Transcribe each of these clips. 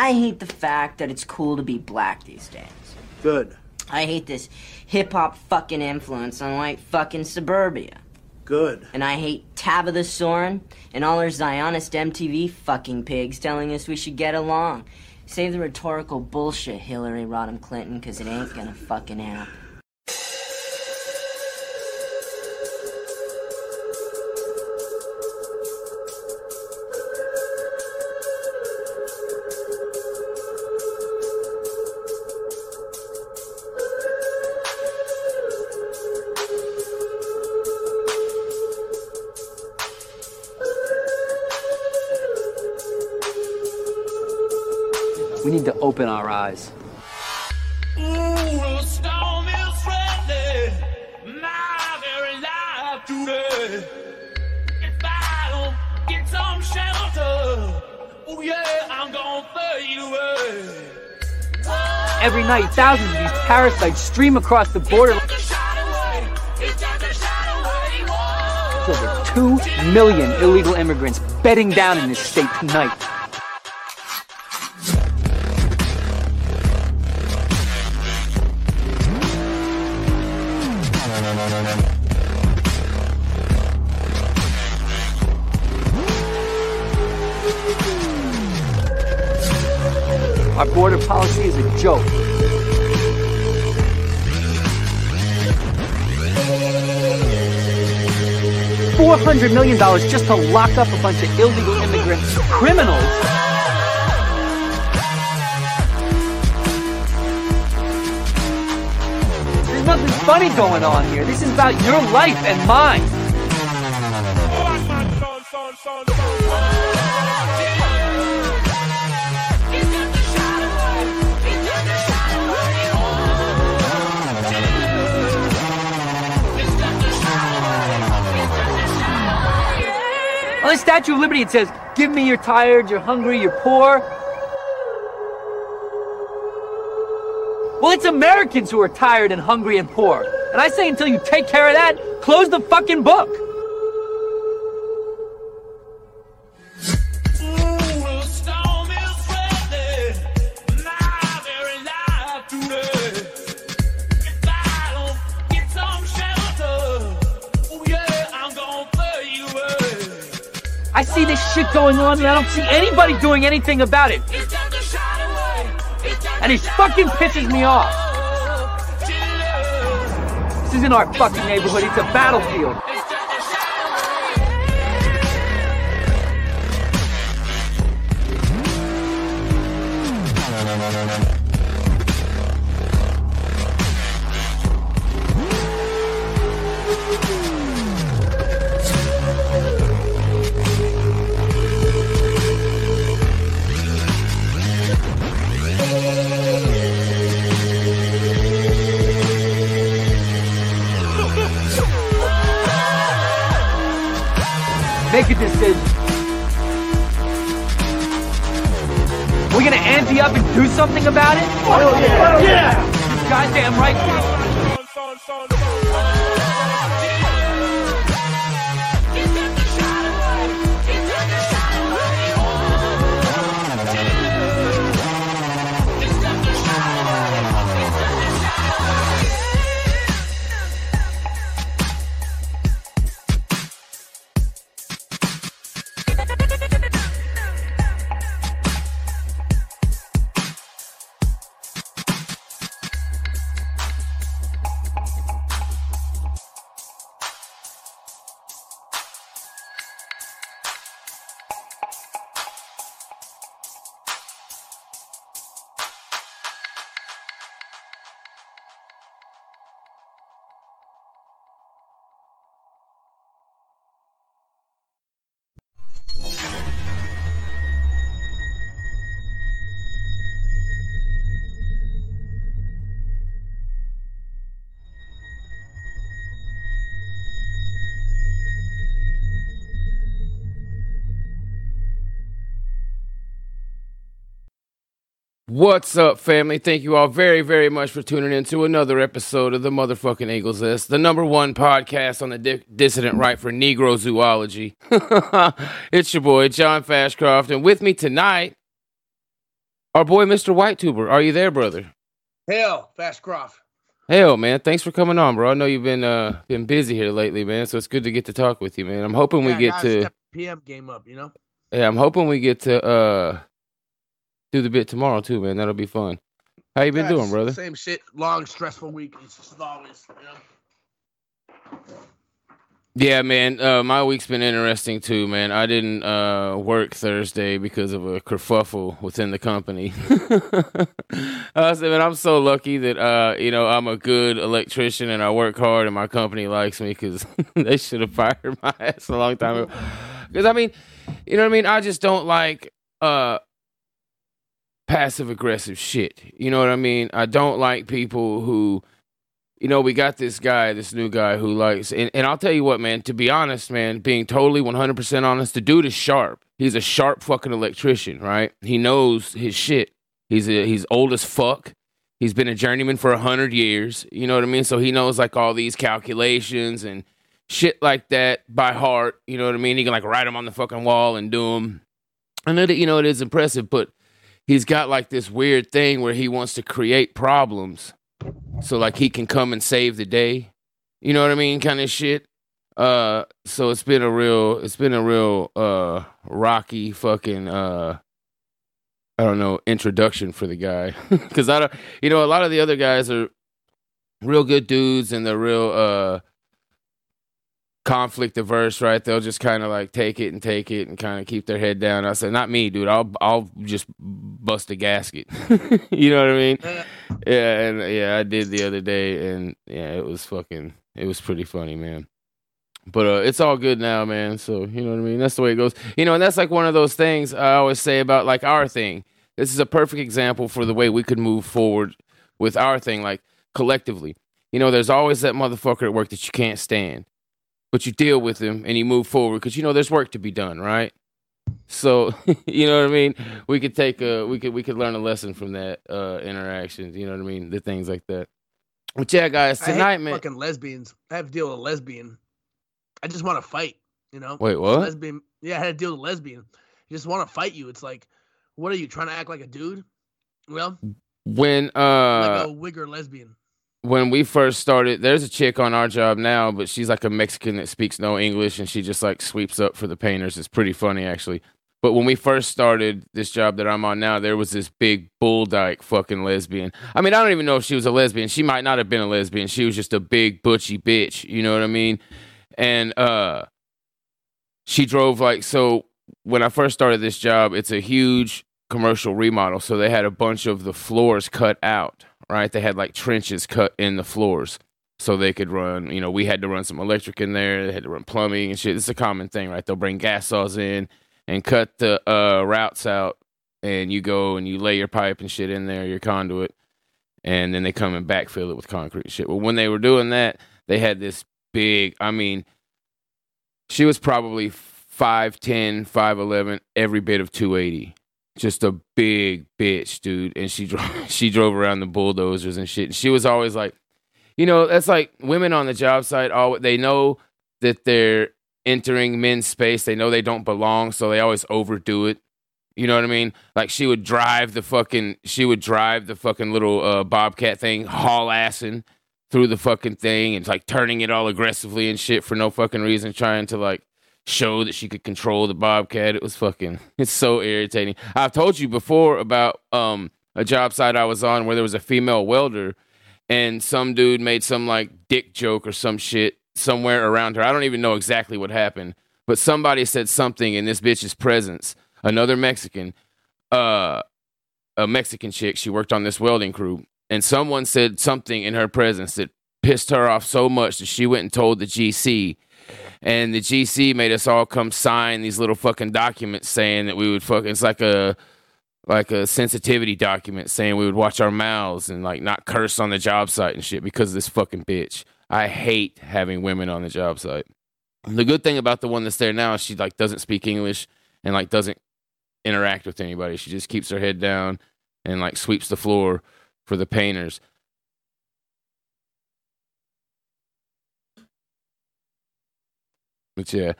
I hate the fact that it's cool to be black these days. Good. I hate this hip hop fucking influence on white fucking suburbia. Good. And I hate Tabitha Soren and all her Zionist MTV fucking pigs telling us we should get along. Save the rhetorical bullshit, Hillary Rodham Clinton, because it ain't gonna fucking happen. Open our eyes. Ooh, the storm is ready. My very life today. If I don't get some shelter, oh yeah, I'm gonna fade away. Every night, thousands of these parasites stream across the border. Got to shine away. It's got to shine away. Whoa. Over 2 million illegal immigrants bedding down in this state tonight. Joke. $400 million just to lock up a bunch of illegal immigrants, criminals. There's nothing funny going on here. This is about your life and mine. On the Statue of Liberty, it says, Give me you're tired, you're hungry, you're poor. Well, it's Americans who are tired and hungry and poor. And I say, until you take care of that, close the fucking book. I don't see anybody doing anything about it. And it fucking pisses me off. This isn't our fucking neighborhood, it's a battlefield. Something about it? Oh, yeah! Yeah! Goddamn right. What's up, family? Thank you all very, very much for tuning in to another episode of the motherfucking Eagle's Nest, the number one podcast on the di- dissident right for Negro zoology. it's your boy, John Fashcroft, and with me tonight Our boy, Mr. Whitetuber, are you there, brother? Hell, Fashcroft. Hell, man, thanks for coming on, bro. I know you've been uh been busy here lately, man. So it's good to get to talk with you, man. I'm hoping we get step PM game up, you know? yeah, I'm hoping we get to uh do the bit tomorrow too, man. That'll be fun. How you been Yeah, doing, brother? Same shit. Long, stressful week. It's just always, know? Yeah, man. Uh, my week's been interesting too, man. I didn't uh, work Thursday because of a kerfuffle within the company. I said, man, I'm so lucky that uh, you know I'm a good electrician and I work hard and my company likes me because they should have fired my ass a long time ago. Because I mean, you know what I mean. I just don't like uh, passive aggressive shit. You know what I mean? I don't like people who you know, we got this guy, this new guy who likes, and, and I'll tell you what, man, to be honest, man, being totally 100% honest, the dude is sharp. He's a sharp fucking electrician, right? He knows his shit. He's a, he's old as fuck. He's been a journeyman for a hundred years. You know what I mean? So he knows like all these calculations and shit like that by heart. You know what I mean? He can like write them on the fucking wall and do them. I know that, you know, it is impressive, but he's got like this weird thing where he wants to create problems so like he can come and save the day. You know what i mean? Kind of shit. Uh so it's been a real it's been a real uh rocky fucking uh i don't know introduction for the guy. Because i don't you know a lot of the other guys are real good dudes and they're real uh conflict averse right they'll just kind of like take it and take it and kind of keep their head down i said not me dude i'll i'll just bust a gasket you know what i mean yeah, and yeah, I did the other day, and yeah, it was fucking, it was pretty funny, man. But uh, it's all good now, man. So you know what I mean. That's the way it goes. You know, and that's like one of those things I always say about like our thing. This is a perfect example for the way we could move forward with our thing, like collectively. You know, there's always that motherfucker at work that you can't stand, but you deal with him and you move forward because you know there's work to be done, right? So you know what I mean. We could take a we could we could learn a lesson from that uh interactions. You know what I mean. The things like that. But yeah, guys, tonight, man. fucking lesbians. I have to deal with a lesbian. I just want to fight, you know? Wait, what? Lesbian. Yeah, I had to deal with a lesbian. You just want to fight you. It's like, what are you trying to act like a dude? Well, When uh, like uh a wigger lesbian. When we first started, there's a chick on our job now, but she's like a Mexican that speaks no English and she just like sweeps up for the painters. It's pretty funny actually. But when we first started this job that I'm on now, there was this big bull dyke fucking lesbian. I mean, I don't even know if she was a lesbian. She might not have been a lesbian. She was just a big butchy bitch. You know what I mean? And uh she drove like so when I first started this job, it's a huge commercial remodel. So they had a bunch of the floors cut out, right? They had like trenches cut in the floors so they could run, you know, we had to run some electric in there. They had to run plumbing and shit. It's a common thing, right? They'll bring gas saws in and cut the uh, routes out and you go and you lay your pipe and shit in there, your conduit, and then they come and backfill it with concrete shit. Well, when they were doing that, they had this big, I mean, she was probably 5'10, 5'11, every bit of 280. Just a big bitch, dude. And she drove she drove around the bulldozers and shit. And she was always like, you know, that's like women on the job site, all they know that they're entering men's space. They know they don't belong, so they always overdo it. You know what I mean? Like she would drive the fucking she would drive the fucking little uh, bobcat thing, haul assing through the fucking thing and like turning it all aggressively and shit for no fucking reason, trying to like show that she could control the bobcat. It was fucking it's so irritating. I've told you before about um a job site I was on where there was a female welder and some dude made some like dick joke or some shit somewhere around her. I don't even know exactly what happened, but somebody said something in this bitch's presence. Another Mexican, uh, a Mexican chick. She worked on this welding crew, and someone said something in her presence that pissed her off so much that she went and told the GC. And the GC made us all come sign these little fucking documents saying that we would fucking. It's like a like a sensitivity document saying we would watch our mouths and like not curse on the job site and shit because of this fucking bitch. I hate having women on the job site. The good thing about the one that's there now is she like doesn't speak English and like doesn't interact with anybody. She just keeps her head down and like sweeps the floor for the painters. But yeah.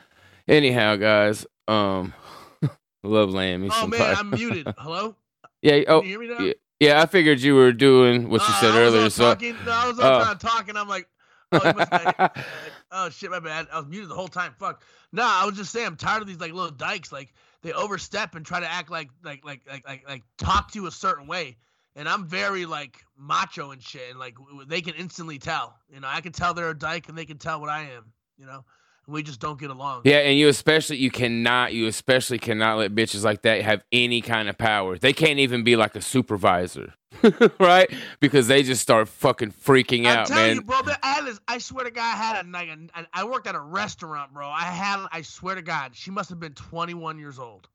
Anyhow, guys, um love laying me Oh some man, pipe. I'm muted. Hello? Yeah. Oh, Can you hear me now? yeah, yeah. I figured you were doing what you Uh, said earlier. So talking, no, I was all trying to talk, and I'm like, oh, you must have- oh shit, my bad. I was muted the whole time. Fuck. No, I was just saying, I'm tired of these like little dykes. Like they overstep and try to act like like like like like like talk to you a certain way. And I'm very like macho and shit, and like they can instantly tell. You know, I can tell they're a dyke, and they can tell what I am. You know, we just don't get along. yeah, and you especially you cannot you especially cannot let bitches like that have any kind of power. They can't even be like a supervisor, right? Because they just start fucking freaking I'm out, man. you, bro. I, I swear to God, I had a like a, I worked at a restaurant, bro. I had, I swear to God, she must have been 21 years old,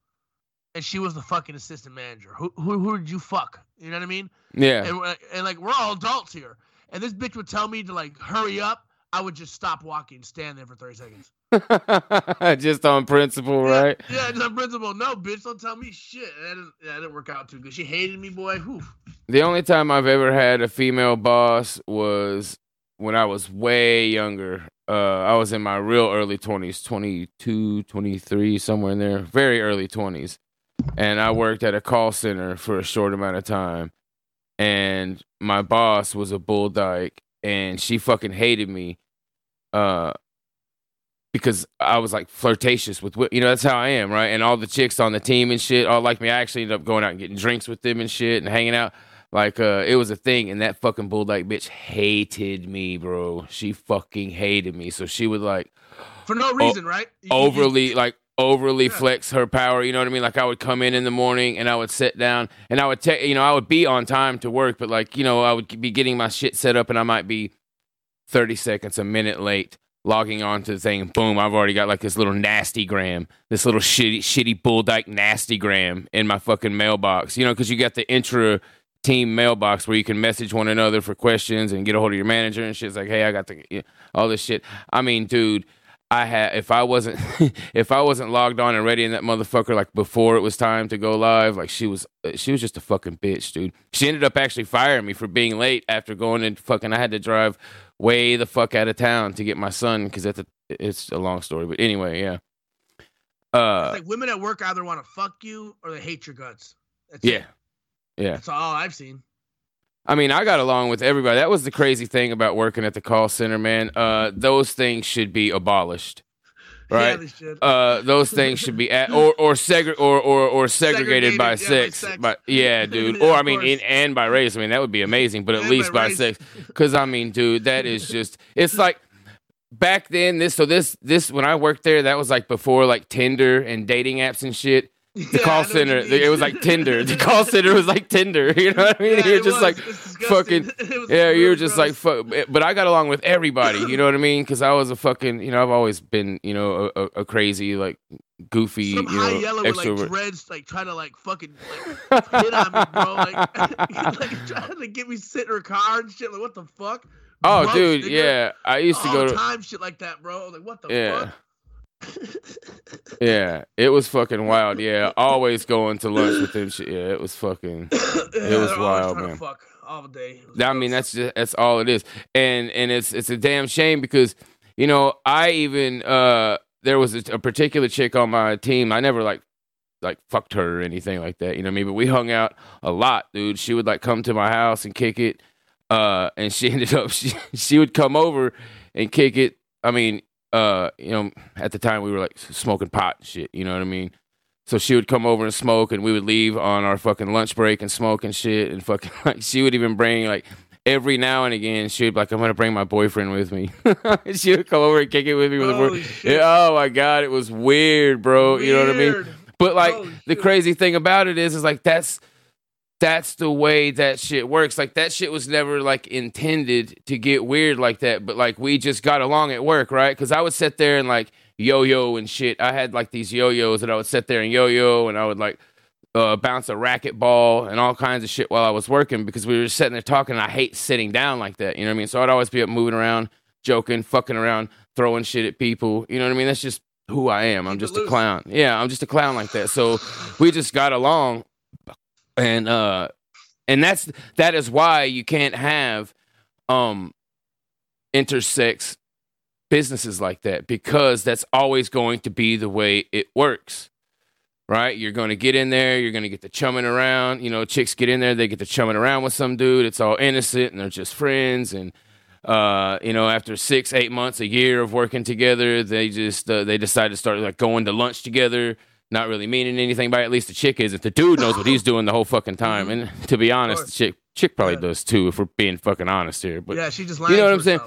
and she was the fucking assistant manager. Who, who, who did you fuck? You know what I mean? yeah. And, uh, and like we're all adults here, and this bitch would tell me to like hurry up. I would just stop walking, stand there for 30 seconds. just on principle, Yeah, right? Yeah, it's a principle. No, bitch, don't tell me shit. That didn't, that didn't work out too good. She hated me, boy. Whew. The only time I've ever had a female boss was when I was way younger. Uh, I was in my real early 20s, 22, 23, somewhere in there, very early 20s. And I worked at a call center for a short amount of time. And my boss was a bull dyke, and she fucking hated me uh, because I was like flirtatious with, you know, that's how I am, right? And all the chicks on the team and shit all like me. I actually ended up going out and getting drinks with them and shit and hanging out. Like uh, it was a thing, and that fucking bulldog bitch hated me, bro. She fucking hated me. So she would like For no reason, right? You- you- overly like overly Yeah. flex her power. You know what I mean? Like I would come in in the morning and I would sit down and I would take, you know, I would be on time to work, but like you know, I would be getting my shit set up and I might be thirty seconds, a minute late. Logging on to the thing, boom! I've already got like this little nasty gram, this little shitty, shitty bull dyke nasty gram in my fucking mailbox. You know, because you got the intra team mailbox where you can message one another for questions and get a hold of your manager and shit. It's like, hey, I got the you know, all this shit. I mean, dude, I had if I wasn't if I wasn't logged on and ready in that motherfucker like before it was time to go live, like she was uh, she was just a fucking bitch, dude. She ended up actually firing me for being late after going and fucking I had to drive way the fuck out of town to get my son because that's a, it's a long story, but anyway, yeah. Uh, It's like women at work either want to fuck you or they hate your guts. That's yeah, it. yeah. That's all I've seen. I mean, I got along with everybody. That was the crazy thing about working at the call center, man. Uh, those things should be abolished, right? should. uh, those things should be at or or segre- or, or or segregated, Segregated, by yeah, by sex. sex. But yeah, dude. Yeah, Or I mean, in, and by race. I mean, that would be amazing. But at And least by by sex, because I mean, dude, that is just. It's like back then. This so this this when I worked there, that was like before like Tinder and dating apps and shit. The Yeah, call center, it was like Tinder. The call center was like Tinder. You know what I mean? Yeah, you're just was. like fucking yeah, you're just like fuck. But I got along with everybody. You know what I mean? Because I was a fucking. You know, I've always been. You know, a, a, crazy like goofy. Some you high know, yellow with extrovert. like dreads, like trying to like fucking like, hit on me, bro. Like, like trying to get me sit in her car and shit. Like, what the fuck? oh, dude, nigga. yeah. I used to All go to. time, shit like that, bro. Like, what the Yeah. fuck? Yeah, it was fucking wild. Yeah, always going to lunch with them. Shit. Yeah, it was fucking. Yeah, was wild, man. Fuck all day. It I mean, that's just that's all it is, and and it's it's a damn shame because you know I even uh there was a, a particular chick on my team. I never like like fucked her or anything like that. You know what I mean? But we hung out a lot, dude. She would like come to my house and kick it, uh, and she ended up she she would come over and kick it. I mean, uh, you know, at the time we were like smoking pot and shit. You know what I mean? So she would come over and smoke, and we would leave on our fucking lunch break and smoke and shit. And fucking like she would even bring like every now and again she would be like, I'm gonna bring my boyfriend with me. she would come over and kick it with me with Holy shit. Yeah, oh my god, it was weird, bro. You know what I mean? But like Holy the shit. crazy thing about it is, is like that's that's the way that shit works. Like that shit was never like intended to get weird like that. But like we just got along at work, right? Because I would sit there and like yo yo and shit. I had like these yo yos that I would sit there and yo yo, and I would like uh, bounce a racket ball and all kinds of shit while I was working because we were just sitting there talking. And I hate sitting down like that. You know what I mean? So I'd always be up moving around, joking, fucking around, throwing shit at people. You know what I mean? That's just who I am. I'm just a clown. Yeah, I'm just a clown like that. So we just got along, and uh, and that's that is why you can't have um intersex businesses like that because that's always going to be the way it works. right? You're going to get in there, you're going to get the chumming around. You know, chicks get in there, they get the chumming around with some dude. It's all innocent and they're just friends. And, uh, you know, after six, eight months, a year of working together, they just, uh, they decide to start like going to lunch together. Not really meaning anything by it. at least the chick is. If The dude knows what he's doing the whole fucking time. And to be honest, the chick chick probably Yeah. does too, if we're being fucking honest here. But yeah, she just you know what I'm saying?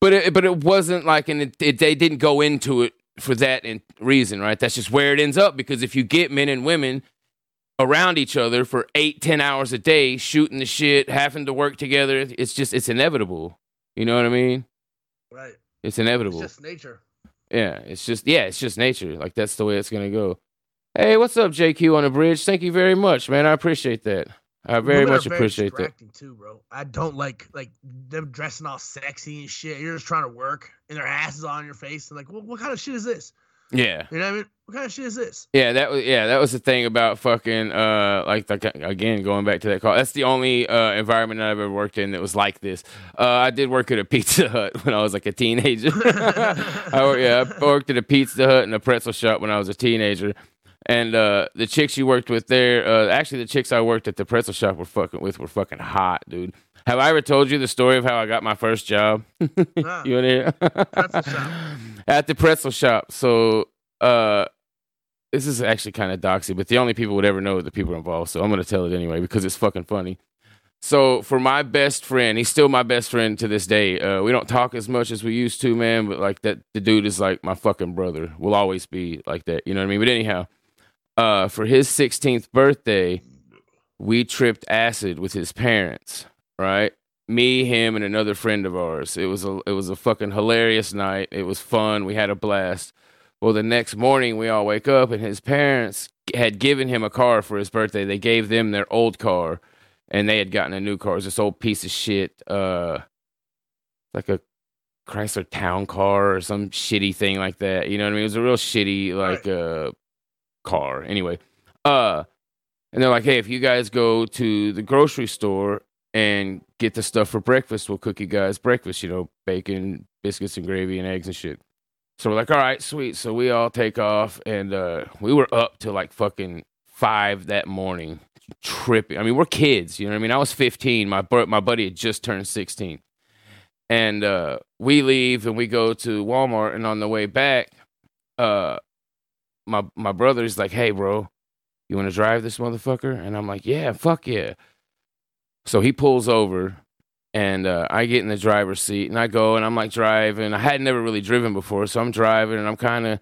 But it, but it wasn't like, and it, it, they didn't go into it for that in, reason, right? That's just where it ends up because if you get men and women around each other for eight, ten hours a day, shooting the shit, having to work together, it's just it's inevitable. You know what I mean? Right. It's It's inevitable. just nature. yeah, it's just yeah, it's just nature. Like that's the way it's gonna go. Hey, what's up, JQ on the bridge? Thank you very much, man. I appreciate that. I very Women much appreciate that. too, bro. I don't like like them dressing all sexy and shit. You're just trying to work and their asses on your face and like, well, what kind of shit is this? Yeah. You know what I mean? What kind of shit is this? Yeah, that was yeah, that was the thing about fucking uh like like again going back to that call. That's the only uh environment that I've ever worked in that was like this. Uh I did work at a Pizza Hut when I was like a teenager. I worked, yeah, I worked at a Pizza Hut and a pretzel shop when I was a teenager. And uh the chicks you worked with there, uh actually the chicks I worked at the pretzel shop were fucking with were fucking hot, dude. Have I ever told you the story of how I got my first job? Nah. you want? At the pretzel shop. So, uh, this is actually kind of doxy, but the only people would ever know are the people involved. So I'm gonna tell it anyway because it's fucking funny. So for my best friend, he's still my best friend to this day. Uh, we don't talk as much as we used to, man. But like that, the dude is like my fucking brother. We'll always be like that. You know what I mean? But anyhow, uh, for his 16th birthday, we tripped acid with his parents. Right? Me, him, and another friend of ours. It was a it was a fucking hilarious night. It was fun. We had a blast. Well, the next morning we all wake up and his parents had given him a car for his birthday. They gave them their old car and they had gotten a new car. It was this old piece of shit, uh, like a Chrysler Town car or some shitty thing like that. You know what I mean? It was a real shitty like uh car. Anyway, uh, and they're like, hey, if you guys go to the grocery store and get the stuff for breakfast, we'll cook you guys breakfast. You know, bacon, biscuits, and gravy, and eggs and shit. So we're like, all right, sweet. So we all take off, and uh, we were up till like fucking five that morning, tripping. I mean, we're kids, you know what I mean? I was 15. My my buddy had just turned 16, and uh, we leave and we go to Walmart. And on the way back, uh, my my brother's like, hey, bro, you want to drive this motherfucker? And I'm like, yeah, fuck yeah. So he pulls over and uh, I get in the driver's seat and I go and I'm like driving. I had never really driven before, so I'm driving and I'm kind of,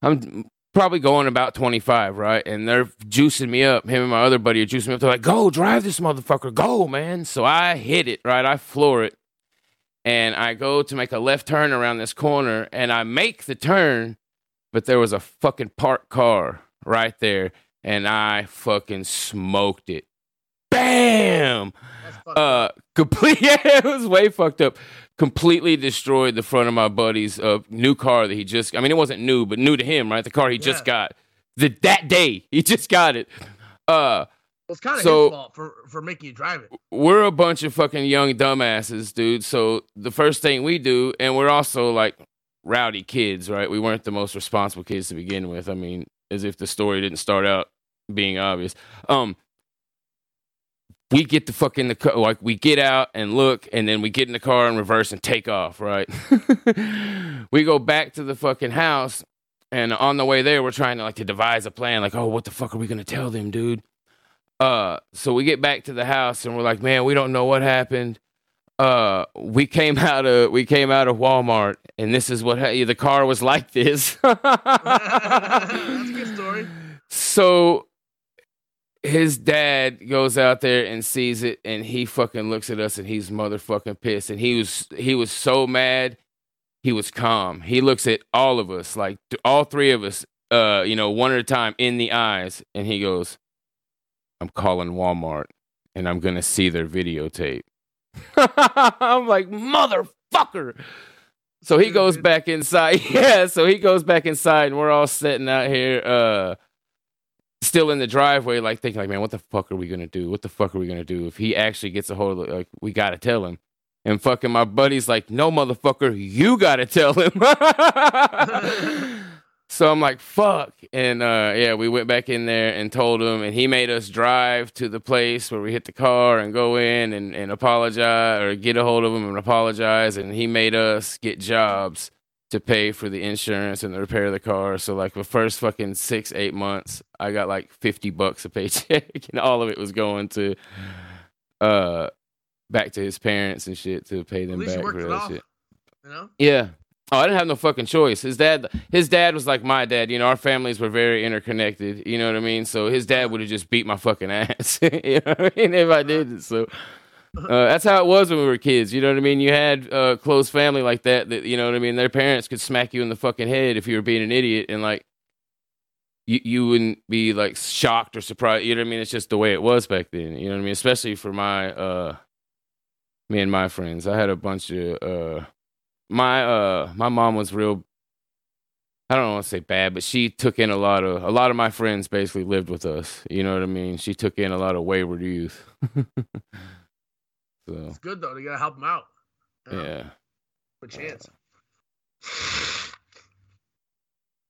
I'm probably going about 25, right? And they're juicing me up. Him and my other buddy are juicing me up. They're like, "Go drive this motherfucker, go, man!" So I hit it, right? I floor it, and I go to make a left turn around this corner, and I make the turn, but there was a fucking parked car right there, and I fucking smoked it. Bam! Uh complete yeah it was way fucked up. Completely destroyed the front of my buddy's uh new car that he just i mean it wasn't new but new to him right? The car he just got. The that day he just got it. Uh Well, it's kind of So- his fault for for making you drive it. we're a bunch of fucking young dumbasses dude. So the first thing we do and we're also like rowdy kids right we weren't the most responsible kids to begin with i mean as if the story didn't start out being obvious um we get the fuck in the car, like we get out and look, and then we get in the car and reverse and take off, right? we go back to the fucking house, and on the way there, we're trying to like to devise a plan, like, oh, what the fuck are we gonna tell them, dude? Uh, so we get back to the house, and we're like, man, we don't know what happened. Uh, we came out of we came out of Walmart, and this is what ha- the car was like this. That's a good story. So his dad goes out there and sees it and he fucking looks at us and he's motherfucking pissed and he was he was so mad he was calm he looks at all of us like all three of us uh you know one at a time in the eyes and he goes i'm calling walmart and i'm gonna see their videotape i'm like motherfucker so he goes back inside yeah so he goes back inside and we're all sitting out here uh still in the driveway, like thinking, like, man, what the fuck are we gonna do? What the fuck are we gonna do? If he actually gets a hold of like, we gotta tell him. And fucking my buddy's like, no, motherfucker, you gotta tell him. so I'm like, fuck. And uh, yeah, we went back in there and told him, and he made us drive to the place where we hit the car and go in and, and apologize or get a hold of him and apologize. And he made us get jobs to pay for the insurance and the repair of the car. So like the first fucking six, eight months, I got like 50 bucks a paycheck and all of it was going to uh back to his parents and shit to pay them back for that off. shit. You know? Yeah. Oh, I didn't have no fucking choice. His dad, his dad was like my dad. You know, our families were very interconnected. You know what I mean? So his dad would have just beat my fucking ass. you know what I mean? If I did. So uh, that's how it was when we were kids. You know what I mean? You had a close family like that. That you know what I mean? Their parents could smack you in the fucking head if you were being an idiot, and like you you wouldn't be like shocked or surprised. You know what I mean? It's just the way it was back then. You know what I mean? Especially for my uh me and my friends. I had a bunch of uh my uh my mom was real I don't want to say bad, but she took in a lot of a lot of my friends basically lived with us. You know what I mean? She took in a lot of wayward youth. so It's good though. You gotta help them out. know? yeah. A chance.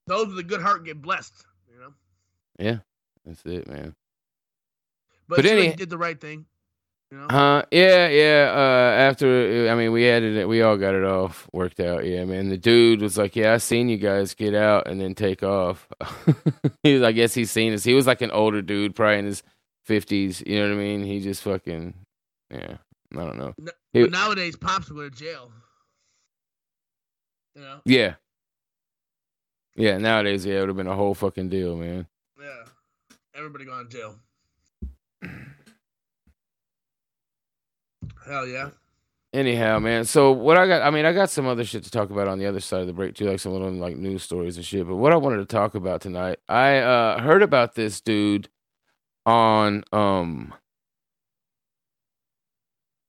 Those with a good heart get blessed. You know. Yeah. That's it, man. But, But like any- did the right thing. You know. Uh yeah, yeah. Uh after I mean we had it we all got it off worked out, yeah, man. The dude was like, Yeah, I seen you guys get out and then take off. he was I guess he's seen us. He was like an older dude, probably in his fifties, you know what I mean? He just fucking yeah. I don't know. No- He- But nowadays, pops would go to jail. You know. Yeah. Yeah, nowadays, yeah, it would have been a whole fucking deal, man. Yeah. Everybody going to jail. Hell yeah. Anyhow, man. So what I got, I mean, I got some other shit to talk about on the other side of the break too, like some little like news stories and shit. But what I wanted to talk about tonight, I uh heard about this dude on um,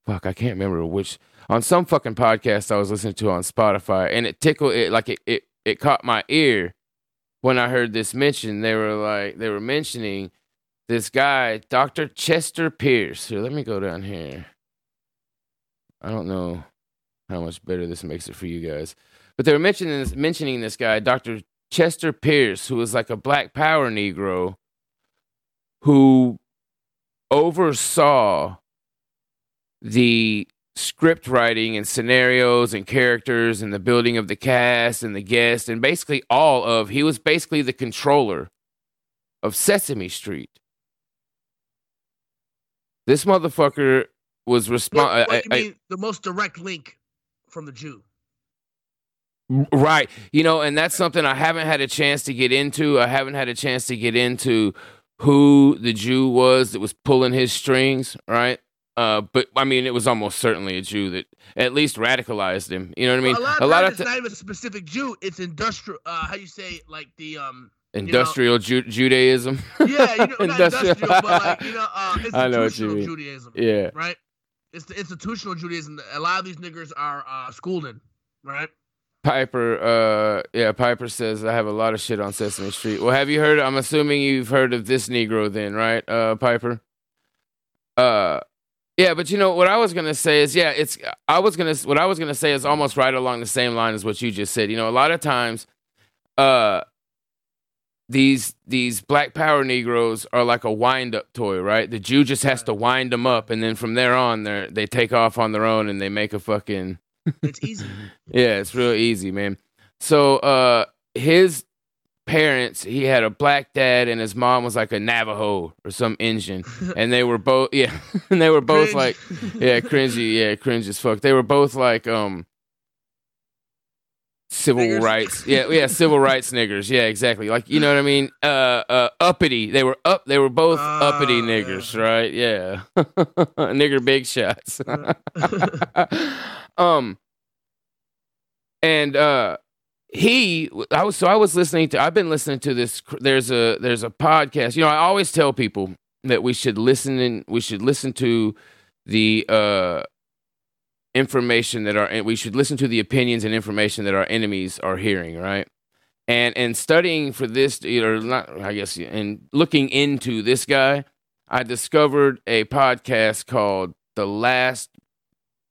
fuck, I can't remember which on some fucking podcast I was listening to on Spotify, and it tickled it like it it it caught my ear when I heard this mention. They were like they were mentioning this guy, Dr. Chester Pierce. Here, let me go down here. I don't know how much better this makes it for you guys. But they were mentioning this, mentioning this guy, Dr. Chester Pierce, who was like a black power Negro who oversaw the script writing and scenarios and characters and the building of the cast and the guests and basically all of he was basically the controller of Sesame Street. This motherfucker was What, responsible. what you mean the most direct link from the Jew? Right. You know, and that's something I haven't had a chance to get into. I haven't had a chance to get into who the Jew was that was pulling his strings, right? Uh, but I mean, it was almost certainly a Jew that at least radicalized him. You know what I mean? Well, a lot of times it's not even a specific Jew. It's industrial. Uh, how you say like the um. industrial Ju- Judaism. Yeah, you know, not Industrial- industrial, but like you know, uh, I know what you mean. Judaism. yeah. Right. It's the institutional Judaism a lot of these niggers are uh, schooled in. Right. Piper, uh, yeah, Piper says I have a lot of shit on Sesame Street. Well, have you heard? I'm assuming you've heard of this Negro, then, right, uh, Piper? Uh, yeah, but you know what I was gonna say is, yeah, it's I was gonna what I was gonna say is almost right along the same line as what you just said. You know, a lot of times, uh, these these Black Power Negroes are like a wind up toy, right? The Jew just has to wind them up, and then from there on, they they take off on their own and they make a fucking It's easy. yeah, it's real easy, man. So uh his parents, he had a black dad and his mom was like a Navajo or some Indian. And they were both yeah, and they were both Cringe. like yeah, cringy, yeah, cringe as fuck. They were both like um civil Niggers? rights. Yeah, yeah, civil rights niggers. Yeah, exactly. Like you know what I mean? Uh uh uppity. They were up they were both uppity Ah, niggers, yeah. right? Yeah. Nigger big shots. um and uh he i was so i was listening to i've been listening to this there's a there's a podcast you know i always tell people that we should listen and we should listen to the uh information that our we should listen to the opinions and information that our enemies are hearing right? And and studying for this or not i guess and looking into this guy i discovered a podcast called the last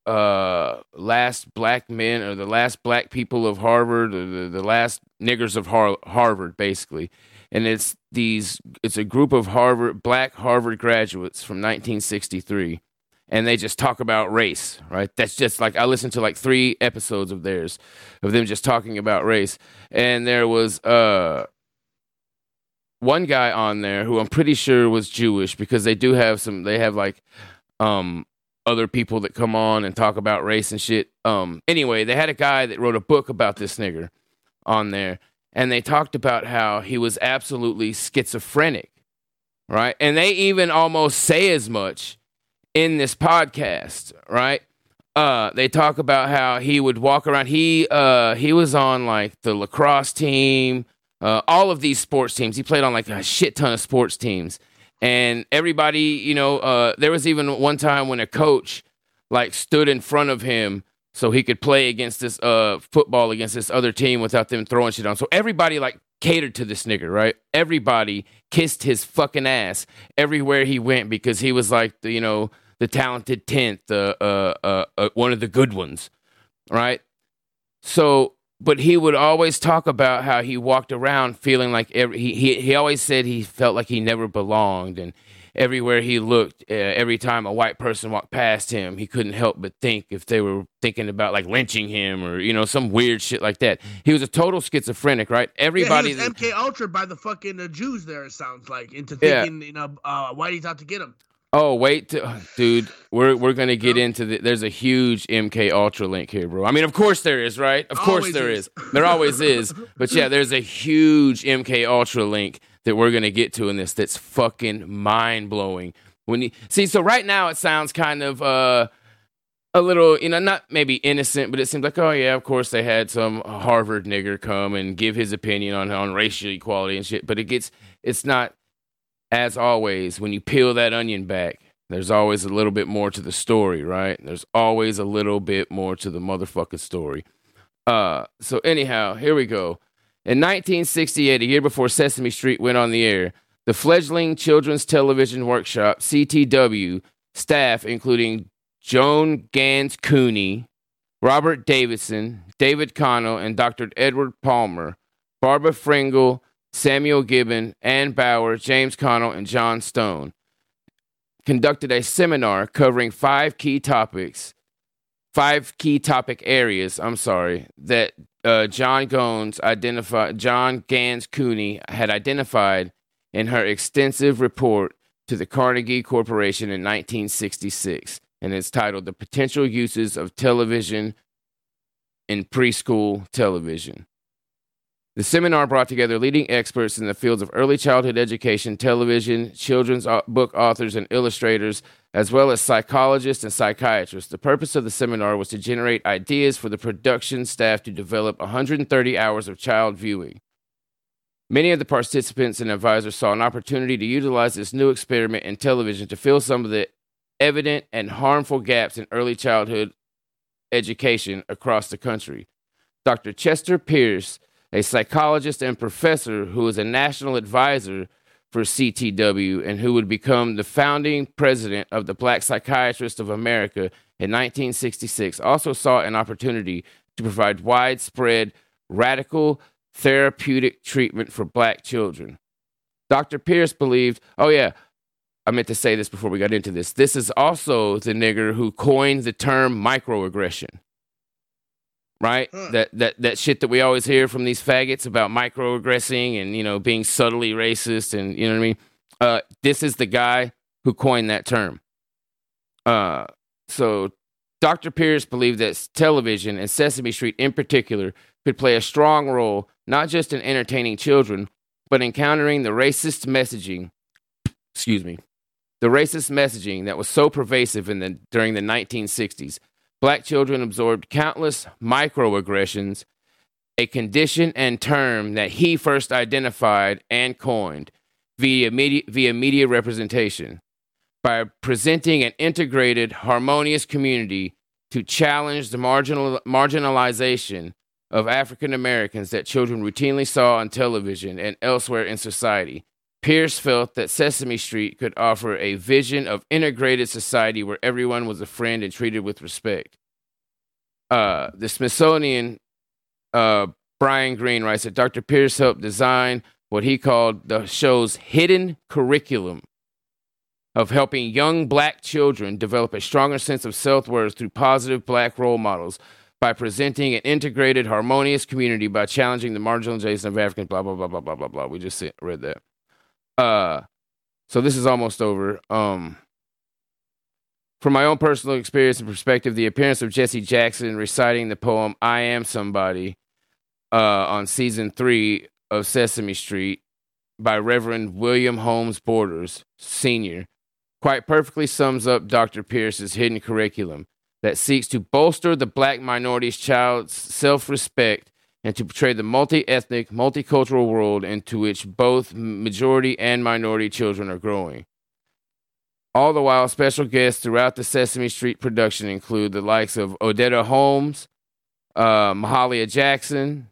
uh last black men or the last black people of Harvard or the, the last niggers of Har- Harvard basically. And it's these it's a group of Harvard black Harvard graduates from 1963 and they just talk about race right that's just like I listened to like 3 episodes of theirs of them just talking about race and there was uh one guy on there who I'm pretty sure was Jewish because they do have some they have like um other people that come on and talk about race and shit. Um anyway, they had a guy that wrote a book about this nigger on there and they talked about how he was absolutely schizophrenic. Right? And they even almost say as much in this podcast, right? Uh they talk about how he would walk around he uh he was on like the lacrosse team, uh, all of these sports teams. He played on like a shit ton of sports teams, and everybody, you know, uh, there was even one time when a coach like stood in front of him so he could play against this uh football against this other team without them throwing shit on. So everybody like catered to this nigger, right? Everybody kissed his fucking ass everywhere he went because he was like the you know the talented tenth, uh, uh, uh, uh, one of the good ones, right? So, but he would always talk about how he walked around feeling like every, he, he he always said he felt like he never belonged, and everywhere he looked, uh, every time a white person walked past him, he couldn't help but think if they were thinking about like lynching him or you know some weird shit like that. He was a total schizophrenic, right? Everybody. yeah, MK Ultra by the fucking uh, Jews. There, it sounds like into Yeah. thinking, you know, uh, Whitey's out to get him. Oh wait, to, dude, we're we're gonna get into the. There's a huge MK Ultra link here, bro. I mean, of course there is, right? Of course Always there is. is. There always is. But yeah, there's a huge MK Ultra link that we're gonna get to in this. That's fucking mind blowing. When you see, so right now it sounds kind of uh a little, you know, not maybe innocent, but it seems like, oh yeah, of course they had some Harvard nigger come and give his opinion on on racial equality and shit. But it gets, it's not as always, when you peel that onion back, there's always a little bit more to the story, right? There's always a little bit more to the motherfucking story. Uh, so anyhow, here we go. In 1968, a year before Sesame Street went on the air, the fledgling Children's Television Workshop (CTW) staff, including Joan Ganz Cooney, Robert Davidson, David Connell, and Dr. Edward Palmer, Barbara Fringle, Samuel Gibbon, Ann Bauer, James Connell, and John Stone conducted a seminar covering five key topics, five key topic areas, I'm sorry, that uh, John Gones identified, John Ganz Cooney had identified in her extensive report to the Carnegie Corporation in 1966. And it's titled The Potential Uses of Television in Preschool Television. The seminar brought together leading experts in the fields of early childhood education, television, children's uh, book authors, and illustrators, as well as psychologists and psychiatrists. The purpose of the seminar was to generate ideas for the production staff to develop 130 hours of child viewing. Many of the participants and advisors saw an opportunity to utilize this new experiment in television to fill some of the evident and harmful gaps in early childhood education across the country. Dr. Chester Pierce, a psychologist and professor who is a national advisor for CTW and who would become the founding president of the Black Psychiatrists of America in 1966, also saw an opportunity to provide widespread, radical therapeutic treatment for black children. Dr. Pierce believed, oh, yeah, I meant to say this before we got into this. This is also the nigger who coined the term microaggression right? Huh. That that that shit that we always hear from these faggots about microaggressing and you know being subtly racist and you know what I mean. Uh, this is the guy who coined that term. Uh, so Dr. Pierce believed that television and Sesame Street in particular could play a strong role not just in entertaining children, but in countering the racist messaging. Excuse me. The racist messaging that was so pervasive in the during the 1960s black children absorbed countless microaggressions, a condition and term that he first identified and coined via media, via media representation. By presenting an integrated, harmonious community to challenge the marginal, marginalization of African Americans that children routinely saw on television and elsewhere in society. Pierce felt that Sesame Street could offer a vision of integrated society where everyone was a friend and treated with respect. Uh, the Smithsonian, uh, Brian Green writes that Dr. Pierce helped design what he called the show's hidden curriculum of helping young black children develop a stronger sense of self worth through positive black role models by presenting an integrated, harmonious community by challenging the marginalization of Africans, blah, blah, blah, blah, blah, blah, blah. We just read that. Uh, so this is almost over. Um, from my own personal experience and perspective, the appearance of Jesse Jackson reciting the poem I Am Somebody uh, on season three of Sesame Street by Reverend William Holmes Borders, Sr., quite perfectly sums up Dr. Pierce's hidden curriculum that seeks to bolster the black minority's child's self respect and to portray the multi ethnic, multicultural world into which both majority and minority children are growing. All the while, special guests throughout the Sesame Street production include the likes of Odetta Holmes, uh, Mahalia Jackson,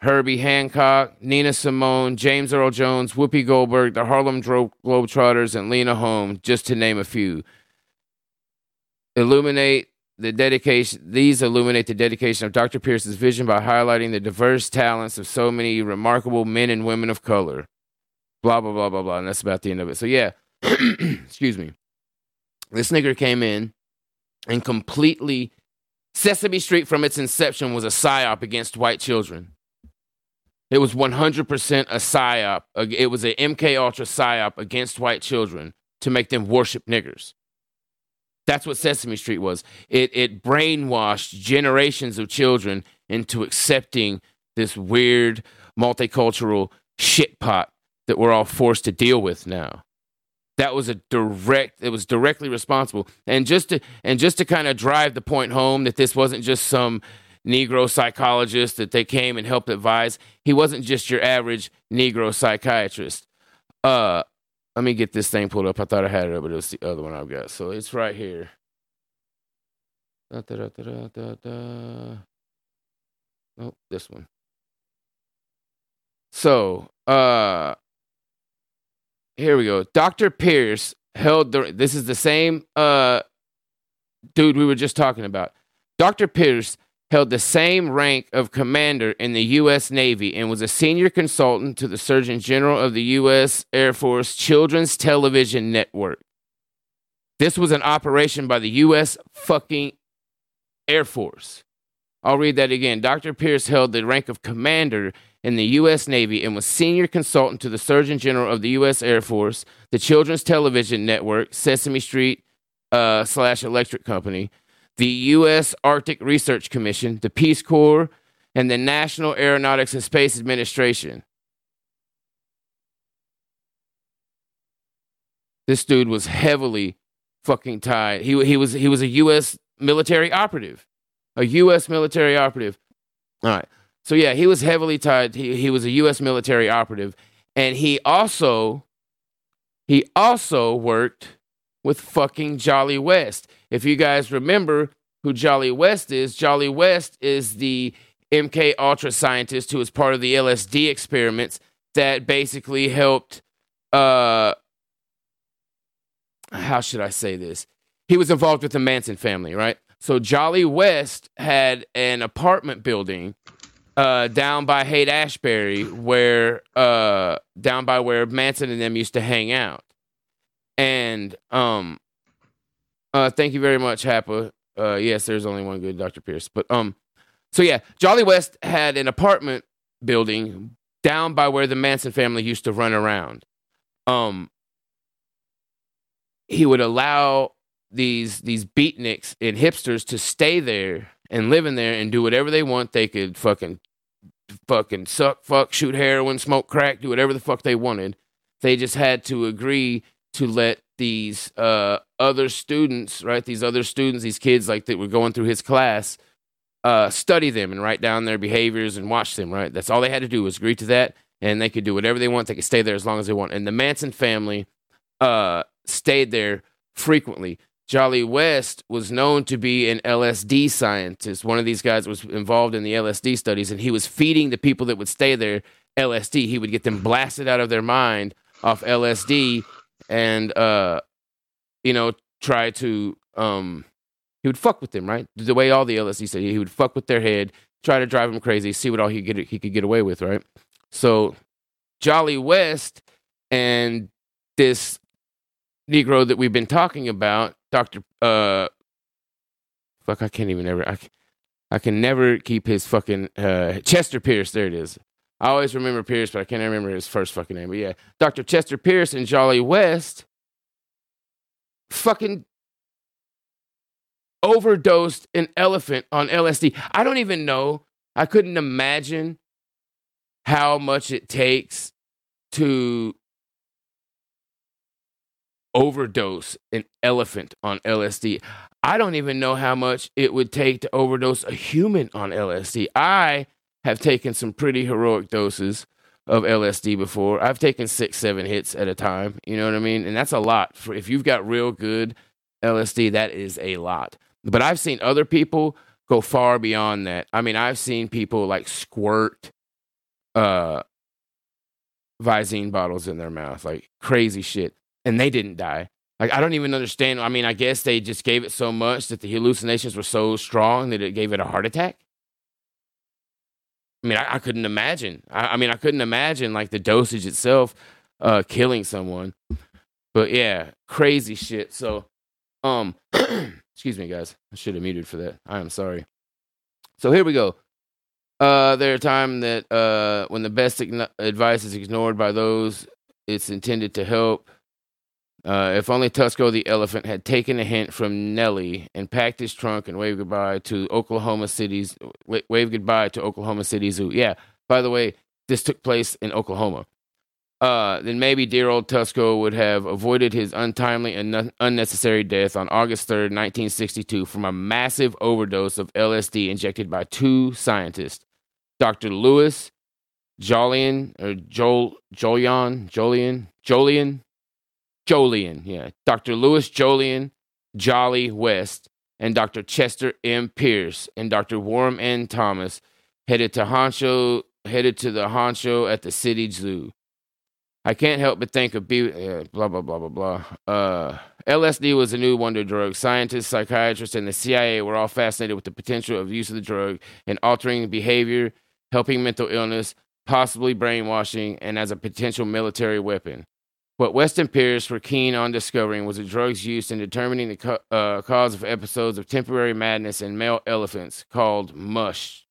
Herbie Hancock, Nina Simone, James Earl Jones, Whoopi Goldberg, the Harlem Globetrotters, and Lena Holmes, just to name a few. Illuminate the dedication. These illuminate the dedication of Dr. Pierce's vision by highlighting the diverse talents of so many remarkable men and women of color. Blah blah blah blah blah, and that's about the end of it. So yeah, excuse me. This nigger came in and completely Sesame Street from its inception was a psyop against white children. It was 100% a psyop. It was an MK Ultra psyop against white children to make them worship niggers. That's what Sesame Street was. It it brainwashed generations of children into accepting this weird multicultural shit pot that we're all forced to deal with now. That was a direct it was directly responsible. And just to and just to kind of drive the point home that this wasn't just some Negro psychologist that they came and helped advise. He wasn't just your average Negro psychiatrist. Uh, let me get this thing pulled up. I thought I had it, but it was the other one I've got. So it's right here. Da, da, da. Nope, this one. So, uh, here we go. Dr. Pierce held the. This is the same uh dude we were just talking about. Dr. Pierce held the same rank of commander in the U.S. Navy and was a senior consultant to the Surgeon General of the U.S. Air Force Children's Television Network. This was an operation by the U.S. fucking Air Force. I'll read that again. Dr. Pierce held the rank of commander in the U.S. Navy and was senior consultant to the Surgeon General of the U.S. Air Force, the Children's Television Network, Sesame Street uh, slash Electric Company, the U.S. Arctic Research Commission, the Peace Corps, and the National Aeronautics and Space Administration. This dude was heavily fucking tied. He, he was he was a U.S. military operative, a U.S. military operative. All right. So yeah, he was heavily tied. He he was a U.S. military operative, and he also he also worked with fucking Jolly West. If you guys remember who Jolly West is, Jolly West is the MK Ultra scientist who was part of the LSD experiments that basically helped. Uh, how should I say this? He was involved with the Manson family, right? So Jolly West had an apartment building uh, down by Haight Ashbury, where uh, down by where Manson and them used to hang out. And um, uh, thank you very much, Happa. Uh, yes, there's only one good Dr. Pierce, but um, so yeah, Jolly West had an apartment building down by where the Manson family used to run around. Um, he would allow these these beatniks and hipsters to stay there and live in there and do whatever they want. They could fucking fucking suck, fuck, shoot heroin, smoke crack, do whatever the fuck they wanted. They just had to agree to let these uh, other students, right? These other students, these kids like that were going through his class, uh, study them and write down their behaviors and watch them, right? That's all they had to do was agree to that, and they could do whatever they want. They could stay there as long as they want. And the Manson family uh, stayed there frequently. Jolly West was known to be an LSD scientist. One of these guys was involved in the LSD studies, and he was feeding the people that would stay there LSD. He would get them blasted out of their mind off LSD and uh you know try to um he would fuck with them, right? The way all the LSD said he would fuck with their head, try to drive them crazy, see what all he could get he could get away with, right? So Jolly West and this Negro that we've been talking about, Doctor uh fuck, I can't even ever I. I can never keep his fucking uh Chester Pierce, there it is. I always remember Pierce, but I can't remember his first fucking name. But yeah, Dr. Chester Pierce and Jolly West fucking overdosed an elephant on LSD. I don't even know. I couldn't imagine how much it takes to overdose an elephant on LSD. I don't even know how much it would take to overdose a human on LSD. I have taken some pretty heroic doses of LSD before. I've taken six, seven hits at a time. You know what I mean? And that's a lot. For if you've got real good LSD, that is a lot. But I've seen other people go far beyond that. I mean, I've seen people like squirt uh Visine bottles in their mouth, like crazy shit, and they didn't die. Like I don't even understand. I mean, I guess they just gave it so much that the hallucinations were so strong that it gave it a heart attack. I mean, I, I couldn't imagine. I, I mean, I couldn't imagine like the dosage itself uh, killing someone. But yeah, crazy shit. So, um, excuse me, guys. I should have muted for that. I am sorry. So here we go. Uh, there are times that uh, when the best advice is ignored by those it's intended to help. Uh, if only Tusco the elephant had taken a hint from Nelly and packed his trunk and waved goodbye to Oklahoma City's wa- waved goodbye to Oklahoma City Zoo. Yeah, by the way, this took place in Oklahoma. Uh, then maybe dear old Tusco would have avoided his untimely and unnecessary death on August 3rd, 1962, from a massive overdose of LSD injected by two scientists, Dr. Lewis Jolian or Jol Jolion Jolian Jolian Jolian, yeah, Dr. Lewis Jolian Jolly West and Dr. Chester M. Pierce and Dr. Warren N. Thomas headed to Honcho headed to the Honcho at the city zoo. I can't help but think of be uh, blah blah blah blah blah. Uh, LSD was a new wonder drug. Scientists, psychiatrists, and the CIA were all fascinated with the potential of use of the drug in altering behavior, helping mental illness, possibly brainwashing, and as a potential military weapon. What West and Pierce were keen on discovering was the drug's use in determining the co- uh, cause of episodes of temporary madness in male elephants called mush.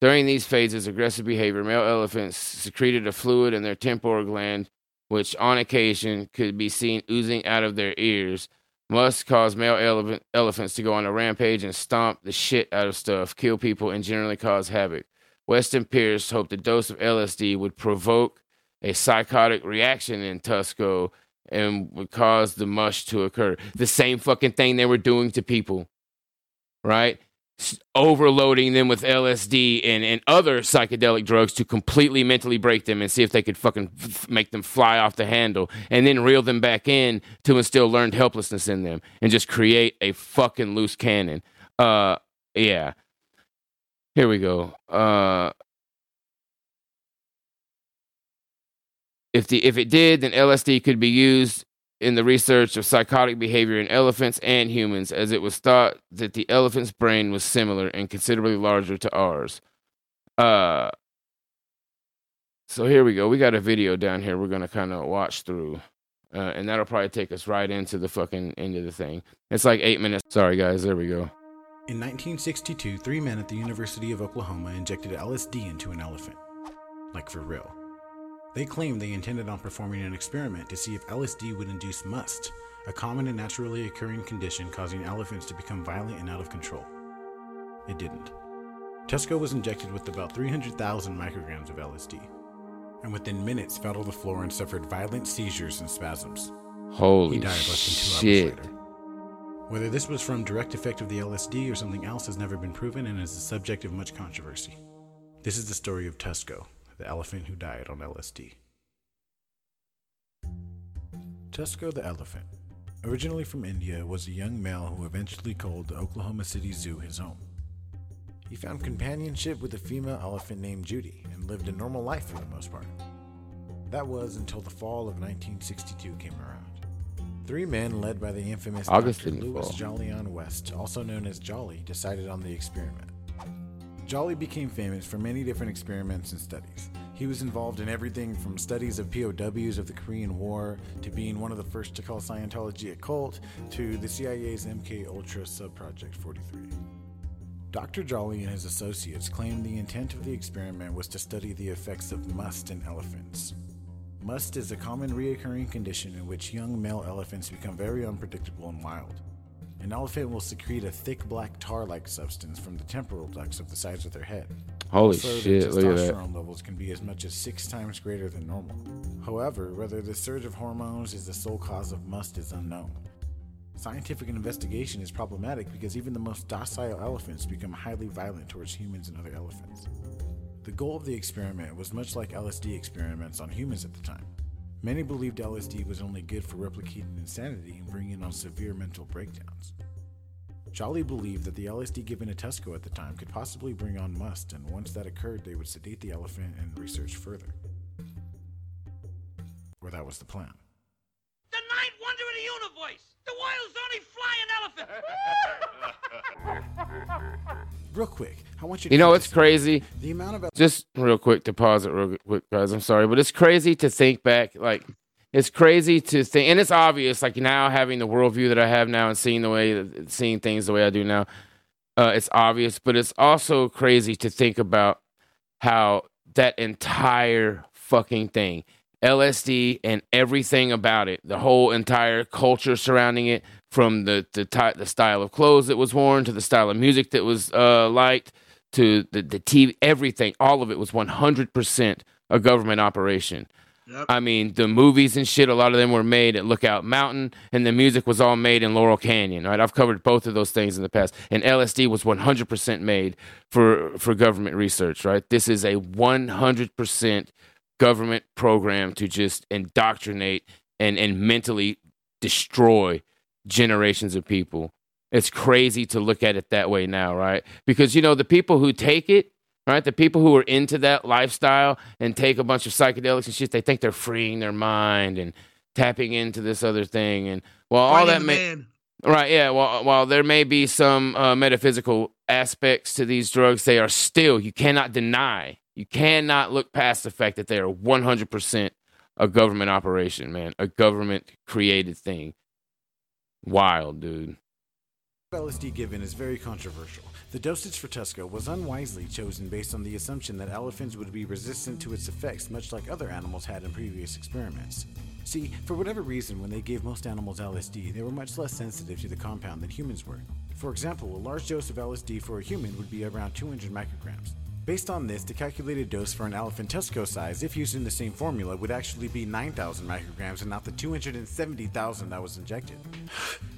During these phases, of aggressive behavior, male elephants secreted a fluid in their temporal gland, which on occasion could be seen oozing out of their ears. Musth cause male elephant, elephants to go on a rampage and stomp the shit out of stuff, kill people, and generally cause havoc. Weston Pierce hoped a dose of LSD would provoke a psychotic reaction in Tusco and would cause the mush to occur. The same fucking thing they were doing to people, right? Overloading them with LSD and, and other psychedelic drugs to completely mentally break them and see if they could fucking f- make them fly off the handle and then reel them back in to instill learned helplessness in them and just create a fucking loose cannon. Uh, yeah. Here we go. Uh, if the if it did, then LSD could be used in the research of psychotic behavior in elephants and humans, as it was thought that the elephant's brain was similar and considerably larger to ours. Uh, so here we go. We got a video down here. We're gonna kind of watch through, uh, and that'll probably take us right into the fucking end of the thing. It's like eight minutes. Sorry, guys. There we go. In 1962, three men at the University of Oklahoma injected LSD into an elephant. Like for real. They claimed they intended on performing an experiment to see if LSD would induce musth, a common and naturally occurring condition causing elephants to become violent and out of control. It didn't. Tusco was injected with about 300,000 micrograms of LSD, and within minutes fell to the floor and suffered violent seizures and spasms. Holy He died less than two shit! hours later. Whether this was from direct effect of the LSD or something else has never been proven and is the subject of much controversy. This is the story of Tusco, the elephant who died on LSD. Tusco the elephant, originally from India, was a young male who eventually called the Oklahoma City Zoo his home. He found companionship with a female elephant named Judy and lived a normal life for the most part. That was until the fall of 1962 came around. Three men, led by the infamous August Dr. Louis. Jolyon West, also known as Jolly, decided on the experiment. Jolly became famous for many different experiments and studies. He was involved in everything from studies of POWs of the Korean War to being one of the first to call Scientology a cult to the CIA's MK Ultra subproject 43. Dr. Jolly and his associates claimed the intent of the experiment was to study the effects of musth in elephants. Musth is a common reoccurring condition in which young male elephants become very unpredictable and wild. An elephant will secrete a thick black tar like substance from the temporal ducts of the sides of their head. Holy Also, their shit! Look at that. testosterone levels can be as much as six times greater than normal. However, whether the surge of hormones is the sole cause of musth is unknown. Scientific investigation is problematic because even the most docile elephants become highly violent towards humans and other elephants. The goal of the experiment was much like LSD experiments on humans at the time. Many believed LSD was only good for replicating insanity and bringing on severe mental breakdowns. Jolly believed that the LSD given to Tusco at the time could possibly bring on musth, and once that occurred, they would sedate the elephant and research further. Or that was the plan. The ninth wonder of the universe! The world's only flying elephant! Real quick, I want you to You know it's crazy? The amount of Just real quick to pause it real quick, guys. I'm sorry, but it's crazy to think back. Like, it's crazy to think, and it's obvious. Like now, having the worldview that I have now and seeing the way, seeing things the way I do now, uh, it's obvious. But it's also crazy to think about how that entire fucking thing, LSD and everything about it, the whole entire culture surrounding it, from the the ty- the style of clothes that was worn to the style of music that was uh, liked to the the TV, everything, all of it was 100% a government operation. Yep. I mean, the movies and shit, a lot of them were made at Lookout Mountain, and the music was all made in Laurel Canyon, right? I've covered both of those things in the past. And LSD was 100% made for, for government research, right? This is a 100% government program to just indoctrinate and, and mentally destroy generations of people. It's crazy to look at it that way now, right? Because, you know, the people who take it, right? The people who are into that lifestyle and take a bunch of psychedelics and shit, they think they're freeing their mind and tapping into this other thing. And while all that may, man. right, yeah, while, while there may be some uh, metaphysical aspects to these drugs, they are still, you cannot deny, you cannot look past the fact that they are 100% a government operation, man, a government created thing. Wild, dude. LSD given is very controversial. The dosage for Tusco was unwisely chosen based on the assumption that elephants would be resistant to its effects, much like other animals had in previous experiments. See, for whatever reason, when they gave most animals LSD, they were much less sensitive to the compound than humans were. For example, a large dose of LSD for a human would be around 200 micrograms. Based on this, the calculated dose for an elephant Tusco size, if used in the same formula, would actually be 9,000 micrograms and not the 270,000 that was injected.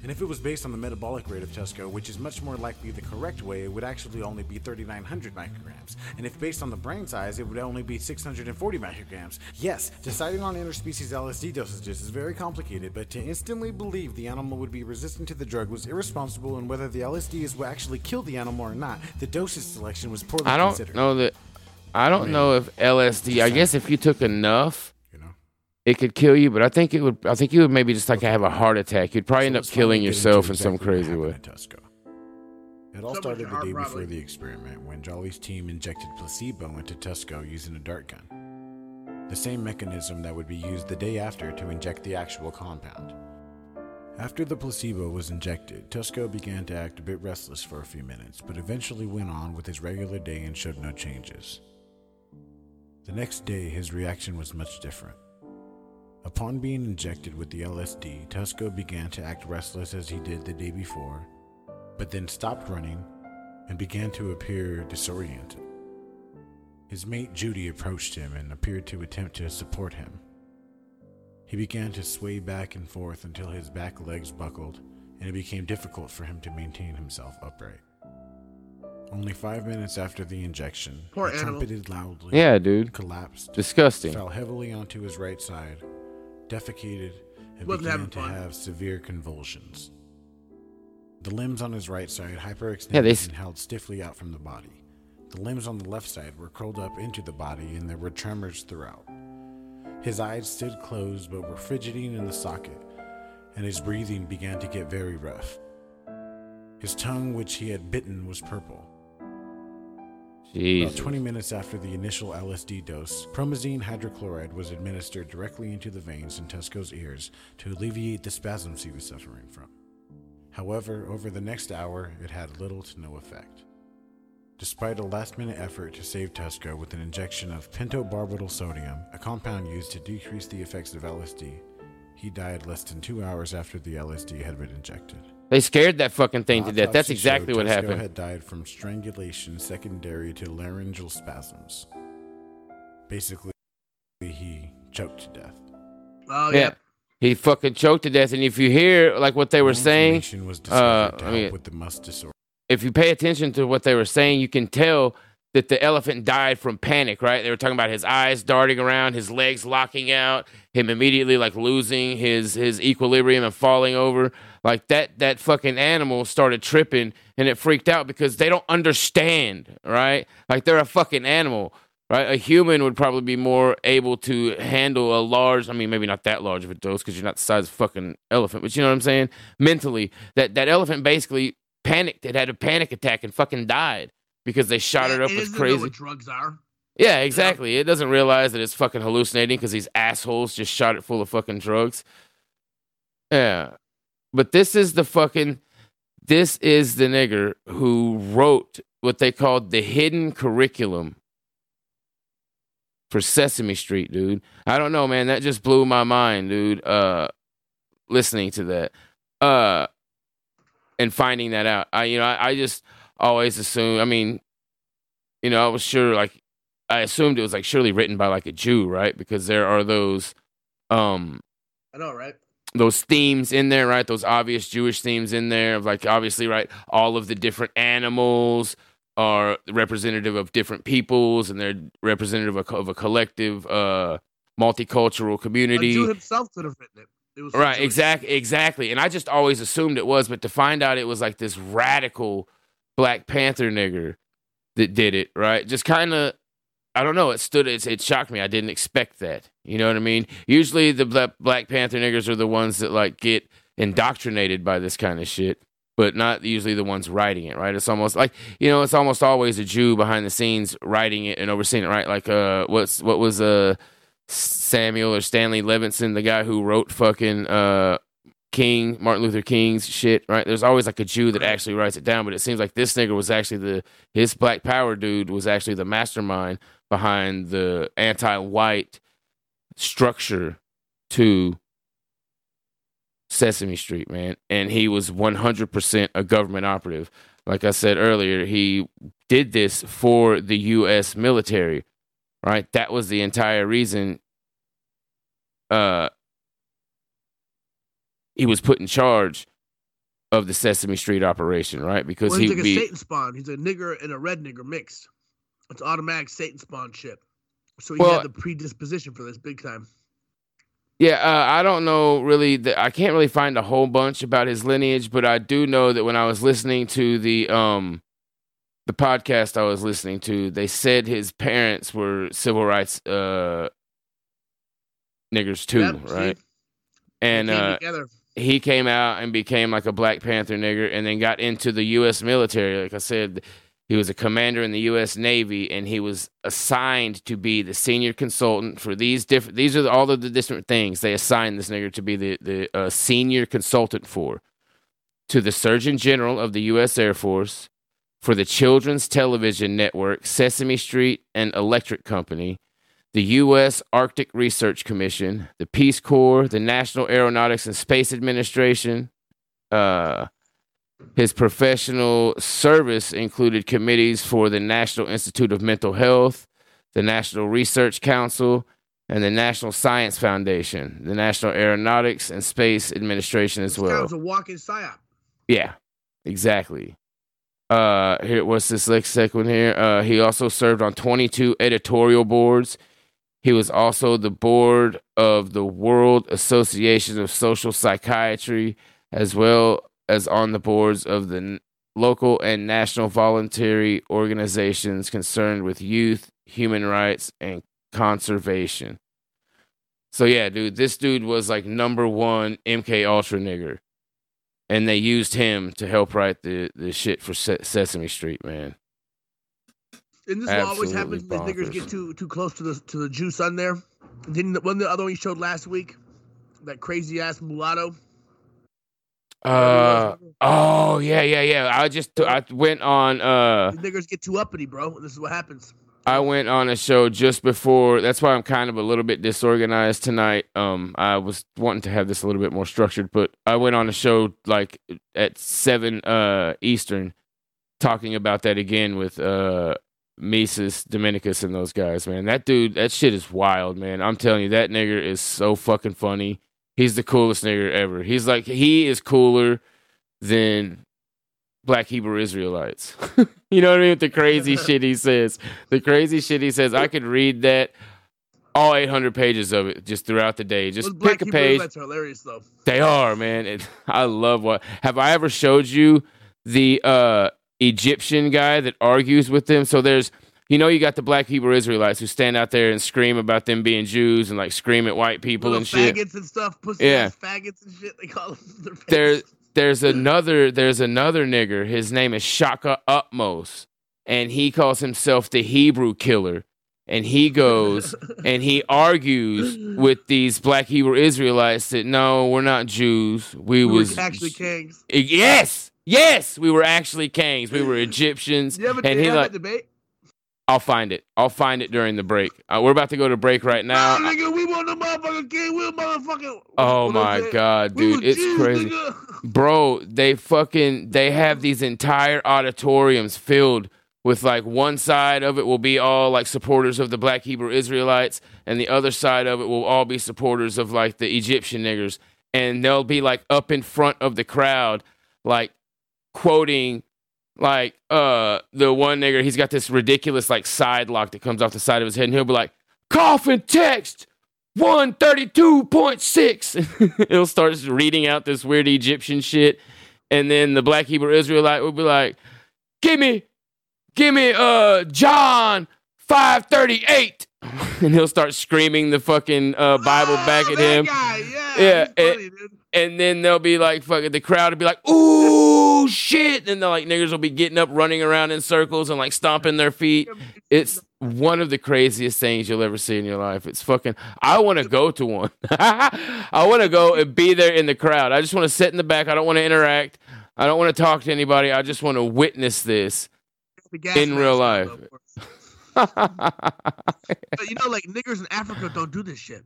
And if it was based on the metabolic rate of Tusco, which is much more likely the correct way, it would actually only be 3,900 micrograms. And if based on the brain size, it would only be 640 micrograms. Yes, deciding on interspecies LSD dosages is very complicated, but to instantly believe the animal would be resistant to the drug was irresponsible, and whether the LSD is what actually killed the animal or not, the dosage selection was poorly considered. Know that. I don't oh, know if LSD. I guess if you took enough, You know? it could kill you. But I think it would. I think you would maybe just like have a heart attack. You'd probably So end up killing yourself into in some exactly what crazy way. Tusco. It all So started the day before robbery. the experiment when Jolly's team injected placebo into Tusco using a dart gun. The same mechanism that would be used the day after to inject the actual compound. After the placebo was injected, Tusco began to act a bit restless for a few minutes, but eventually went on with his regular day and showed no changes. The next day, his reaction was much different. Upon being injected with the LSD, Tusco began to act restless as he did the day before, but then stopped running and began to appear disoriented. His mate Judy approached him and appeared to attempt to support him. He began to sway back and forth until his back legs buckled, and it became difficult for him to maintain himself upright. Only five minutes after the injection, Poor he animal. trumpeted loudly, Yeah, dude. collapsed, Disgusting. fell heavily onto his right side, defecated, and Wasn't began to fun. have severe convulsions. The limbs on his right side hyperextended Yeah, they s- and held stiffly out from the body. The limbs on the left side were curled up into the body, and there were tremors throughout. His eyes stood closed but were fidgeting in the socket, and his breathing began to get very rough. His tongue, which he had bitten, was purple. About 20 minutes after the initial LSD dose, promazine hydrochloride was administered directly into the veins in Tusco's ears to alleviate the spasms he was suffering from. However, over the next hour, it had little to no effect. Despite a last minute effort to save Tusco with an injection of pentobarbital sodium, a compound used to decrease the effects of LSD, he died less than two hours after the LSD had been injected. They scared that fucking thing to death. That's exactly what Tusco happened. had died from strangulation secondary to laryngeal spasms. Basically, he choked to death. Oh Yeah. yeah. He fucking choked to death. And if you hear like what they were No saying, information was discovered uh, I mean- with the musth disorder. If you pay attention to what they were saying, you can tell that the elephant died from panic, right? They were talking about his eyes darting around, his legs locking out, him immediately like losing his his equilibrium and falling over. Like that that fucking animal started tripping and it freaked out because they don't understand, right? Like they're a fucking animal. Right, a human would probably be more able to handle a large. I mean, maybe not that large of a dose because you're not the size of fucking elephant. But you know what I'm saying? Mentally, that that elephant basically panicked. It had a panic attack and fucking died because they shot Yeah, it up it with crazy. drugs are. Yeah, exactly. It doesn't realize that it's fucking hallucinating because these assholes just shot it full of fucking drugs. Yeah. But this is the fucking this is the nigger who wrote what they called the hidden curriculum for Sesame Street, dude. I don't know, man. That just blew my mind, dude. Uh listening to that. Uh and finding that out. I you know, I, I just always assume I mean, you know, I was sure like I assumed it was like surely written by like a Jew, right? Because there are those um I know, right? those themes in there, right? Those obvious Jewish themes in there of like obviously, right? All of the different animals are representative of different peoples and they're representative of, of a collective uh multicultural A community. Jew himself could have written it. Was Right, Jewish. exactly, exactly. And I just always assumed it was, but to find out it was like this radical Black Panther nigger that did it, right? Just kind of, I don't know. It stood, it, it shocked me. I didn't expect that. You know what I mean? Usually the Black, Black Panther niggers are the ones that like get indoctrinated by this kind of shit, but not usually the ones writing it, right? It's almost like you know, it's almost always a Jew behind the scenes writing it and overseeing it, right? Like uh, what's what was uh Samuel or Stanley Levinson, the guy who wrote fucking uh King, Martin Luther King's shit, right? There's always like a Jew that actually writes it down, but it seems like this nigga was actually the his Black Power dude was actually the mastermind behind the anti-white structure to Sesame Street, man. And he was 100% a government operative. Like I said earlier, he did this for the US military, right? That was the entire reason uh he was put in charge of the Sesame Street operation, right? Because Well, he's would like be a Satan spawn. He's a nigger and a red nigger mixed. It's automatic Satan spawn shit. So he Well- had the predisposition for this big time. Yeah, uh, I don't know really. The, I can't really find a whole bunch about his lineage, but I do know that when I was listening to the um the podcast I was listening to, they said his parents were civil rights uh niggers too, Yep, right? They And uh, he came out and became like a Black Panther nigger and then got into the U.S. military. Like I said, he was a commander in the U.S. Navy and he was assigned to be the senior consultant for these different. These are all of the different things they assigned this nigger to be the the uh, senior consultant for. To the Surgeon General of the U.S. Air Force, for the Children's Television Network, Sesame Street and Electric Company, the U.S. Arctic Research Commission, the Peace Corps, the National Aeronautics and Space Administration. Uh, his professional service included committees for the National Institute of Mental Health, the National Research Council, and the National Science Foundation, the National Aeronautics and Space Administration as well. was a walking psyop. Yeah, exactly. Uh, here, what's this next second here? Uh, he also served on 22 editorial boards. He was also the board of the World Association of Social Psychiatry, as well as on the boards of the local and national voluntary organizations concerned with youth, human rights, and conservation. So yeah, dude, this dude was like number one MK Ultra nigger, and they used him to help write the the shit for Se- Sesame Street, man. And this is always happens when niggers get too too close to the to the juice on there. And then the one the other one you showed last week, that crazy ass mulatto. Uh oh yeah yeah yeah. I just I went on uh These niggers get too uppity, bro. This is what happens. I went on a show just before. That's why I'm kind of a little bit disorganized tonight. Um, I was wanting to have this a little bit more structured, but I went on a show like at seven uh Eastern, talking about that again with uh Mises, Dominicus, and those guys. Man, that dude, that shit is wild, man. I'm telling you, that nigger is so fucking funny. He's the coolest nigger ever. He's like he is cooler than black Hebrew Israelites. you know what I mean? With the crazy shit he says. The crazy shit he says. I could read that all 800 pages of it just throughout the day. Just pick a Hebrew page. Israelites are hilarious though. They are, man. It, I love what. Have I ever showed you the uh, Egyptian guy that argues with them? So there's, you know, you got the black Hebrew Israelites who stand out there and scream about them being Jews and like scream at white people Little and shit. faggots and stuff, pussy Yeah. faggots and shit. They call them. Their. There's hmm. another there's another nigger. His name is Shaka Utmost, and he calls himself the Hebrew killer. And he goes and he argues with these black Hebrew Israelites that no, we're not Jews. We, We were was actually kings. yes, yes, we were actually kings. We were Egyptians. You ever, and you he have like, debate? I'll find it. I'll find it during the break. Uh, we're about to go to break right now. Nah, nigga, we want the motherfucking king. We motherfucking. Oh my god, dude, it's Jews, crazy. nigga. bro they fucking they have these entire auditoriums filled with like one side of it will be all like supporters of the black hebrew israelites and the other side of it will all be supporters of like the egyptian niggers and they'll be like up in front of the crowd like quoting like uh the one nigger he's got this ridiculous like side lock that comes off the side of his head and he'll be like coffin text 132.6 he'll start reading out this weird egyptian shit and then the black hebrew israelite will be like give me give me uh john 538 and he'll start screaming the fucking uh bible Ah, back at him. Guy, yeah, Yeah, he's it- funny. And then they'll be like fucking the crowd will be like ooh shit. And the like niggers will be getting up running around in circles and like stomping their feet. It's one of the craziest things you'll ever see in your life. It's fucking i want to go to one. I want to go and be there in the crowd. I just want to sit in the back. I don't want to interact. I don't want to talk to anybody. I just want to witness this in real life. though, of course. But you know, like niggers in Africa don't do this shit.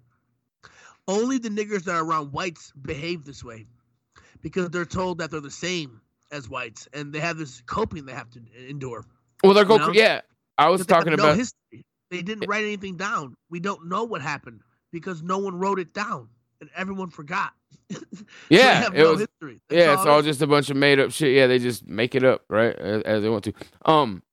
Only the niggers that are around whites behave this way because they're told that they're the same as whites and they have this coping they have to endure. well they're go You know? yeah i was But they have talking no about history. They didn't write anything down. We don't know what happened because no one wrote it down and everyone forgot. Yeah have it no was history. That's Yeah, it's all just a bunch of made up shit. Yeah, they just make it up, right, as, as they want to. Um,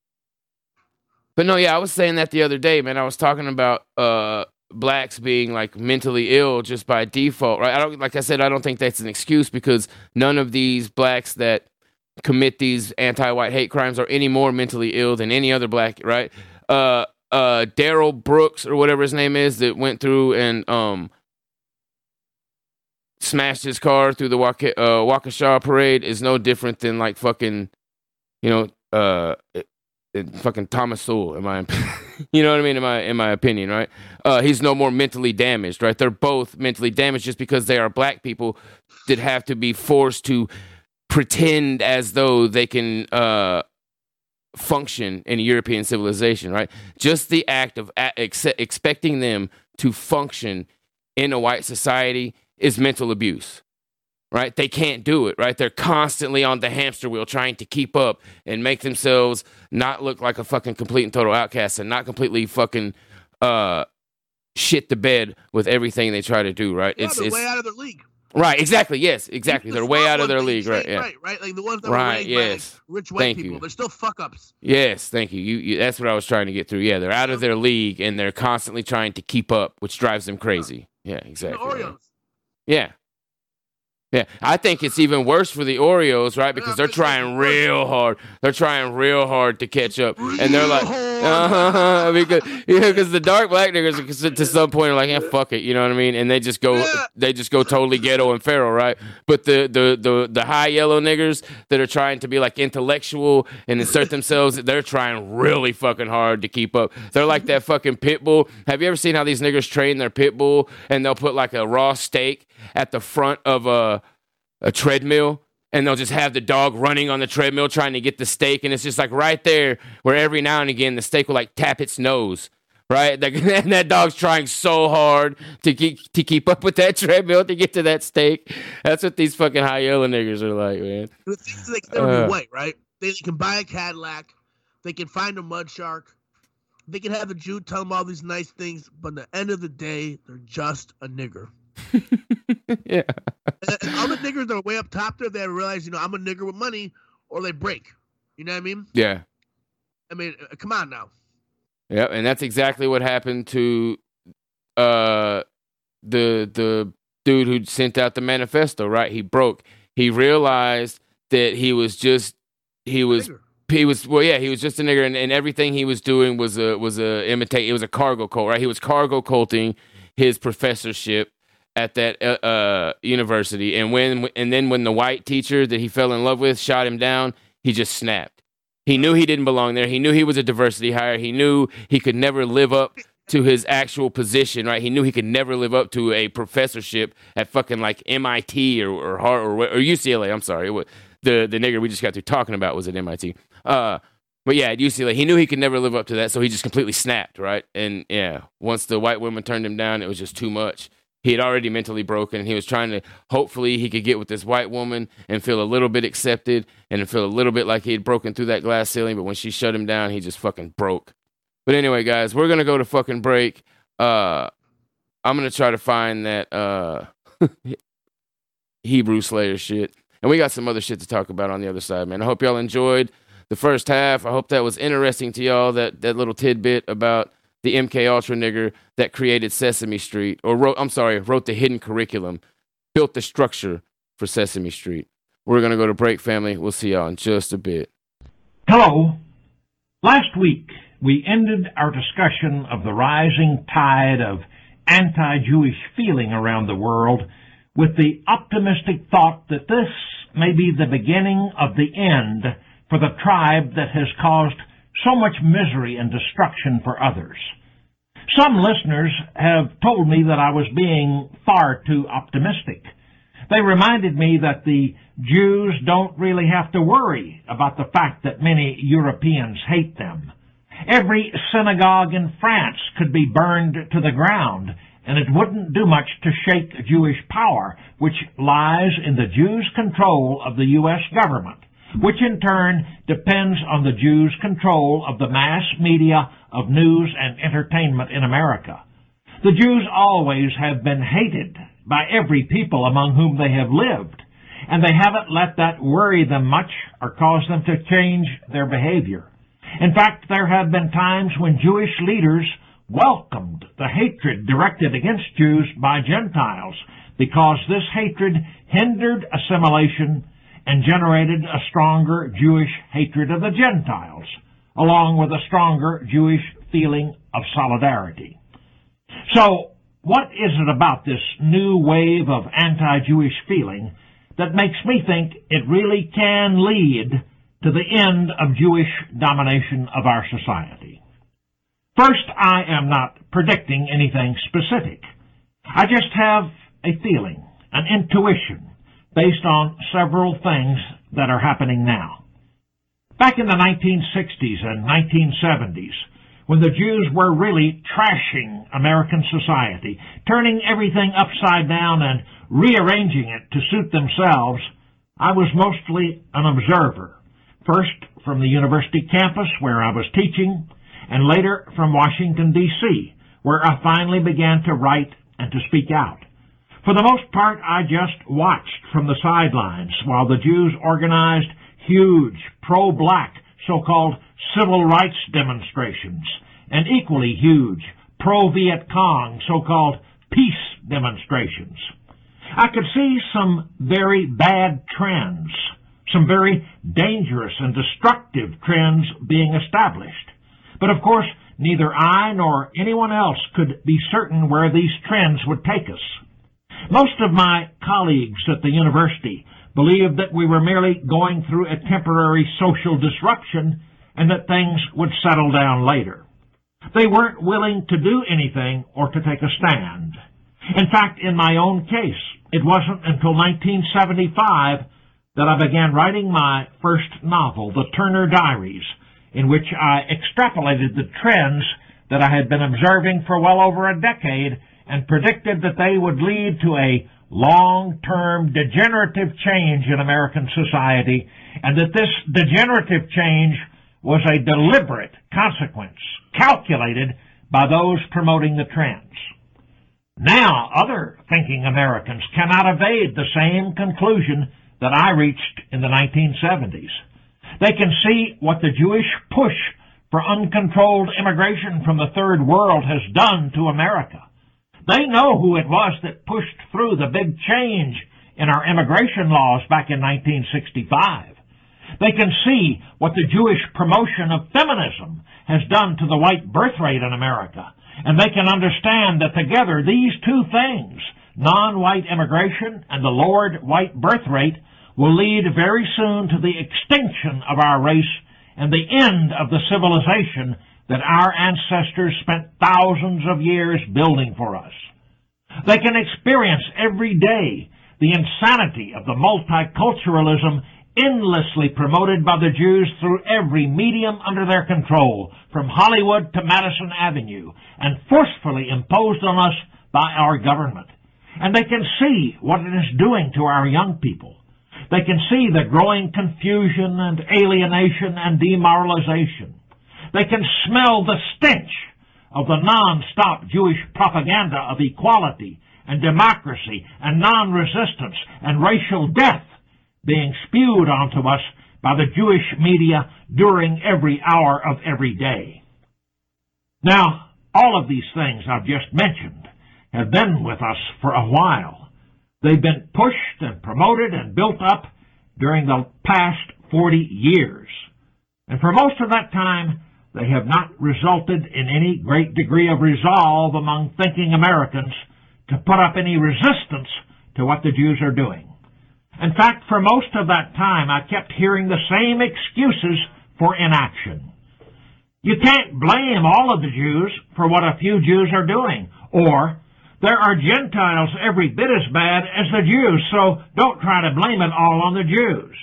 but no, yeah, I was saying that the other day, man. I was talking about uh blacks being like mentally ill just by default, right? I don't like I said, I don't think that's an excuse because none of these blacks that commit these anti-white hate crimes are any more mentally ill than any other black, right? Uh, uh, Darrell Brooks or whatever his name is that went through and um smashed his car through the uh, Waukesha parade is no different than like fucking, you know, uh, fucking Thomas Sowell. In my, you know what I mean? In my in my opinion, right? Uh, he's no more mentally damaged, right? They're both mentally damaged just because they are black people that have to be forced to pretend as though they can uh function in European civilization, right? Just the act of ex- expecting them to function in a white society is mental abuse, right? They can't do it, right? They're constantly on the hamster wheel trying to keep up and make themselves not look like a fucking complete and total outcast and not completely fucking uh shit the bed with everything they try to do, right? Yeah, It's it's way out of their league. right, exactly. Yes, exactly. The They're way out of their league, right? Yeah. Right, right. Like the ones that Right, were raised by like, rich white Thank people. you. They're still fuck ups. Yes, thank you. You, you. That's what I was trying to get through. Yeah, they're out of their league and they're constantly trying to keep up, which drives them crazy. Yeah, The exactly. right. Oreos. Yeah. Yeah, I think it's even worse for the Orioles, right? Because they're trying real hard. They're trying real hard to catch up, and they're like, Uh-huh, because because the dark black niggers to some point are like, yeah, fuck it, you know what I mean, and they just go, they just go totally ghetto and feral, right? But the the the the high yellow niggers that are trying to be like intellectual and insert themselves, they're trying really fucking hard to keep up. They're like that fucking pit bull. Have you ever seen how these niggers train their pit bull and they'll put like a raw steak at the front of a a treadmill and they'll just have the dog running on the treadmill trying to get the steak and it's just like right there where every now and again the steak will like tap its nose right Like, and that dog's trying so hard to keep to keep up with that treadmill to get to that steak that's what these fucking high yellow niggers are like man The they can Uh. right? They, they can buy a Cadillac, they can find a mud shark, they can have a Jew tell them all these nice things, but at the end of the day, they're just a nigger. yeah And, and all the niggers that are way up top there, they realize, you know, I'm a nigger with money, or they break. You know what I mean? yeah I mean, uh, come on now. Yep, and that's exactly what happened to uh the the dude who sent out the manifesto, right? He broke. He realized that he was just he was Nigger. he was well yeah he was just a nigger and, and everything he was doing was a was a imitate it was a cargo cult right he was cargo culting his professorship at that uh, uh university. And when and then when the white teacher that he fell in love with shot him down he just snapped. He knew he didn't belong there. He knew he was a diversity hire. He knew he could never live up to his actual position right? He knew he could never live up to a professorship at fucking like MIT or or Har- or, or UCLA I'm sorry. Was, the the nigger we just got through talking about was at MIT uh, but yeah, at UCLA, he knew he could never live up to that, so he just completely snapped, right? And yeah, once the white women turned him down, it was just too much. He had already mentally broken, and he was trying to hopefully he could get with this white woman and feel a little bit accepted and feel a little bit like he had broken through that glass ceiling. But when she shut him down, he just fucking broke. But anyway, guys, we're gonna go to fucking break. Uh, I'm gonna try to find that uh Hebrew Slayer shit. And we got some other shit to talk about on the other side, man. I hope y'all enjoyed the first half. I hope that was interesting to y'all. That that little tidbit about the MK Ultra nigger that created Sesame Street, or wrote. I'm sorry, wrote the hidden curriculum, built the structure for Sesame Street. We're gonna go to break, family. We'll see y'all in just a bit. Hello. Last week, we ended our discussion of the rising tide of anti-Jewish feeling around the world with the optimistic thought that this may be the beginning of the end for the tribe that has caused so much misery and destruction for others. Some listeners have told me that I was being far too optimistic. They reminded me that the Jews don't really have to worry about the fact that many Europeans hate them. Every synagogue in France could be burned to the ground, and it wouldn't do much to shake Jewish power, which lies in the Jews' control of the U.S. government, which in turn depends on the Jews' control of the mass media of news and entertainment in America. The Jews always have been hated by every people among whom they have lived, and they haven't let that worry them much or cause them to change their behavior. In fact, there have been times when Jewish leaders welcomed the hatred directed against Jews by Gentiles because this hatred hindered assimilation and generated a stronger Jewish hatred of the Gentiles, along with a stronger Jewish feeling of solidarity. So, what is it about this new wave of anti-Jewish feeling that makes me think it really can lead to the end of Jewish domination of our society? First, I am not predicting anything specific. I just have a feeling, an intuition, based on several things that are happening now. Back in the 1960s and 1970s, when the Jews were really trashing American society, turning everything upside down and rearranging it to suit themselves, I was mostly an observer. First from the university campus where I was teaching, and later from Washington, D.C., where I finally began to write and to speak out. For the most part, I just watched from the sidelines while the Jews organized huge pro-black so-called civil rights demonstrations and equally huge pro-Viet Cong so-called peace demonstrations. I could see some very bad trends, some very dangerous and destructive trends being established. But of course, neither I nor anyone else could be certain where these trends would take us. Most of my colleagues at the university believed that we were merely going through a temporary social disruption and that things would settle down later. They weren't willing to do anything or to take a stand. In fact, in my own case, it wasn't until 1975 that I began writing my first novel, The Turner Diaries, in which I extrapolated the trends that I had been observing for well over a decade and predicted that they would lead to a long-term degenerative change in American society and that this degenerative change was a deliberate consequence calculated by those promoting the trends. Now, other thinking Americans cannot evade the same conclusion that I reached in the 1970s. They can see what the Jewish push for uncontrolled immigration from the third world has done to America. They know who it was that pushed through the big change in our immigration laws back in 1965. They can see what the Jewish promotion of feminism has done to the white birth rate in America. And they can understand that together these two things, non-white immigration and the lowered white birth rate, will lead very soon to the extinction of our race and the end of the civilization that our ancestors spent thousands of years building for us. They can experience every day the insanity of the multiculturalism endlessly promoted by the Jews through every medium under their control, from Hollywood to Madison Avenue, and forcefully imposed on us by our government. And they can see what it is doing to our young people. They can see the growing confusion and alienation and demoralization. They can smell the stench of the non-stop Jewish propaganda of equality and democracy and non-resistance and racial death being spewed onto us by the Jewish media during every hour of every day. Now, all of these things I've just mentioned have been with us for a while. They've been pushed and promoted and built up during the past 40 years. And for most of that time, they have not resulted in any great degree of resolve among thinking Americans to put up any resistance to what the Jews are doing. In fact, for most of that time, I kept hearing the same excuses for inaction. You can't blame all of the Jews for what a few Jews are doing. Or, there are Gentiles every bit as bad as the Jews, so don't try to blame it all on the Jews.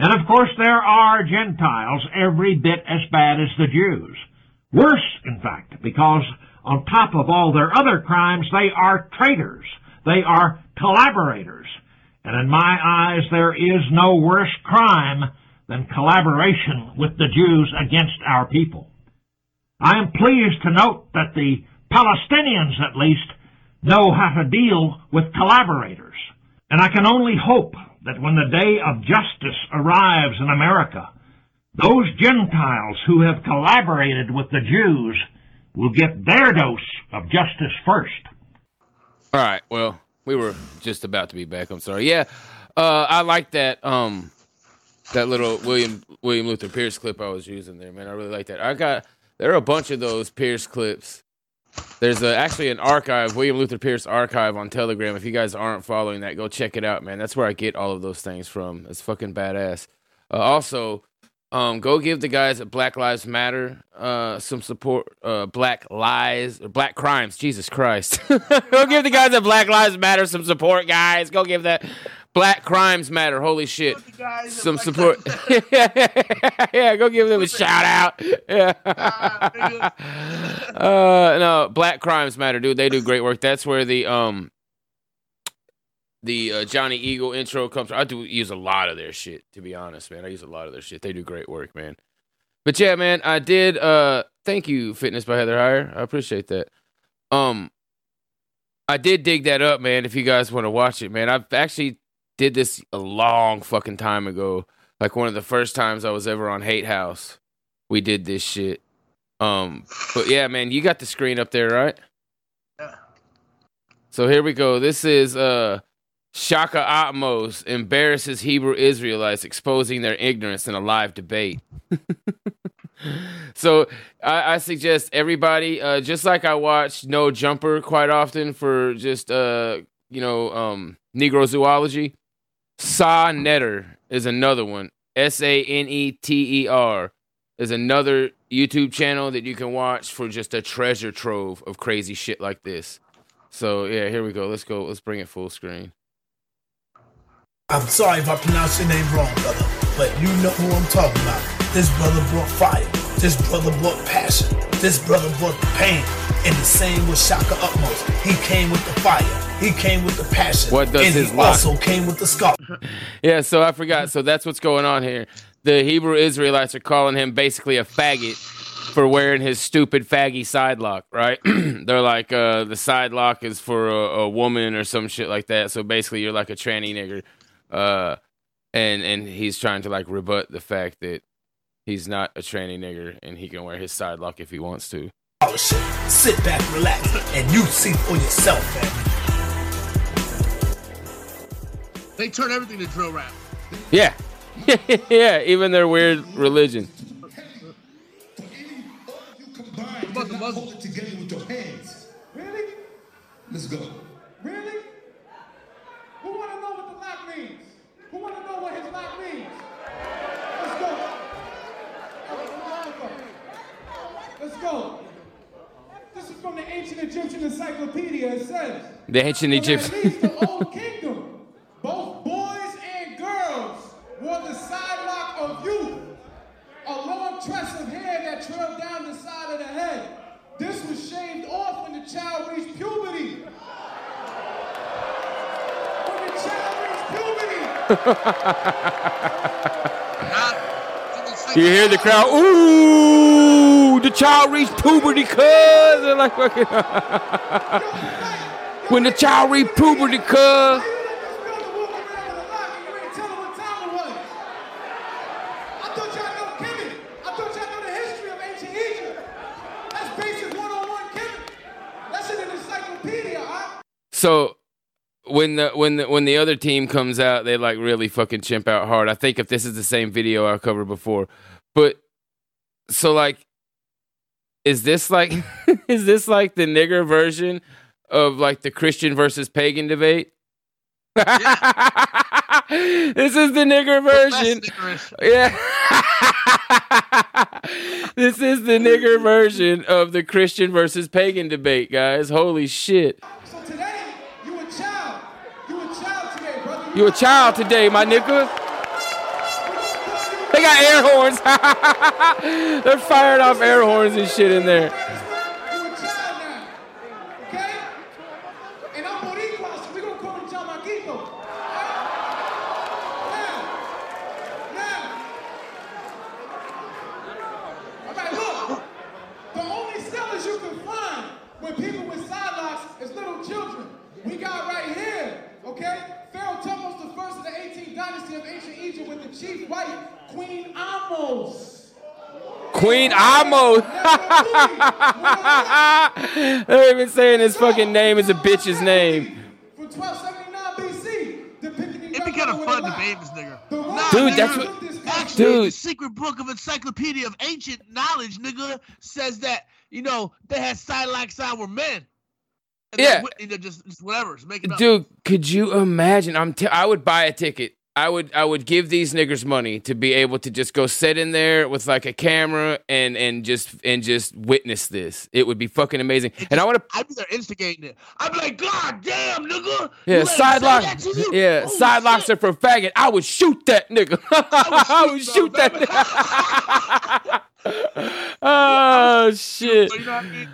And of course, there are Gentiles every bit as bad as the Jews. Worse, in fact, because on top of all their other crimes, they are traitors. They are collaborators. And in my eyes, there is no worse crime than collaboration with the Jews against our people. I am pleased to note that the Palestinians, at least, know how to deal with collaborators. And I can only hope that when the day of justice arrives in America, those Gentiles who have collaborated with the Jews will get their dose of justice first. All right. Well, we were just about to be back. I'm sorry. Yeah, uh, I like that. Um, that little William William Luther Pierce clip I was using there, man. I really like that. I got there are a bunch of those Pierce clips. There's a, actually an archive, William Luther Pierce archive on Telegram. If you guys aren't following that, go check it out, man. That's where I get all of those things from. It's fucking badass. Uh, also, um, go give the guys at Black Lives Matter uh, some support. Uh, Black Lies, or Black Crimes. Jesus Christ. go give the guys at Black Lives Matter some support, guys. Go give that Black Crimes Matter. Holy shit. The guys at Some support. Yeah, go give them a shout out. Yeah. uh, no, Black Crimes Matter, dude. They do great work. That's where the um the uh, Johnny Eagle intro comes. from. I do use a lot of their shit, to be honest, man. I use a lot of their shit. They do great work, man. But yeah, man, I did. Uh, thank you, Fitness by Heather Heyer. I appreciate that. Um, I did dig that up, man. If you guys want to watch it, man, I've actually did this a long fucking time ago. Like one of the first times I was ever on Hate House, we did this shit. Um, but yeah, man, you got the screen up there, right? Yeah. So here we go. This is uh Shaka Ahmose embarrasses Hebrew Israelites, exposing their ignorance in a live debate. so I, I suggest everybody, uh, just like I watch No Jumper quite often for just uh, you know um, Negro zoology. Sa Netter is another one. S A N E T E R is another YouTube channel that you can watch for just a treasure trove of crazy shit like this. So yeah, here we go. Let's go. Let's bring it full screen. I'm sorry if I pronounce your name wrong, brother, but you know who I'm talking about. This brother brought fire. This brother brought passion. This brother brought the pain. And the same with Shaka Ahmose. He came with the fire. He came with the passion. What does and his he lock- also came with the scar. Yeah, so I forgot. So that's what's going on here. The Hebrew Israelites are calling him basically a faggot for wearing his stupid faggy side lock, right? They're like, uh, the side lock is for a, a woman or some shit like that. So basically, you're like a tranny nigger. Uh, and and he's trying to like rebut the fact that he's not a tranny nigger and he can wear his side lock if he wants to. Oh, shit. Sit back, relax, and you see for yourself, man. They turn everything to drill rap. Yeah, yeah. Even their weird religion. What about the Muslims? Hold it together with your hands. Really? Let's go. Really? Who want to know what the lock means? Who want to know what his lock means? Let's go. Let's go. This is from the ancient Egyptian encyclopedia. It says. The ancient "From Egyptian. The old kingdom, both boys and girls wore the side lock of youth, a long tress of hair that trailed down the side of the head. This was shaved off when the child reached puberty. When the child reached puberty. You hear the crowd? Ooh, the child reached puberty, cuz. They're like fucking. When the child reached puberty, cuz. I thought y'all know Kemet. I thought y'all know the history of ancient Egypt. That's basic 101 Kemet. That's in an encyclopedia, huh? So when the when the when the other team comes out, they like really fucking chimp out hard. I think if this is the same video I covered before, but so like, is this like is this like the nigger version of like the Christian versus pagan debate? this is the nigger version. Yeah. this is the nigger version of the Christian versus pagan debate, guys. Holy shit. So today, you a child. You a child today, brother. You a child today, my nigga. They got air horns. They're firing off air horns and shit in there. You a child now. Okay? And I'm Boricua, so we gonna call him Chamaquito. Now, now. All right, look. The only sellers you can find with people with side locks is little children. We got right here, okay? Pharaoh Thutmose the first of the 18th dynasty of ancient Egypt with the chief wife, Queen Amos. Queen Amo. They're even saying his fucking name is a bitch's name. From 1279 BC, depicting It'd be kind of fun to debate this nigga. Nah, Dude, nigga, that's what- Actually, Dude. the secret book of encyclopedia of ancient knowledge, nigga, says that you know they had side like side were men. And Yeah. then, you know, just, just whatever, just make it up. Dude, could you imagine? I'm t- I would buy a ticket. I would I would give these niggers money to be able to just go sit in there with like a camera and and just and just witness this. It would be fucking amazing. And I want to I'd be there instigating it. I'd be like, God damn, nigga. yeah, you let him side say lock. that to you? Yeah, Holy side locks are for faggot. I would shoot that nigga. I would shoot that. oh shit. You know what I mean?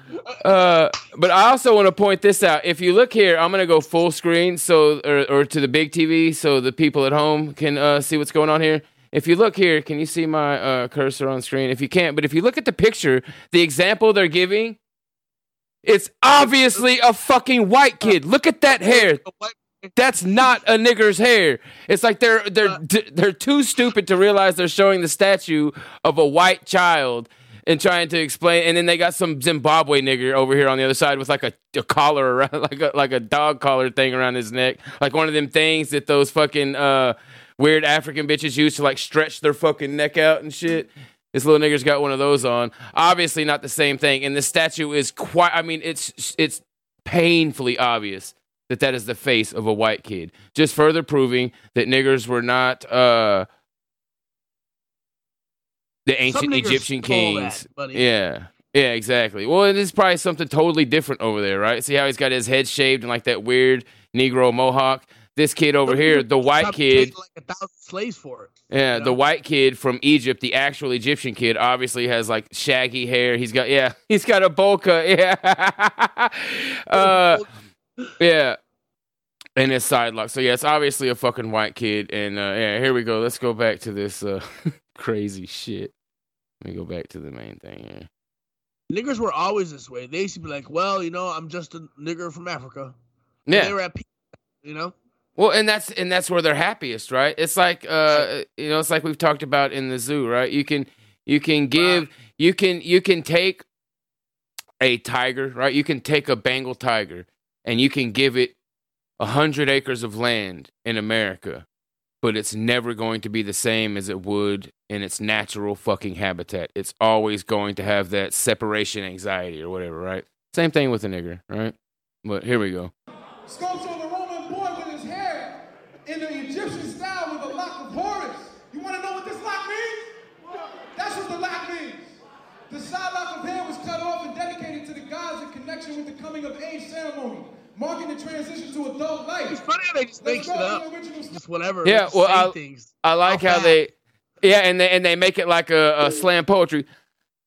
Uh, but I also want to point this out. If you look here, I'm gonna go full screen so or, or to the big TV so the people at home can uh, see what's going on here. If you look here, can you see my uh, cursor on screen? If you can't, but if you look at the picture, the example they're giving, it's obviously a fucking white kid. Look at that hair. That's not a nigger's hair. It's like they're they're they're too stupid to realize they're showing the statue of a white child and trying to explain. And then they got some Zimbabwe nigger over here on the other side with like a, a collar around, like a like a dog collar thing around his neck, like one of them things that those fucking uh, weird African bitches use to like stretch their fucking neck out and shit. This little nigger's got one of those on. Obviously, not the same thing. And the statue is quite. I mean, it's it's painfully obvious that that is the face of a white kid. Just further proving that niggers were not uh, the ancient Egyptian stole that, kings. yeah. Yeah, exactly. Well, it is probably something totally different over there, right? See how he's got his head shaved and like that weird Negro mohawk. This kid over here, the white kid, like a thousand slaves for it. yeah, you the white kid from Egypt, the actual Egyptian kid, obviously has like shaggy hair. He's got yeah, he's got a bowl. Yeah, uh, yeah, and it's side lock. So yeah, it's obviously a fucking white kid. And uh, yeah, here we go. Let's go back to this uh, crazy shit. Let me go back to the main thing here. Niggers were always this way. They used to be like, "Well, you know, I'm just a nigger from Africa." And Yeah. they were at peace, you know. Well, and that's and that's where they're happiest, right? It's like uh you know, it's like we've talked about in the zoo, right? You can you can give you can you can take a tiger, right? You can take a Bengal tiger and you can give it a hundred acres of land in America, but it's never going to be the same as it would in its natural fucking habitat. It's always going to have that separation anxiety or whatever, right? Same thing with a nigger, right? But here we go. Sculpture of the Roman boy with his hair in the Egyptian style with a lock of Horus. You want to know what this lock means? That's what the lock means. The side lock of hair was cut off and dedicated to the gods in connection with the coming of age ceremony, marking the transition to adult life. It's funny how they just make Let's shit up, to the original just whatever. Yeah, just well, I, things. I like how they, yeah, and they and they make it like a, a slam poetry.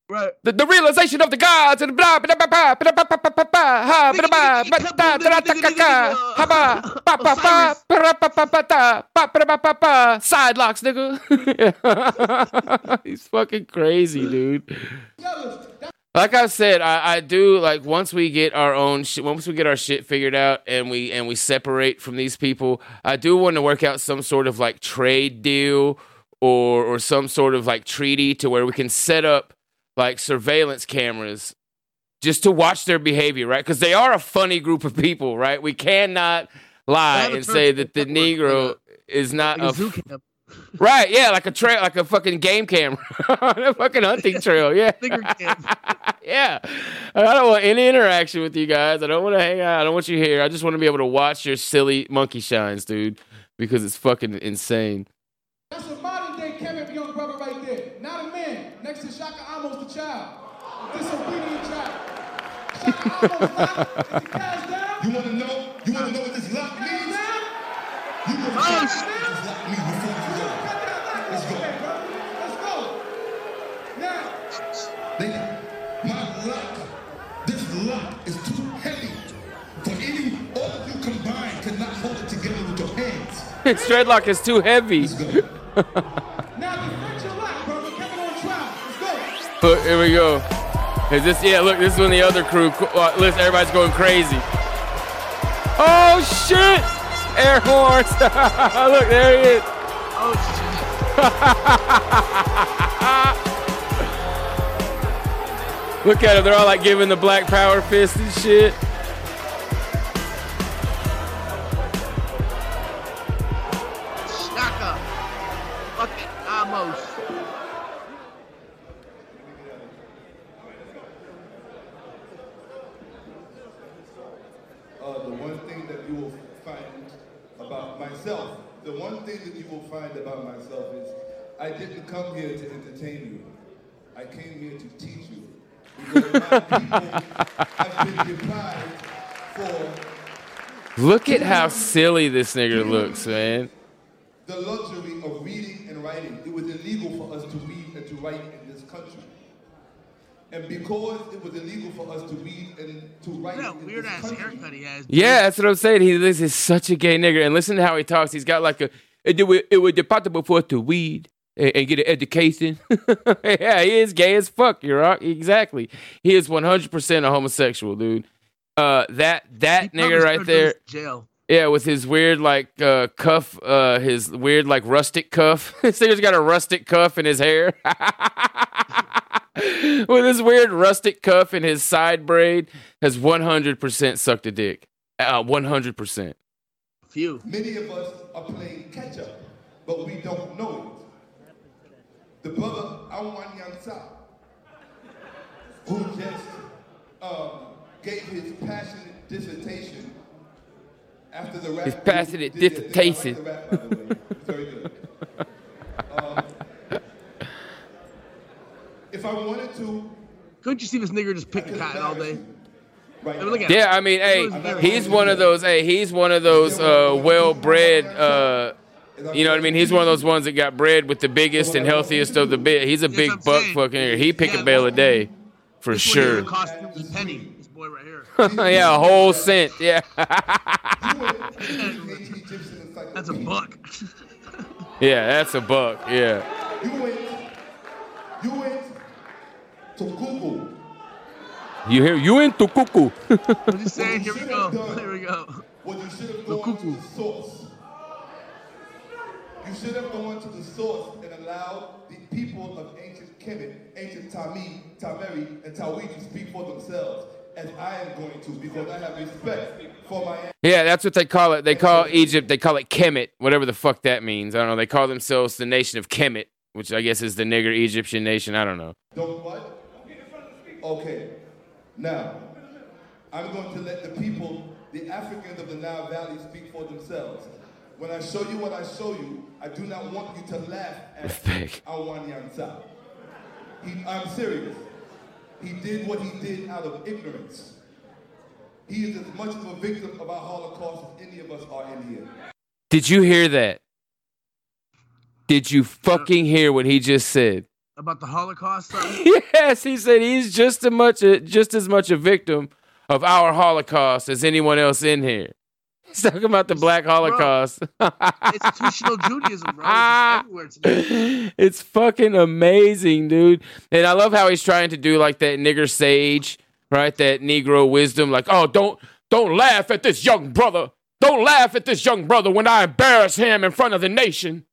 Right. The, the realization of the gods and blah blah blah blah blah blah blah blah blah blah ha blah blah blah da da da da da ha ba ba ba ba ba ba ba ba da ba ba ba ba ba side locks nigga. He's fucking crazy, dude. Like I said, I, I do like once we get our own shit, once we get our shit figured out and we and we separate from these people, I do want to work out some sort of like trade deal or or some sort of like treaty to where we can set up like surveillance cameras just to watch their behavior, right? Because they are a funny group of people, right? We cannot lie and say that the it, like a- Negro is not a a zoo f- camp. Right, yeah, like a trail, like a fucking game camera, a fucking hunting trail, yeah, yeah. I don't want any interaction with you guys. I don't want to hang out. I don't want you here. I just want to be able to watch your silly monkey shines, dude, because it's fucking insane. That's a modern day Kemet young brother right there. Not a man. Next to Shaka Ahmose, the child. a Disobedient child. Shaka Ahmose locked. Is the cash down? You want to know? You want to know what this lock means? You want to Oh, know what shit. this lock means before we go? Let's go. Let's go. Now, They, my lock, this lock is too heavy for any, all of you combined cannot hold it together with your hands. His dreadlock is too heavy. Let's go. now defend your lock, brother. Kevin on trial. Let's go. Look, here we go. Is this? Yeah, look, this is when the other crew. Uh, listen, everybody's going crazy. Oh shit! Air horns. look, there he is. Look at them. They're all like giving the black power fist and shit. Shaka. Fucking Amos. Uh, the one thing that you will find about myself, the one thing that you will find about myself is I didn't come here to entertain you. I came here to teach you. Because my people have been deprived for Look at how silly this nigga looks, man. the luxury of reading and writing. It was illegal for us to read and to write in this country. And because it was illegal for us to read and to write Look at that in weird this ass country, haircut he has. Yeah, that's what I'm saying. He this is such a gay nigger. And listen to how he talks. He's got like a it would it would possible for us to weed and, and get an education. yeah, he is gay as fuck. You're right. Exactly. He is 100 percent a homosexual, dude. Uh, that that Probably nigger right there. Jail. Yeah, with his weird like uh, cuff, uh, his weird like rustic cuff. this nigga's got a rustic cuff in his hair. with his weird rustic cuff in his side braid, has 100% sucked a dick. Uh, 100%. Few. many of us are playing catch up, but we don't know it. The brother Awan Yansa, who just um, gave his passionate dissertation after the rap. His passionate did their thing. I like dissertation. the rap, by the way. It's very good. Um, if I wanted to, Couldn't you see this nigger just picking cotton all day? right I mean, look at Yeah, I mean, hey, he's one of those. Hey, he's one of those uh, well-bred. Uh, you know what I mean? He's one of those ones that got bred with the biggest and healthiest of the bit. He's a That's big I'm buck saying. fucking. He pick Yeah, a bale a day, for This one here sure. cost a penny. This boy right here. yeah, a whole cent. Yeah, That's a buck. yeah, that's a buck. Yeah. you went, you went to Google. You hear? You into cuckoo? What you saying? Here we go. Here we go. What you should have gone to the source. You should have gone to the source and allowed the people of ancient Kemet, ancient Tami, Tameri, and Tawi to speak for themselves, as I am going to, because I have respect for my Yeah, that's what they call it. They call Egypt. They call it Kemet, whatever the fuck that means. I don't know. They call themselves the nation of Kemet, which I guess is the nigger Egyptian nation. I don't know. Don't what? Okay. Now, I'm going to let the people, the Africans of the Nile Valley, speak for themselves. When I show you what I show you, I do not want you to laugh at Respect. Awan Yansa. He, I'm serious. He did what he did out of ignorance. He is as much of a victim of our Holocaust as any of us are in here. Did you hear that? Did you fucking hear what he just said? About the Holocaust. Yes, he said he's just as much a, just as much a victim of our Holocaust as anyone else in here. He's talking about the Black Holocaust. Institutional Judaism, bro. It's everywhere today. it's fucking amazing, dude. And I love how he's trying to do like that nigger sage, right? That Negro wisdom, like, oh, don't don't laugh at this young brother. Don't laugh at this young brother when I embarrass him in front of the nation.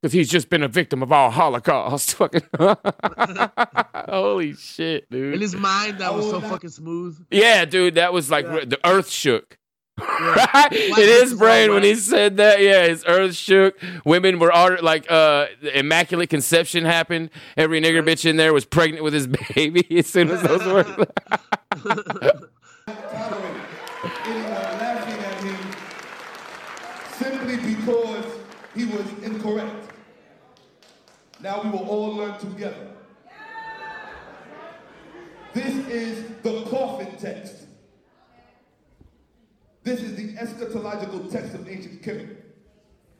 Because he's just been a victim of our Holocaust. Fucking holy shit, dude. In his mind, that was oh, so fucking smooth. Yeah, dude, that was like Yeah. the earth shook. right? Black In Panther's his brain, when he said that, yeah, his earth shook. Women were all like, uh, immaculate conception happened. Every nigger bitch in there was pregnant with his baby as soon as those words. laughing at him simply because he was incorrect. Now we will all learn together. This is the coffin text. This is the eschatological text of ancient Kemet.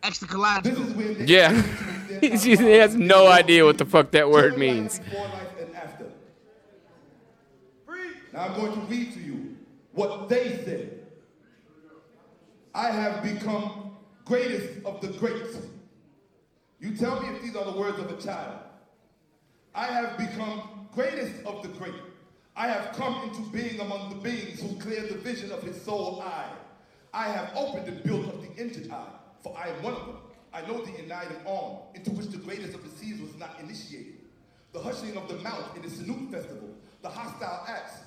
Extra This is where yeah. He's- he has no idea what the fuck that word means. before life and after. Now I'm going to read to you what they said. I have become greatest of the greats. You tell me if these are the words of a child. I have become greatest of the great. I have come into being among the beings who clear the vision of his soul eye. I have opened and built up the injured eye, for I am one of them. I know the united arm, into which the greatest of the seas was not initiated. The hushing of the mouth in the Sinoot festival, the hostile acts,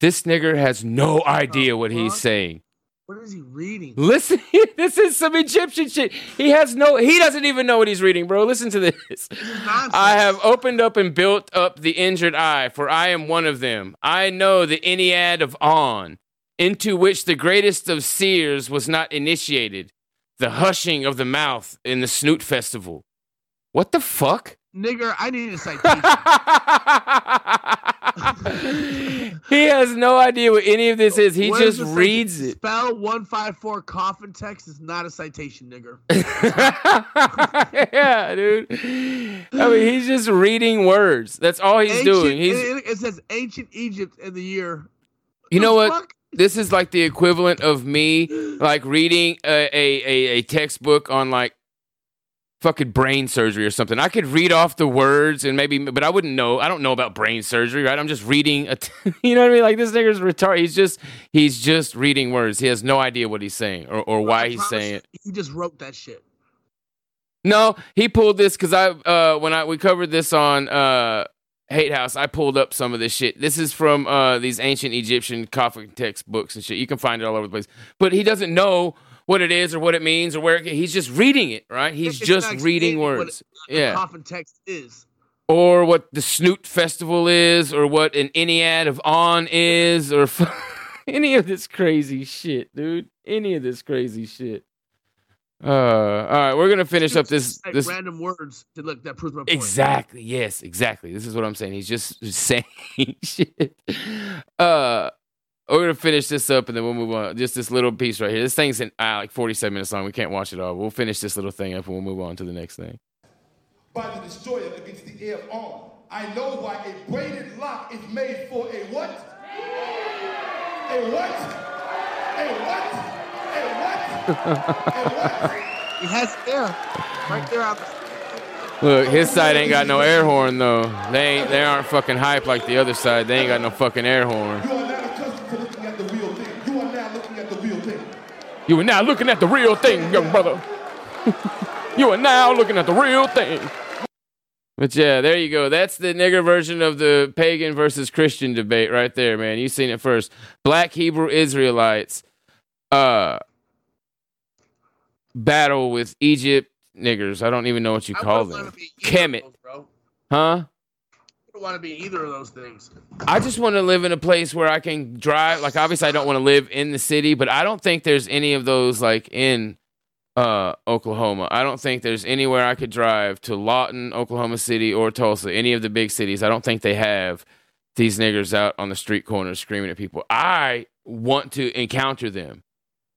This nigger has no idea what he's saying. What is he reading? Listen, this is some Egyptian shit. He has no, he doesn't even know what he's reading, bro. Listen to this. I have opened up and built up the injured eye, for I am one of them. I know the Ennead of On, into which the greatest of seers was not initiated, the hushing of the mouth in the Snoot Festival. What the fuck? Nigger, I need a citation. he has no idea what any of this is. He What just is reads it. Spell 154 coffin text is not a citation, nigger. yeah, dude. I mean, he's just reading words. That's all he's Ancient- doing. He's, it, says ancient Egypt in the year. you know the what? fuck? This is like the equivalent of me like reading a, a, a, a textbook on like fucking brain surgery or something. I could read off the words and maybe, but I wouldn't know. I don't know about brain surgery, right? I'm just reading. A t- you know what I mean? Like this nigga's retarded. He's just he's just reading words. He has no idea what he's saying or, or why he's saying it. He just wrote that shit. No, he pulled this because I uh when I we covered this on uh Hate House, I pulled up some of this shit. This is from uh these ancient Egyptian coffin textbooks and shit. You can find it all over the place. But he doesn't know what it is or what it means or where it, he's just reading it, right? He's It's just reading words. Yeah. coffin text is. or what the Snoot Festival is, or what an Ennead of On is, or any of this crazy shit, dude. Any of this crazy shit. Uh, all right, we're gonna finish up this this random words to look that proves my point. Exactly. Yes, exactly. This is what I'm saying. He's just saying shit. Uh we're gonna finish this up and then we'll move on. Just this little piece right here. This thing's in uh, like 47 minutes long. We can't watch it all. We'll finish this little thing up and we'll move on to the next thing. by the destroyer against the air arm. I know why a braided lock is made for a what? A what? A what? A what? A what? He has air right there out the Look, his side ain't got no air horn though. They ain't they aren't fucking hype like the other side. They ain't got no fucking air horn. You are not accustomed to looking at the real thing. You are now looking at the real thing. You are now looking at the real thing, young brother. you are now looking at the real thing. But yeah, there you go. That's the nigger version of the pagan versus Christian debate right there, man. You seen it first. Black Hebrew Israelites uh battle with Egypt niggers. I don't even know what you I call them. be either Kemet. bro. Huh? Want to be either of those things. I just want to live in a place where I can drive. Like, obviously, I don't want to live in the city, but I don't think there's any of those like in uh, Oklahoma. I don't think there's anywhere I could drive to Lawton, Oklahoma City, or Tulsa, any of the big cities. I don't think they have these niggers out on the street corners screaming at people. I want to encounter them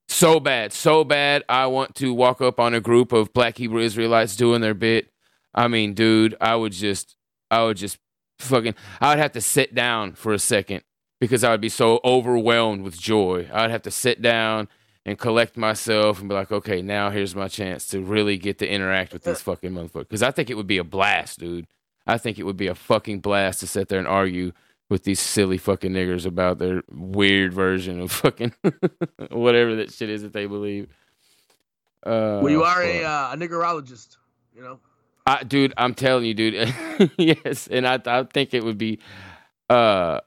so bad, so bad. I want to walk up on a group of Black Hebrew Israelites doing their bit. I mean, dude, I would just, I would just fucking, I would have to sit down for a second because I would be so overwhelmed with joy. I'd have to sit down and collect myself and be like, okay, now here's my chance to really get to interact with these fucking motherfuckers. Because I think it would be a blast, dude. I think it would be a fucking blast to sit there and argue with these silly fucking niggers about their weird version of fucking whatever that shit is that they believe. Uh, well, you are a, uh, a niggerologist, you know. I, dude, I'm telling you, dude. yes, and I, I think it would be, uh,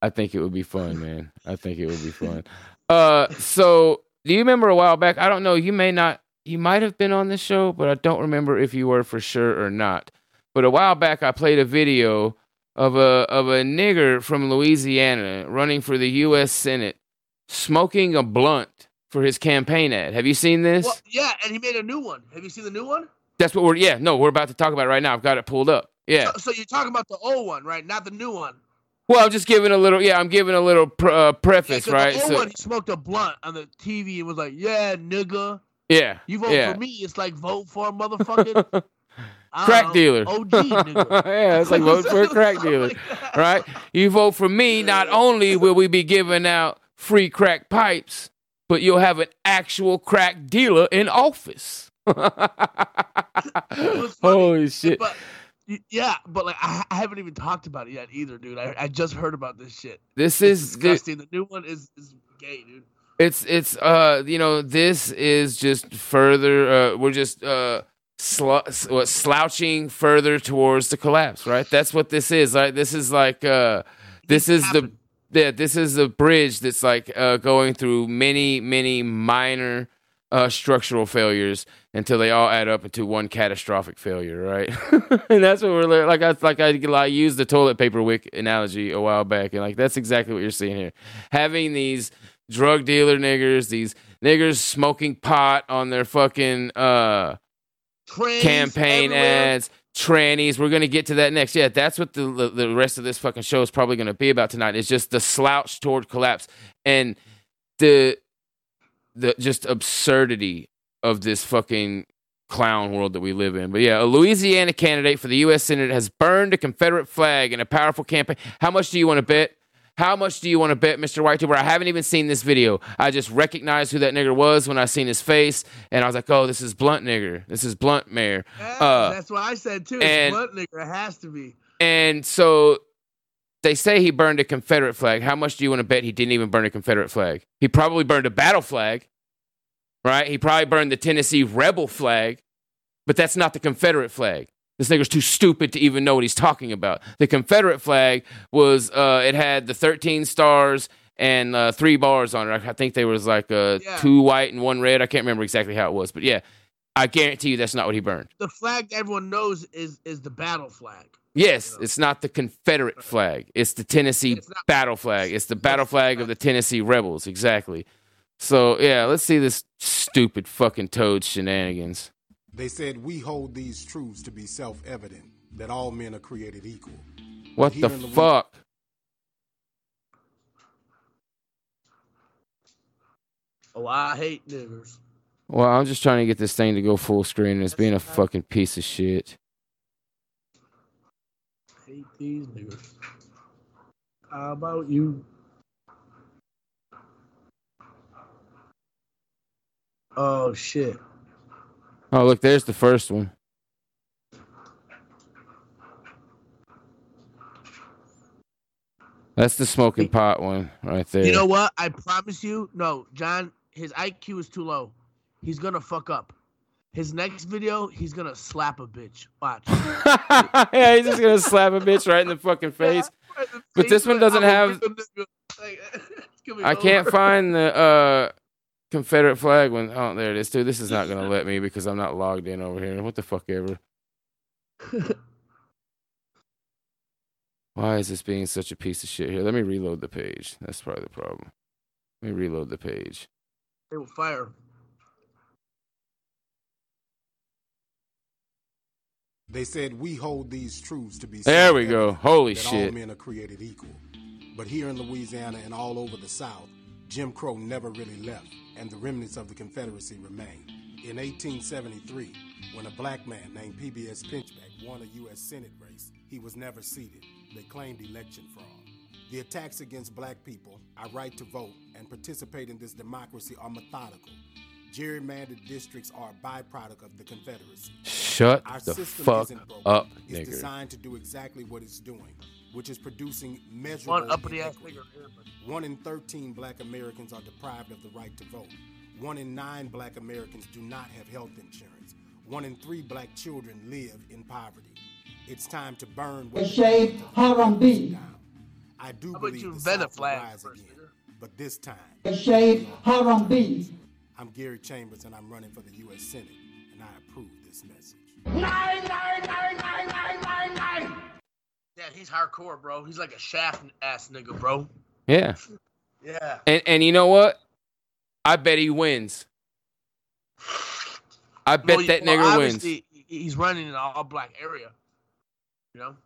I think it would be fun, man. I think it would be fun. Uh, so do you remember a while back? I don't know. You may not. You might have been on this show, but I don't remember if you were for sure or not. But a while back, I played a video of a of a nigger from Louisiana running for the U.S. Senate, smoking a blunt for his campaign ad. Have you seen this? Well, yeah, and he made a new one. Have you seen the new one? That's what we're. Yeah, no, we're about to talk about it right now. I've got it pulled up. Yeah. So, so you're talking about the old one, right? Not the new one. Well, I'm just giving a little. Yeah, I'm giving a little pr- uh, Yeah, right? The old So, one, he smoked a blunt on the TV and was like, "Yeah, nigga, yeah. you vote yeah. for me." It's like vote for a motherfucking crack know, dealer. OG nigga. yeah, it's like vote for a crack dealer, right? You vote for me, not only will we be giving out free crack pipes, but you'll have an actual crack dealer in office. Holy shit! But yeah, but like I, I haven't even talked about it yet either, dude. I, I just heard about this shit. This It's is the, disgusting. The new one is is gay, dude. it's it's uh you know this is just further uh we're just uh sl- what slouching further towards the collapse right that's what this is right this is like uh this is the yeah this is the bridge that's like uh going through many many minor uh structural failures until they all add up into one catastrophic failure right and that's what we're like I like I, I used the toilet paper wick analogy a while back and like that's exactly what you're seeing here having these drug dealer niggers, these niggers smoking pot on their fucking uh campaign everywhere. ads, trannies. We're gonna get to that next. Yeah, that's what the the, the rest of this fucking show is probably gonna be about tonight. It's just the slouch toward collapse and the the just absurdity of this fucking clown world that we live in. But yeah, a Louisiana candidate for the U.S. Senate has burned a Confederate flag in a powerful campaign. How much do you want to bet? How much do you want to bet, Mr. Whitetuber? I haven't even seen this video. I just recognized who that nigger was when I seen his face, and I was like, "Oh, this is Blunt nigger. This is Blunt Mayor." Yeah, Uh, that's what I said too. It's and- blunt nigger. It has to be. and so they say he burned a Confederate flag. How much do you want to bet he didn't even burn a Confederate flag? He probably burned a battle flag, right? He probably burned the Tennessee rebel flag, but that's not the Confederate flag. This nigga's too stupid to even know what he's talking about. The Confederate flag was, uh, it had the 13 stars and uh, three bars on it. I think there was like uh, Yeah. two white and one red. I can't remember exactly how it was, but yeah, I guarantee you that's not what he burned. The flag everyone knows is is the battle flag. Yes, it's not the Confederate flag. It's the Tennessee It's not- battle flag. It's the battle flag of the Tennessee rebels. Exactly. So yeah, let's see this stupid fucking toad shenanigans. They said we hold these truths to be self-evident that all men are created equal. What Here the Louis- fuck? Oh, I hate niggers. Well, I'm just trying to get this thing to go full screen, and it's being a fucking piece of shit. Hate these niggers. How about you? Oh shit. Oh, look, there's the first one. That's the smoking pot one right there. You know what? I promise you, no, John, his IQ is too low. He's gonna fuck up. His next video, he's gonna slap a bitch. Watch. yeah, he's just gonna slap a bitch right in the fucking face. But this one doesn't have. I can't find the uh Confederate flag one. Oh, there it is, dude. This is not gonna let me because I'm not logged in over here. What the fuck ever. Why is this being such a piece of shit here? Let me reload the page. That's probably the problem. Let me reload the page. They will fire. They said we hold these truths to be There we go. Holy that shit. all men are created equal. But here in Louisiana and all over the South, Jim Crow never really left, and the remnants of the Confederacy remain. In 1873, when a black man named P.B.S. Pinchback won a U.S. Senate race, he was never seated. They claimed election fraud. The attacks against black people, our right to vote and participate in this democracy are methodical. Gerrymandered districts are a byproduct of the Confederacy. Shut Our the system fuck isn't broken. up, It's nigger. designed to do exactly what it's doing, which is producing measurable One uppity ass inequity. nigger. One in 13 black Americans are deprived of the right to vote. One in nine black Americans do not have health insurance. One in three black children live in poverty. It's time to burn what Shade Harambe. down. I do How believe you the invent a South will rise again, but this time. Shade Harambe. I'm Gary Chambers and I'm running for the U.S. Senate, and I approve this message. Yeah, he's hardcore, bro. He's like a shaft ass nigga, bro. Yeah. Yeah. And and you know what? I bet he wins. I bet Well, that well, nigger wins. He's running in an all black area. You know?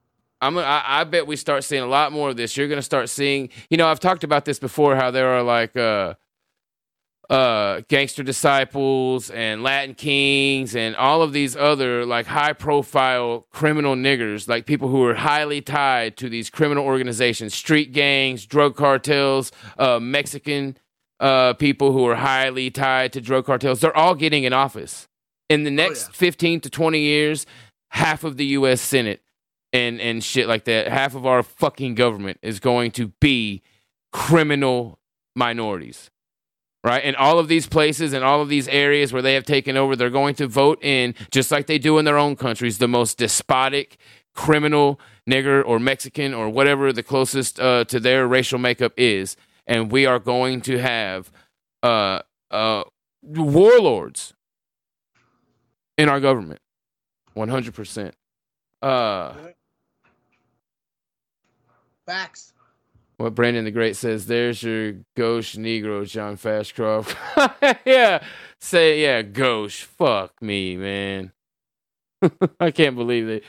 I'm I, I bet we start seeing a lot more of this. You're gonna start seeing, you know, I've talked about this before, how there are like uh uh gangster disciples and Latin kings and all of these other like high profile criminal niggers, like people who are highly tied to these criminal organizations, street gangs, drug cartels, uh Mexican uh people who are highly tied to drug cartels. They're all getting in office. In the next 15 to 20 years, half of the US Senate and and shit like that. Half of our fucking government is going to be criminal minorities. Right? And all of these places and all of these areas where they have taken over, they're going to vote in, just like they do in their own countries, the most despotic, criminal nigger or Mexican or whatever the closest uh, to their racial makeup is. And we are going to have uh, uh, warlords in our government. 100%. Uh, Facts. What Brandon the Great says, there's your gauche Negro, John Fashcroft. yeah. Say, yeah, gauche. Fuck me, man. I can't believe it.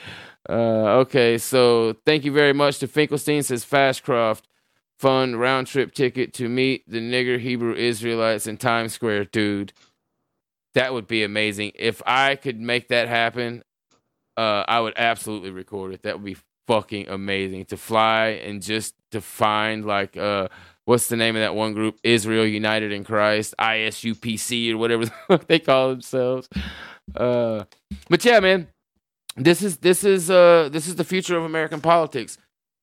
Uh, okay, so thank you very much to Finkelstein, says Fashcroft. Fun round trip ticket to meet the nigger Hebrew Israelites in Times Square, dude. That would be amazing. If I could make that happen, uh, I would absolutely record it. That would be fucking amazing to fly and just to find like uh what's the name of that one group? Israel United in Christ ISUPC or whatever they call themselves. Uh but yeah man this is this is uh this is the future of American politics.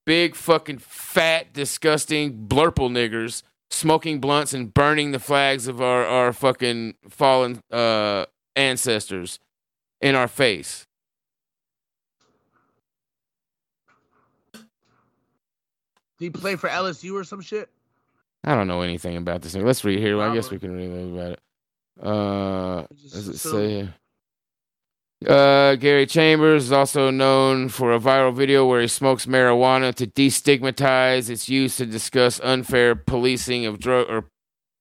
Big fucking fat disgusting blurple niggers smoking blunts and burning the flags of our our fucking fallen uh ancestors in our face Did he play for LSU or some shit? I don't know anything about this. Let's read here. I guess we can read about it. Uh, does it say? here? Uh, Gary Chambers is also known for a viral video where he smokes marijuana to destigmatize its use to discuss unfair policing of drug or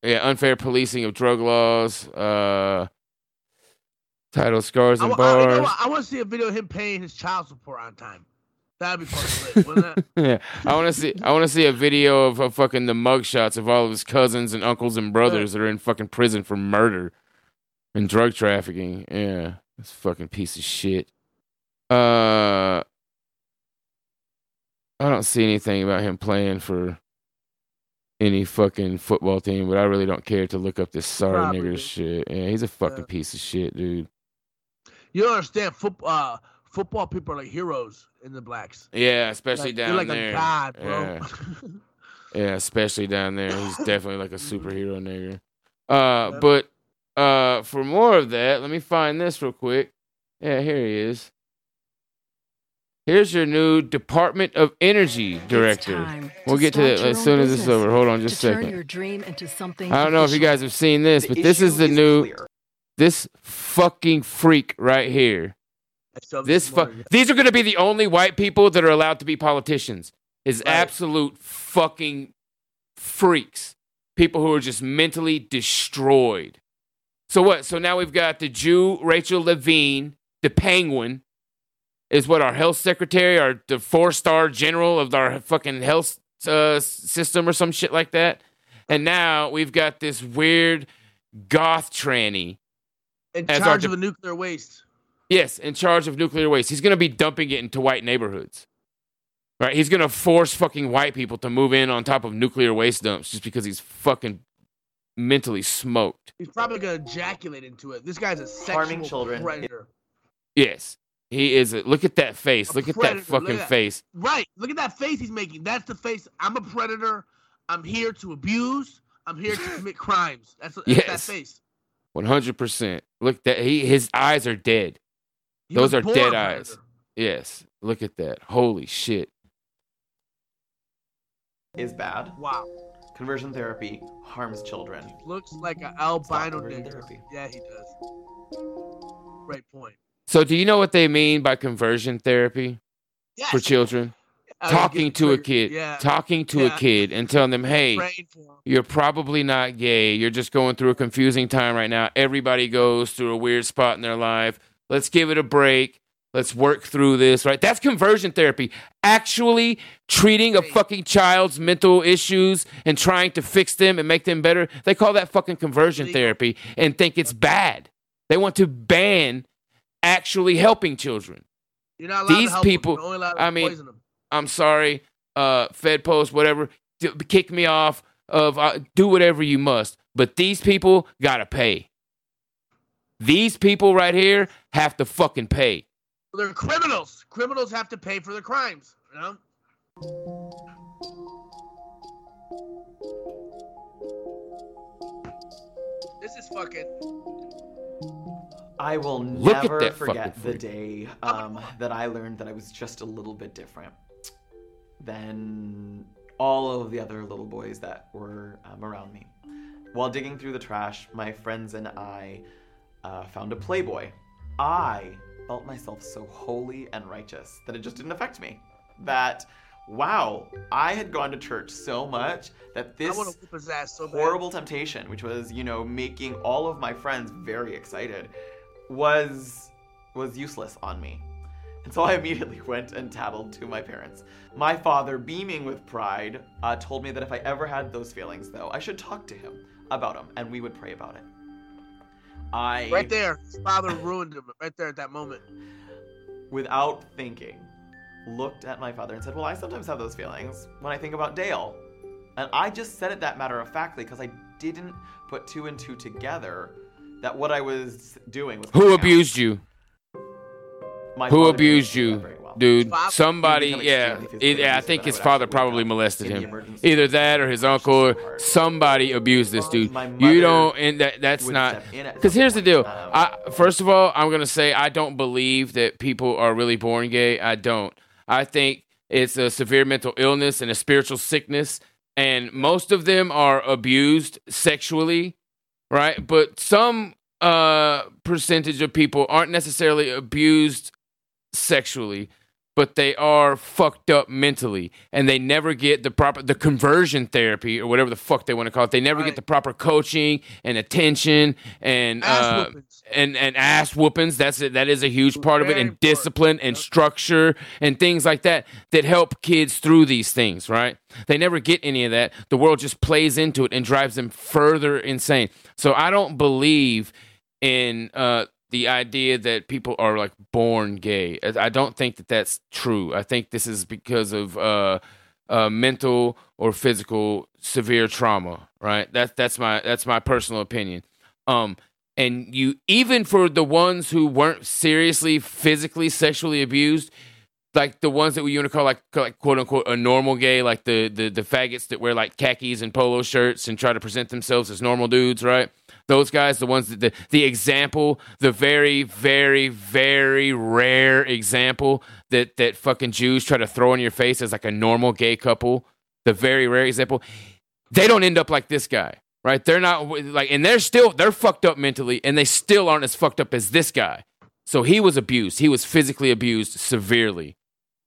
yeah, unfair policing of drug laws. Uh, title scars I, and I, you know bars. I want to see a video of him paying his child support on time. That'd be fucking lit, wouldn't it? yeah, I want to see. I want to see a video of, of fucking the mugshots of all of his cousins and uncles and brothers that are in fucking prison for murder and drug trafficking. Yeah, this fucking piece of shit. Uh, I don't see anything about him playing for any fucking football team, but I really don't care to look up this sorry nigger shit. Yeah, he's a fucking piece of shit, dude. You don't understand. Football, uh, football people are like heroes in the blacks. Yeah, especially Like, down you're like there. a god, bro. Yeah. Yeah, especially down there. He's definitely like a superhero nigga. Uh, but uh, for more of that, let me find this real quick. Yeah, here he is. Here's your new Department of Energy director. We'll to get to start that as soon as this is over. Hold on just a to turn second. your dream into something I don't know if you guys have seen this, but this is the is new clear. this fucking freak right here. This fu- these are going to be the only white people that are allowed to be politicians. Is absolute fucking freaks. People who are just mentally destroyed. So what? So now we've got the Jew Rachel Levine, the Penguin, is what our health secretary, our the four star general of our fucking health uh, system or some shit like that. And now we've got this weird goth tranny In charge de- of the nuclear waste. Yes, in charge of nuclear waste. He's going to be dumping it into white neighborhoods. Right? He's going to force fucking white people to move in on top of nuclear waste dumps just because he's fucking mentally smoked. He's probably gonna ejaculate into it. This guy's a sexual Harming children. predator. Yes. He is. A, look at that face. Look at that fucking at that. face. Right. Look at that face he's making. That's the face. I'm a predator. I'm here to abuse. I'm here to commit crimes. That's, that's that Yes. face. 100%. Look that he his eyes are dead. He Those are born dead eyes. predator. Yes. Look at that. Holy shit. is bad. Wow. Conversion therapy harms children. Looks like an albino conversion nigger. therapy. Yeah, he does. Great point. So do you know what they mean by conversion therapy for children? Talking to a kid, Yeah. talking to Yeah. a kid and telling them, "Hey, Praying for him. you're probably not gay. You're just going through a confusing time right now. Everybody goes through a weird spot in their life. Let's give it a break. Let's work through this, right? That's conversion therapy. Actually treating a fucking child's mental issues and trying to fix them and make them better. They call that fucking conversion therapy and think it's bad. They want to ban actually helping children. You're not allowed These to help him. people, You're only allowed to I mean. I'm sorry, uh, Fed Post, whatever, kick me off of uh, do whatever you must. But these people gotta pay. These people right here have to fucking pay. They're criminals. Criminals have to pay for their crimes. You know. This is fucking. I will Look never forget fucking the day um, that I learned that I was just a little bit different than all of the other little boys that were um, around me. While digging through the trash, my friends and I uh, found a Playboy. I felt myself so holy and righteous that it just didn't affect me. That, wow, I had gone to church so much that this I want to whip his ass so bad. horrible temptation, which was, you know, making all of my friends very excited, was was useless on me. And so I immediately went and tattled to my parents. My father, beaming with pride, uh, told me that if I ever had those feelings, though, I should talk to him about them, and we would pray about it. I Right there, his father ruined him. Right there at that moment. without thinking, looked at my father and said, Well, I sometimes have those feelings when I think about Dale. And I just said it that matter of factly because I didn't put two and two together that what I was doing was. Who abused you? My Who abused you, that very well. Dude? Somebody, yeah, It- yeah. I think his father probably molested him. Either that or his uncle or somebody abused this dude. You don't, and that that's not. step in at Because here's the deal. I first of all, I'm gonna say I don't believe that people are really born gay. I don't. I think it's a severe mental illness and a spiritual sickness, and most of them are abused sexually, right? But some uh, percentage of people aren't necessarily abused sexually, but they are fucked up mentally, and they never get the proper the conversion therapy or whatever the fuck they want to call it. They never get the proper coaching and attention and uh, and and ass whoopings. That's it. That is a huge part of it, and discipline and structure and things like that that help kids through these things. Right? They never get any of that. The world just plays into it and drives them further insane. So I don't believe in uh, the idea that people are like born gay. I don't think that that's true. I think this is because of uh, uh, mental or physical severe trauma. Right? That's that's my that's my personal opinion. Um, and you even for the ones who weren't seriously physically sexually abused. Like the ones that we want to call like, like quote unquote a normal gay, like the, the the faggots that wear like khakis and polo shirts and try to present themselves as normal dudes, right? Those guys, the ones that the, the example, the very, very, very rare example that that fucking Jews try to throw in your face as like a normal gay couple, the very rare example, they don't end up like this guy, right? They're not like, and they're still they're fucked up mentally, and they still aren't as fucked up as this guy. So he was abused. He was physically abused severely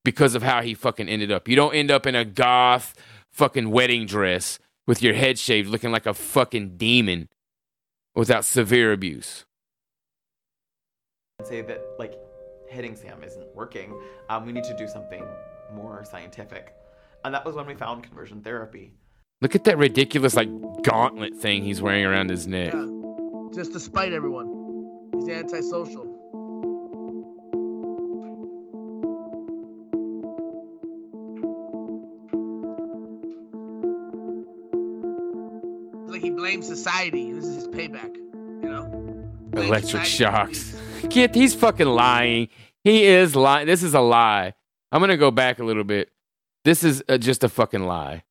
because of how he fucking ended up. You don't end up in a goth fucking wedding dress with your head shaved looking like a fucking demon without severe abuse. and say that like hitting Sam isn't working. Um, we need to do something more scientific, and that was when we found conversion therapy. Look at that ridiculous like gauntlet thing he's wearing around his neck. Just to spite everyone. He's antisocial. Like blames society. This is his payback. You know? Electric shocks. Kid, he's fucking lying. He is lying. This is a lie. I'm gonna go back a little bit. This is uh just a fucking lie.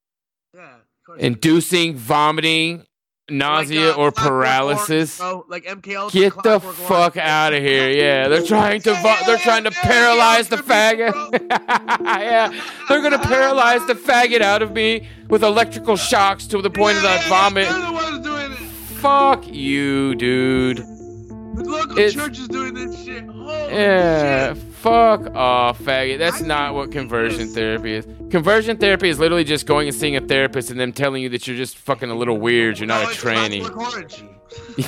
Yeah, Inducing vomiting, nausea, uh, or paralysis. Like MK Ultra. Get the fuck out of here! Yeah, they're trying to vo- they're trying to paralyze the faggot. yeah, they're gonna paralyze the faggot out of me with electrical shocks to the point of that vomit. Fuck you, dude. The local It's- church is doing this shit. Holy Yeah, shit. fuck off, faggot. That's not what conversion therapy is. Conversion therapy is literally just going and seeing a therapist and them telling you that you're just fucking a little weird. You're not a tranny.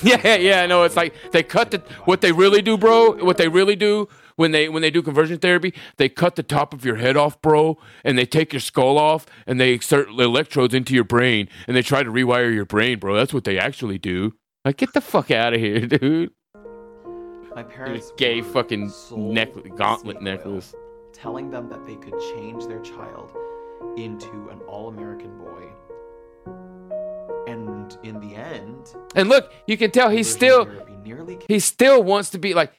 Yeah, yeah, I know. It's like they cut the what they really do, bro. What they really do when they when they do conversion therapy, they cut the top of your head off, bro, and they take your skull off and they insert electrodes into your brain and they try to rewire your brain, bro. That's what they actually do. Like, get the fuck out of here, dude. My parents Gay fucking necklace, gauntlet necklace. telling them that they could change their child into an all-American boy. And in the end, And look, you can tell he's still he still wants to be like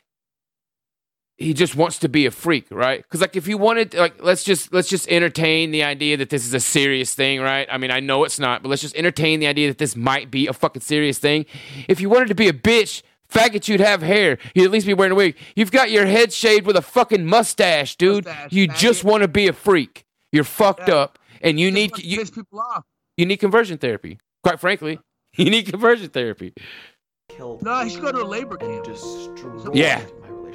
he just wants to be a freak, right? Because like if you wanted like let's just let's just entertain the idea that this is a serious thing, right? I mean I know it's not, but let's just entertain the idea that this might be a fucking serious thing. If you wanted to be a bitch, faggot, you'd have hair. You'd at least be wearing a wig. You've got your head shaved with a fucking mustache, dude. you just want to be a freak. You're fucked up, and you need you, piss people off. you need conversion therapy. Quite frankly, you need conversion therapy. killed. No, he should go to a labor camp. Destroyed Yeah.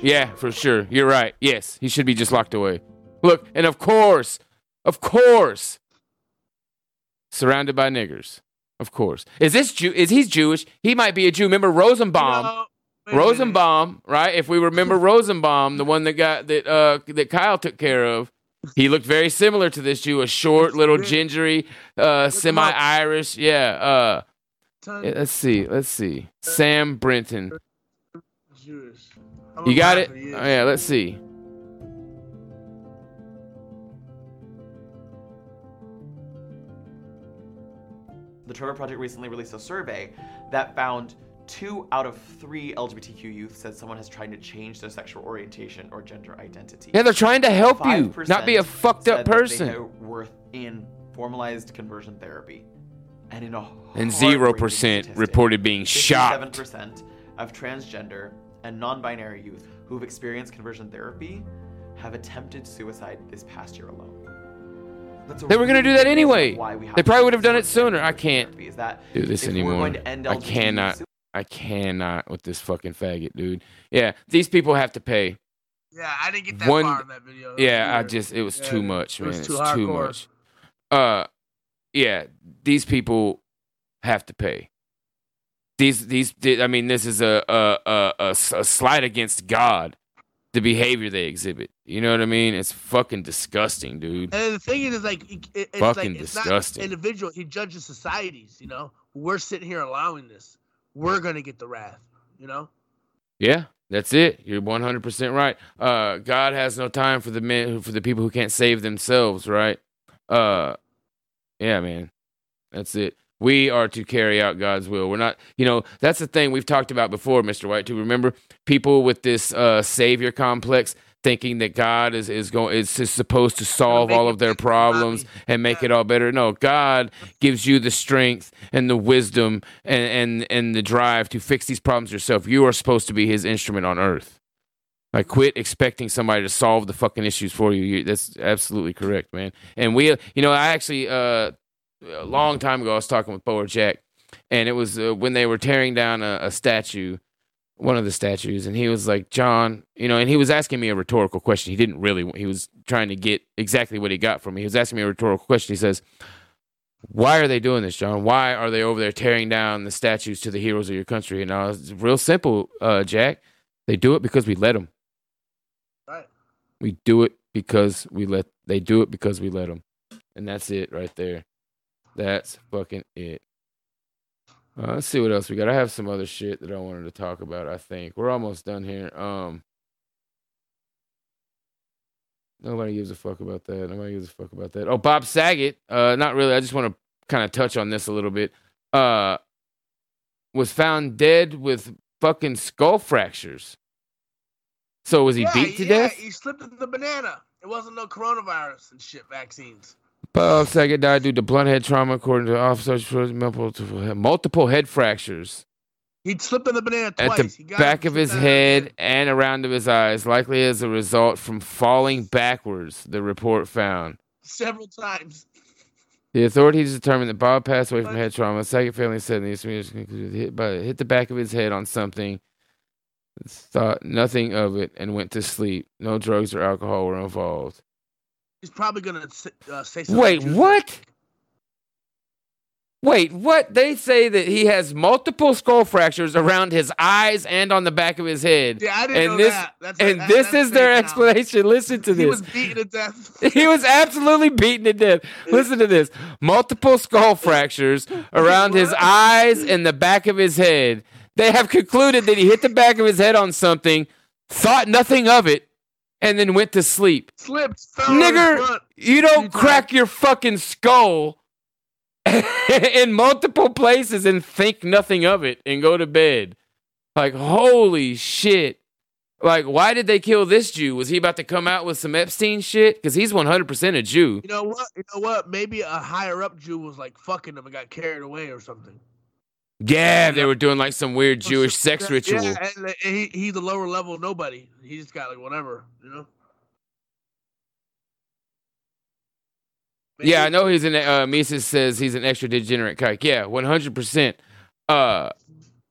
Yeah, for sure. You're right. Yes, he should be just locked away. Look, and of course, of course, surrounded by niggers. Of course. Is this Jew? Is he Jewish? He might be a Jew. Remember Rosenbaum? No, wait a minute. Rosenbaum, right? If we remember Rosenbaum, the one that got that uh that Kyle took care of, he looked very similar to this Jew, a short, little, gingery, uh, semi-Irish. Yeah. Uh, yeah, let's see. Let's see. Sam Brinton. Jewish. I'm You got it? for Oh, yeah, let's see. The Trevor Project recently released a survey that found two out of three LGBTQ youth said someone has tried to change their sexual orientation or gender identity. Yeah, they're trying to help you, not be a fucked up said that they person. were in formalized conversion therapy, and in a And zero percent reported being Seven percent of transgender and non-binary youth who've experienced conversion therapy have attempted suicide this past year alone. That's a They were gonna do that anyway. why we have They probably would have done it sooner. I can't is that do this anymore. going to end I LGBT cannot I cannot with this fucking faggot, dude. Yeah, these people have to pay. Yeah, I didn't get that One- far in that video. It was Yeah, I just it was Yeah, too much, man. it man. was it's too too much. Uh, yeah, these people have to pay. These these I mean, this is a a a, a, a slight against God. The behavior they exhibit. You know what I mean? It's fucking disgusting, dude. And the thing is, like it, it- it's Fucking like it's disgusting. not individual. He judges societies. You know, we're sitting here allowing this. We're gonna get the wrath. You know. Yeah, that's it. You're 100% right. Uh, God has no time for the men who- for the people who can't save themselves, right? Uh, yeah, man. That's it. We are to carry out God's will. We're not, you know, that's the thing we've talked about before, Mr. White, too. Remember people with this uh, savior complex thinking that God is, is going is, is supposed to solve all of their problems and make it all better. No, God gives you the strength and the wisdom and, and, and the drive to fix these problems yourself. You are supposed to be his instrument on earth. Like, quit expecting somebody to solve the fucking issues for you. you that's absolutely correct, man. And we, you know, I actually, uh, a long time ago, I was talking with Boer Jack, and it was uh, when they were tearing down a, a statue, one of the statues, and he was like, John, you know, and he was asking me a rhetorical question. He didn't really, he was trying to get exactly what he got from me. He was asking me a rhetorical question. He says, why are they doing this, John? Why are they over there tearing down the statues to the heroes of your country? And I was real simple, uh, Jack. They do it because we let them. Right. We do it because we let. They do it because we let them, and that's it right there. That's fucking it. Uh, let's see what else we got. I have some other shit that I wanted to talk about. I think we're almost done here. Um, nobody gives a fuck about that. Nobody gives a fuck about that. Oh, Bob Saget. Uh, not really. I just want to kind of touch on this a little bit. Uh, was found dead with fucking skull fractures. So was he yeah, beat to yeah, death? He slipped in the banana. It wasn't no coronavirus and shit vaccines. Bob Saget died due to blunt head trauma, according to officers. Multiple, multiple head fractures He'd slipped on the banana at twice. the he got back of his head and around of his eyes, likely as a result from falling backwards. The report found. several times. The authorities determined that Bob passed away from head trauma. Saget family said the concluded hit by hit the back of his head on something. Thought nothing of it and went to sleep. No drugs or alcohol were involved. He's probably gonna uh, say something. Wait, what? Wait, what? They say that he has multiple skull fractures around his eyes and on the back of his head. Yeah, I didn't and know this, that. That's- and that- this is their now. explanation. Listen to this. He was beaten to death. he was absolutely beaten to death. Listen to this. Multiple skull fractures around his eyes and the back of his head. They have concluded that he hit the back of his head on something, thought nothing of it, and then went to sleep. Slipped. Fell Nigger, you don't crack your fucking skull in multiple places and think nothing of it and go to bed. Like, holy shit. Like, why did they kill this Jew? Was he about to come out with some Epstein shit? Because he's 100% a Jew. You know what? You know what? Maybe a higher up Jew was like fucking him and got carried away or something. Yeah, they were doing like some weird Jewish sex ritual. Yeah, and, he, he's the lower level nobody. He just got like whatever, you know. Yeah, I know he's an. Uh, Mises says he's an extra degenerate kike. Yeah, one hundred percent. Uh,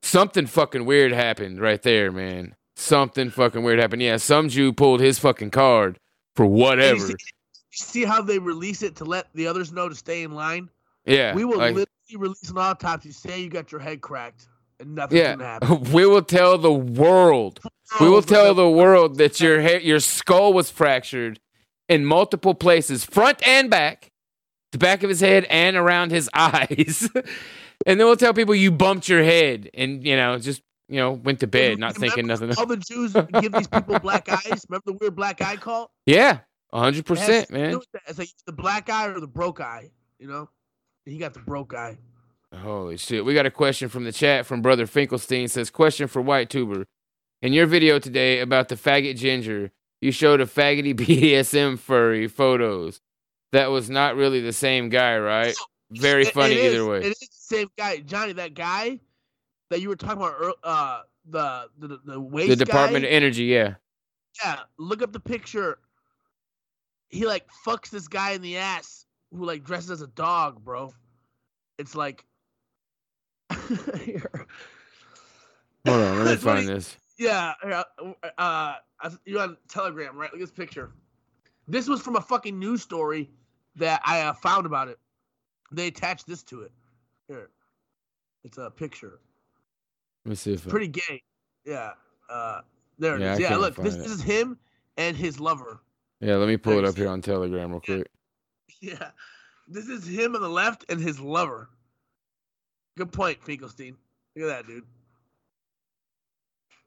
something fucking weird happened right there, man. Something fucking weird happened. Yeah, some Jew pulled his fucking card for whatever. see, see how they release it to let the others know to stay in line? Yeah, we will like- literally release an autopsy. Say you got your head cracked, and nothing's Yeah, gonna happen. we will tell the world. We will tell the world that your hair, your skull was fractured in multiple places, front and back, the back of his head and around his eyes. and then we'll tell people you bumped your head and you know just you know went to bed not thinking nothing. All the Jews give these people black eyes. Remember the weird black eye call? Yeah, hundred percent, man. It's like the black eye or the broke eye. You know, he got the broke eye. Holy shit. We got a question from the chat from Brother Finkelstein. Says, Question for White Tuber. In your video today about the faggot ginger, you showed a faggoty BDSM furry photos. That was not really the same guy, right? Very funny it either way. It is the same guy, Johnny. That guy that you were talking about, uh, the the the, the waste The Department guy, of Energy, yeah. Yeah, look up the picture. He like fucks this guy in the ass who like dresses as a dog, bro. It's like Here. Hold on, let me It's find this. Yeah, uh, uh, you're on Telegram, right? Look at this picture. This was from a fucking news story that I uh, found about it. They attached this to it. Here, it's a picture. Let me see if I- Pretty gay. Yeah. Uh, there it Yeah, is. I Yeah, look, this, this is him and his lover. Yeah, let me pull it up here on Telegram real quick. Yeah, this is him on the left and his lover. Good point, Finkelstein. Look at that, dude.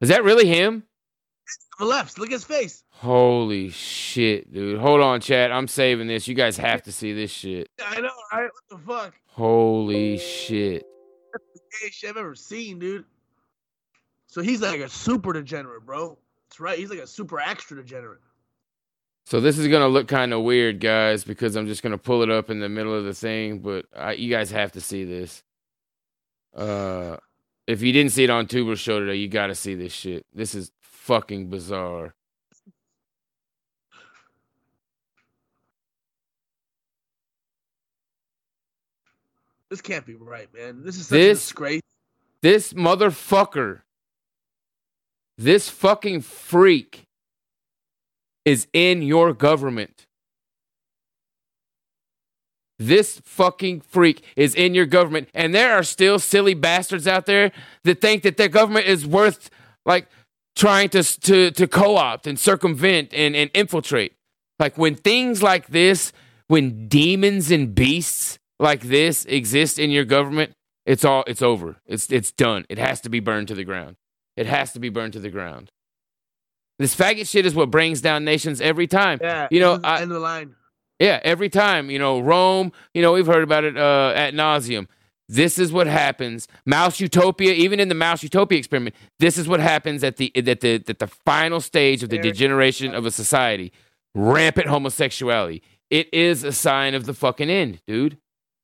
Is that really him? On the left, look at his face. Holy shit, dude. Hold on, chat. I'm saving this. You guys have to see this shit. I know, right? What the fuck? Holy shit. That's the gayest shit I've ever seen, dude. So he's like a super degenerate, bro. That's right. He's like a super extra degenerate. So this is gonna look kind of weird, guys, because I'm just gonna pull it up in the middle of the thing. But I, you guys have to see this. Uh, if you didn't see it on Tuber Show today, you got to see this shit. This is fucking bizarre. This can't be right, man. This is such a This disgrace. this motherfucker, this fucking freak, is in your government. This fucking freak is in your government, and there are still silly bastards out there that think that their government is worth like trying to to to co-opt and circumvent and, and infiltrate. Like when things like this, when demons and beasts like this exist in your government, it's all it's over. It's it's done. It has to be burned to the ground. It has to be burned to the ground. This faggot shit is what brings down nations every time. Yeah, you know, is I, end of the line. yeah, every time, you know, Rome, you know, we've heard about it uh, at nauseum. This is what happens. Mouse Utopia, even in the Mouse Utopia experiment, this is what happens at the at the at the final stage of the degeneration of a society. Rampant homosexuality. It is a sign of the fucking end, dude.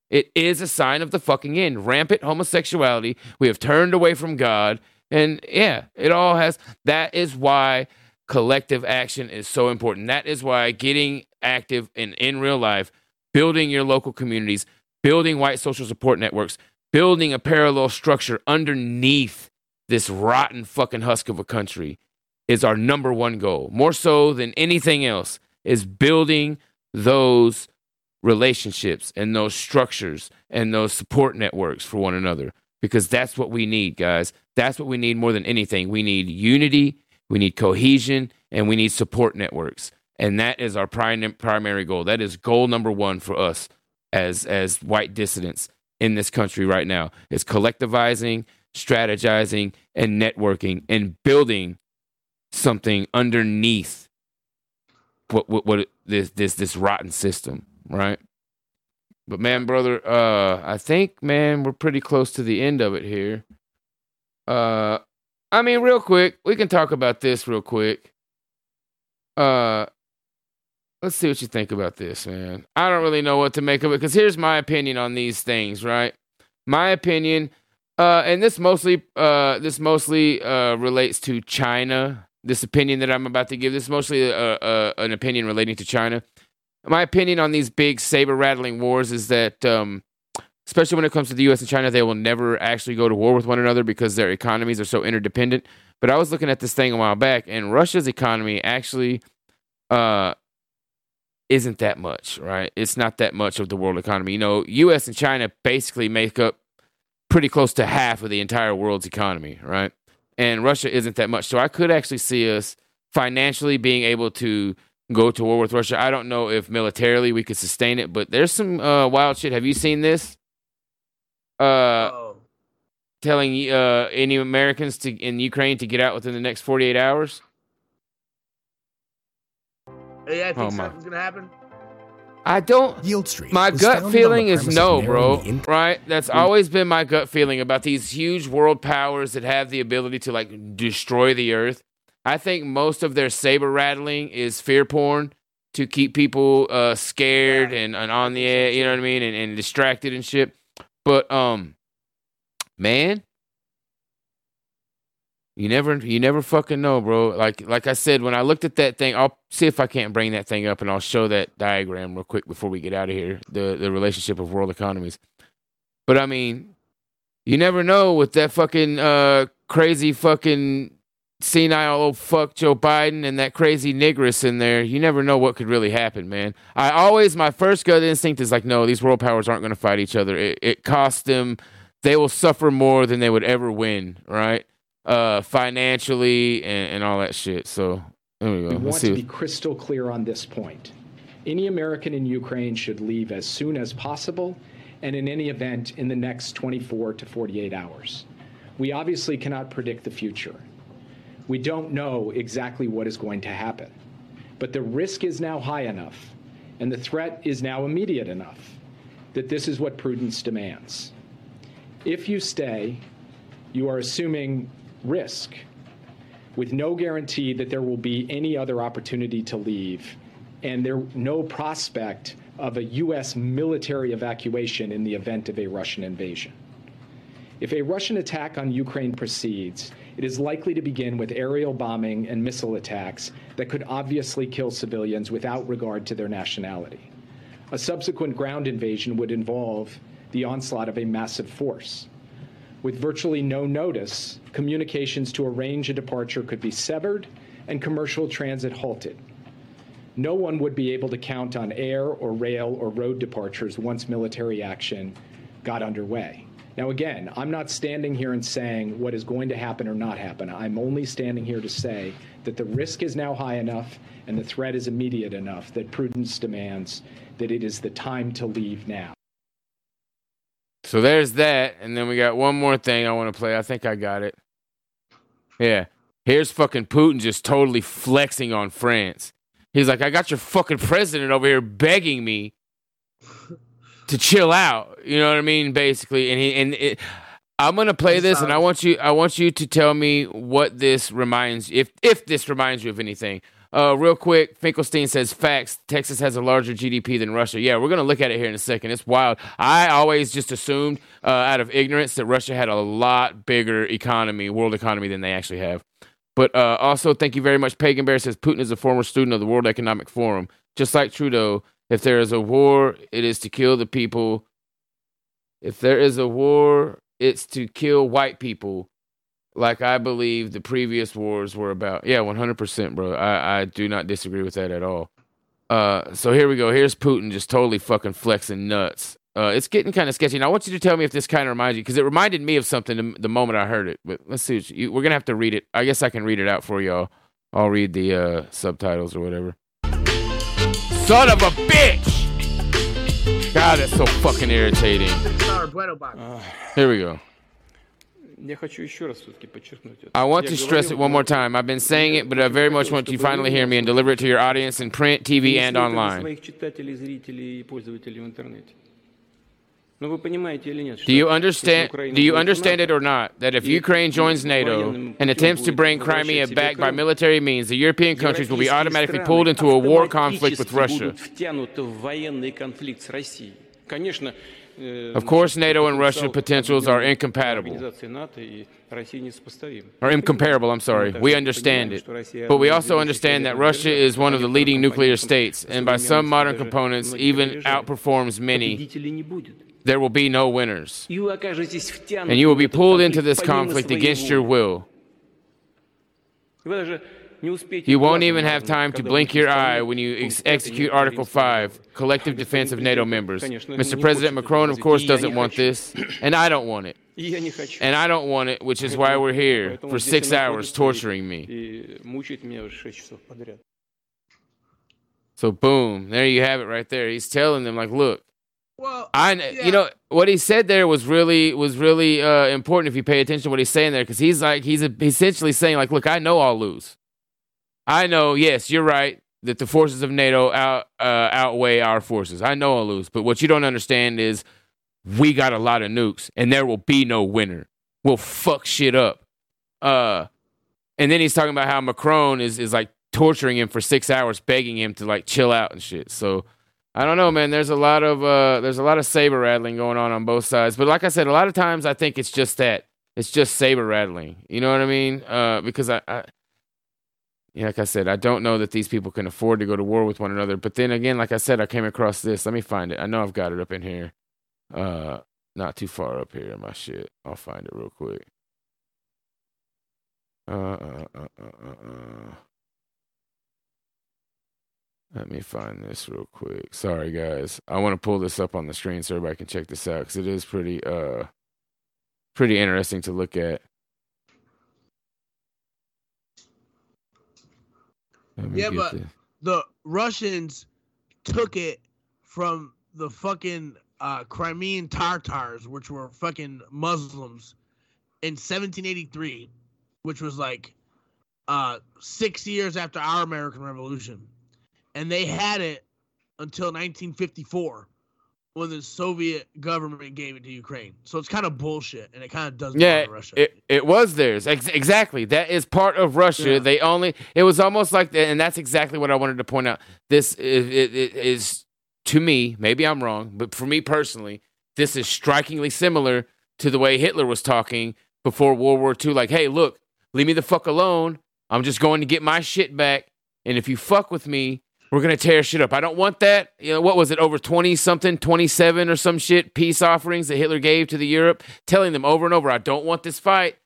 It is a sign of the fucking end. Rampant homosexuality. We have turned away from God. And yeah, it all has. That is why collective action is so important. That is why getting active in, in real life, building your local communities, building white social support networks, building a parallel structure underneath this rotten fucking husk of a country is our number one goal. More so than anything else, is building those relationships and those structures and those support networks for one another because that's what we need, guys. That's what we need more than anything. We need unity, we need cohesion, and we need support networks. And that is our prim- primary goal. That is goal number one for us as as white dissidents in this country right now. Is collectivizing, strategizing, and networking and building something underneath what what, what this this this rotten system, right? But man, brother, uh, I think man, we're pretty close to the end of it here. Uh, I mean, real quick, we can talk about this real quick. Uh, let's see what you think about this, man. I don't really know what to make of it because here's my opinion on these things, right? My opinion, uh, and this mostly, uh, this mostly uh, relates to China. This opinion that I'm about to give, this is mostly uh, uh, an opinion relating to China. My opinion on these big saber rattling wars is that, um, especially when it comes to the U.S. and China, they will never actually go to war with one another because their economies are so interdependent. But I was looking at this thing a while back, and Russia's economy actually uh, isn't that much, right? It's not that much of the world economy. You know, U.S. and China basically make up pretty close to half of the entire world's economy, right? And Russia isn't that much. So I could actually see us financially being able to go to war with Russia. I don't know if militarily we could sustain it, but there's some uh, wild shit. Have you seen this? Uh, telling uh, any Americans to in Ukraine to get out within the next 48 hours. Hey, I think Oh, my- gonna happen. I don't. Yield Street. My gut feeling is no, bro. narrowing Right? That's always been my gut feeling about these huge world powers that have the ability to like destroy the earth. I think most of their saber rattling is fear porn to keep people uh, scared and, and on the air, you know what I mean, and, and distracted and shit. But um, man, you never you never fucking know, bro. Like like I said, when I looked at that thing, I'll see if I can't bring that thing up and I'll show that diagram real quick before we get out of here. The the relationship of world economies. But I mean, you never know with that fucking uh crazy fucking senile old fuck Joe Biden and that crazy nigress in there, you never know what could really happen, man. I always, my first gut instinct is like, no, these world powers aren't going to fight each other. It, it costs them, they will suffer more than they would ever win, right? Uh, financially and, and all that shit. So there we go. We Let's want see. to be crystal clear on this point. Any American in Ukraine should leave as soon as possible, and in any event, in the next 24 to 48 hours. We obviously cannot predict the future. We don't know exactly what is going to happen. But the risk is now high enough, and the threat is now immediate enough, that this is what prudence demands. If you stay, you are assuming risk with no guarantee that there will be any other opportunity to leave and there no prospect of a US military evacuation in the event of a Russian invasion. If a Russian attack on Ukraine proceeds, it is likely to begin with aerial bombing and missile attacks that could obviously kill civilians without regard to their nationality. A subsequent ground invasion would involve the onslaught of a massive force. With virtually no notice, communications to arrange a departure could be severed and commercial transit halted. No one would be able to count on air or rail or road departures once military action got underway. Now, again, I'm not standing here and saying what is going to happen or not happen. I'm only standing here to say that the risk is now high enough and the threat is immediate enough that prudence demands that it is the time to leave now. So there's that, and then we got one more thing I want to play. I think I got it. Yeah. Here's fucking Putin just totally flexing on France. He's like, I got your fucking president over here begging me to chill out. You know what I mean? Basically, and he and it, I'm gonna play this, and I want you, I want you to tell me what this reminds, if if this reminds you of anything. Uh, real quick, Finkelstein says facts. Texas has a larger GDP than Russia. Yeah, we're gonna look at it here in a second. It's wild. I always just assumed, uh, out of ignorance, that Russia had a lot bigger economy, world economy, than they actually have. But uh, also, thank you very much. Pagan Bear says Putin is a former student of the World Economic Forum. Just like Trudeau, if there is a war, it is to kill the people. If there is a war, it's to kill white people, like I believe the previous wars were about. Yeah, 100%, bro. I, I do not disagree with that at all. Uh, so here we go. Here's Putin just totally fucking flexing nuts. Uh, it's getting kind of sketchy. And I want you to tell me if this kind of reminds you, because it reminded me of something the, the moment I heard it. But let's see. You, we're gonna have to read it. I guess I can read it out for y'all. I'll read the uh, subtitles or whatever son of a bitch! God, that's so fucking irritating. Uh, here we go. I want to stress it one more time. I've been saying it, but I very much want you to finally hear me and deliver it to your audience in print, TV, and online. Do you understand? Do you understand it or not? That if Ukraine joins NATO and attempts to bring Crimea back by military means, the European countries will be automatically pulled into a war conflict with Russia. Of course, NATO and Russian potentials are incompatible. Or incomparable, I'm sorry. We understand it. But we also understand that Russia is one of the leading nuclear states, and by some modern components, even outperforms many there will be no winners. And you will be pulled into this conflict against your will. You won't even have time to blink your eye when you ex execute Article 5, collective defense of NATO members. Mr. President Macron, of course, doesn't want this, and I don't want it. And I don't want it, which is why we're here for six hours torturing me. So, boom, there you have it right there. He's telling them, like, look, well, I kn- you know what he said there was really was really uh, important if you pay attention to what he's saying there because he's like he's a, essentially saying like, look, I know I'll lose. I know, yes, you're right that the forces of NATO out uh, outweigh our forces. I know I'll lose, but what you don't understand is we got a lot of nukes and there will be no winner. We'll fuck shit up. Uh, and then he's talking about how Macron is is like torturing him for six hours, begging him to like chill out and shit. So I don't know, man. There's a lot of uh, there's a lot of saber rattling going on on both sides. But like I said, a lot of times I think it's just that it's just saber rattling. You know what I mean? Uh, because I, I like I said, I don't know that these people can afford to go to war with one another. But then again, like I said, I came across this. Let me find it. I know I've got it up in here. Uh, not too far up here in my shit. I'll find it real quick. Uh, uh, uh, uh, uh, uh. Let me find this real quick. Sorry, guys. I want to pull this up on the screen so everybody can check this out because it is pretty, uh, pretty interesting to look at. Yeah, but this. the Russians took it from the fucking uh, Crimean Tartars, which were fucking Muslims, in 1783, which was like uh, six years after our American Revolution, and they had it until 1954 when the Soviet government gave it to Ukraine. So it's kind of bullshit, and it kind of does Yeah, to Russia. it, it was theirs. Ex- exactly. That is part of Russia. Yeah. They only, it was almost like, that, and that's exactly what I wanted to point out. This is, it, it is, to me, maybe I'm wrong, but for me personally, this is strikingly similar to the way Hitler was talking before World War II. Like, hey, look, leave me the fuck alone. I'm just going to get my shit back. And if you fuck with me, we're gonna tear shit up. I don't want that. You know what was it? Over twenty something, twenty seven or some shit peace offerings that Hitler gave to the Europe, telling them over and over, I don't want this fight.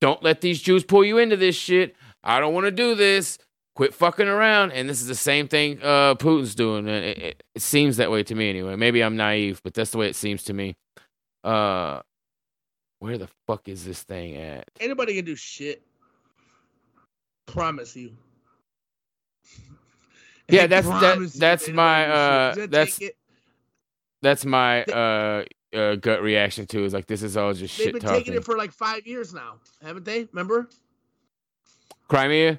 Don't let these Jews pull you into this shit. I don't want to do this. Quit fucking around. And this is the same thing uh, Putin's doing. It, it, it seems that way to me anyway. Maybe I'm naive, but that's the way it seems to me. Uh, where the fuck is this thing at? Anybody can do shit. Promise you. Yeah, that's that. That's my can do shit. uh. That's that's my uh, uh gut reaction to is like this is all just shit. Talk. They've shit been taking it for like five years now, haven't they? Remember? Crimea.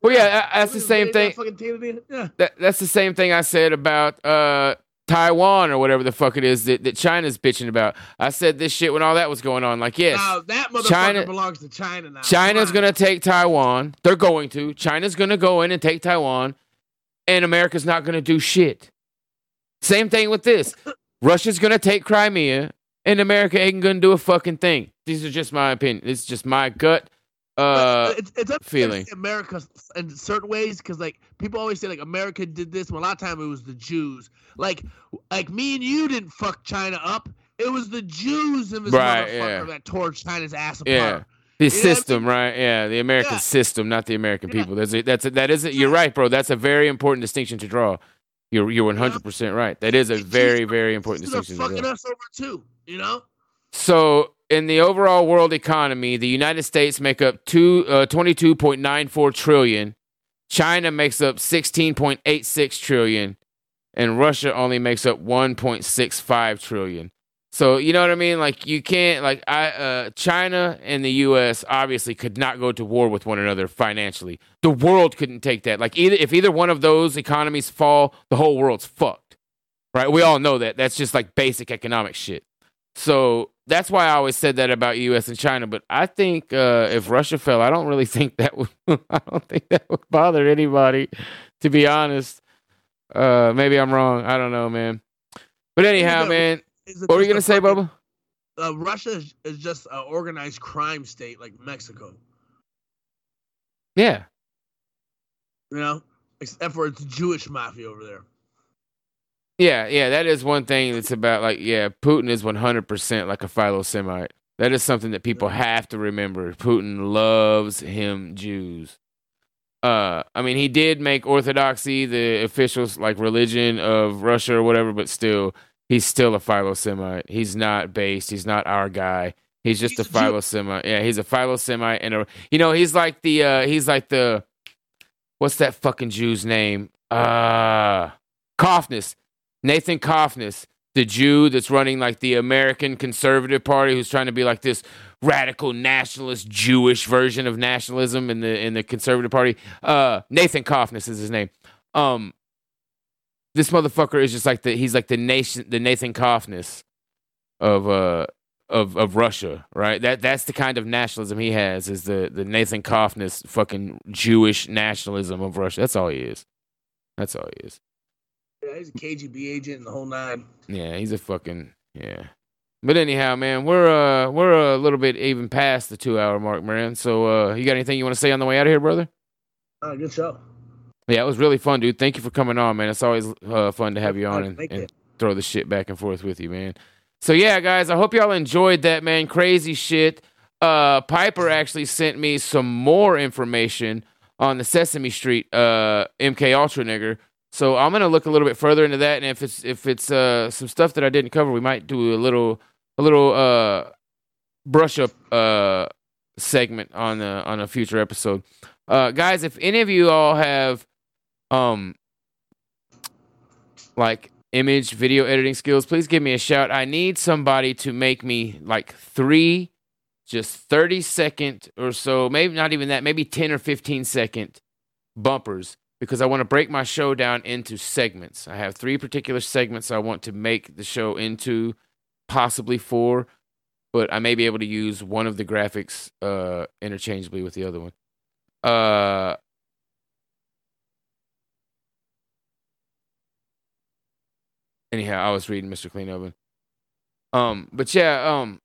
Well, yeah, that's the same thing. fucking taken it- Yeah. That, that's the same thing I said about uh Taiwan or whatever the fuck it is that, that China's bitching about. I said this shit when all that was going on. Like, yes, Now that motherfucker China- belongs to China now. China's gonna take Taiwan. They're going to. China's gonna go in and take Taiwan, and America's not gonna do shit. Same thing with this. Russia's gonna take Crimea, and America ain't gonna do a fucking thing. These are just my opinion. This is just my gut uh it's, it's feeling. America in certain ways because like people always say like America did this. Well, a lot of time it was the Jews. Like like me and you didn't fuck China up. It was the Jews in this Right, motherfucker yeah. that tore China's ass apart. Yeah. The You system, right? Yeah, the American Yeah. system, not the American people. That's a, that's a, that is a, you're right, bro. That's a very important distinction to draw. You're you're 100 percent right. That is a very very important distinction to fucking draw. us over too. You know. So, in the overall world economy, the United States make up two uh, 22.94 trillion. China makes up 16.86 trillion, and Russia only makes up 1.65 trillion. So, you know what I mean? Like you can't like I uh China and the US obviously could not go to war with one another financially. The world couldn't take that. Like either if either one of those economies fall, the whole world's fucked. Right? We all know that. That's just like basic economic shit. So that's why I always said that about U.S. and China. But I think uh, if Russia fell, I don't really think that would. I don't think that would bother anybody, to be honest. Uh, maybe I'm wrong. I don't know, man. But anyhow, man, what were you gonna say, fucking- Bubba? Uh, Russia is, is just an organized crime state like Mexico. Yeah, You know, except for it's Jewish mafia over there. yeah, yeah. That is one thing that's about like, yeah, Putin is 100 percent like a Philo Semite. That is something that people have to remember. Putin loves him Jews. Uh, I mean, he did make Orthodoxy the official like religion of Russia or whatever, but still, he's still a Philo Semite. He's not based. He's not our guy. He's just a Philo Semite. Yeah, he's a Philo Semite, and a you know he's like the uh he's like the what's that fucking Jew's name? Uh, Kaufness, Nathan Kaufness, the Jew that's running like the American Conservative Party, who's trying to be like this radical nationalist Jewish version of nationalism in the in the Conservative Party. Uh, Nathan Kaufness is his name. Um, this motherfucker is just like the he's like the nation the Nathan Kaufness of uh of of Russia, right? That that's the kind of nationalism he has is the the Nathan Kaufness fucking Jewish nationalism of Russia. That's all he is. That's all he is. Yeah, he's a KGB agent and the whole nine. Yeah, he's a fucking yeah. But anyhow, man, we're uh we're a little bit even past the two hour mark, man. So uh you got anything you want to say on the way out of here, brother? Uh, good show. Yeah, it was really fun, dude. Thank you for coming on, man. It's always uh, fun to have you on and, and throw the shit back and forth with you, man. So yeah, guys, I hope y'all enjoyed that, man. Crazy shit. uh, Piper actually sent me some more information on the Sesame Street uh, MK Ultra nigger. So I'm gonna look a little bit further into that, and if it's if it's uh, some stuff that I didn't cover, we might do a little a little uh, brush up uh, segment on a, on a future episode. Uh, guys, if any of you all have um like image video editing skills, please give me a shout. I need somebody to make me like three just 30 second or so, maybe not even that, maybe 10 or 15 second bumpers because I want to break my show down into segments. I have three particular segments I want to make the show into, possibly four, but I may be able to use one of the graphics uh, interchangeably with the other one. Uh, anyhow, I was reading Mr. Clean Oven. Um, but yeah, um,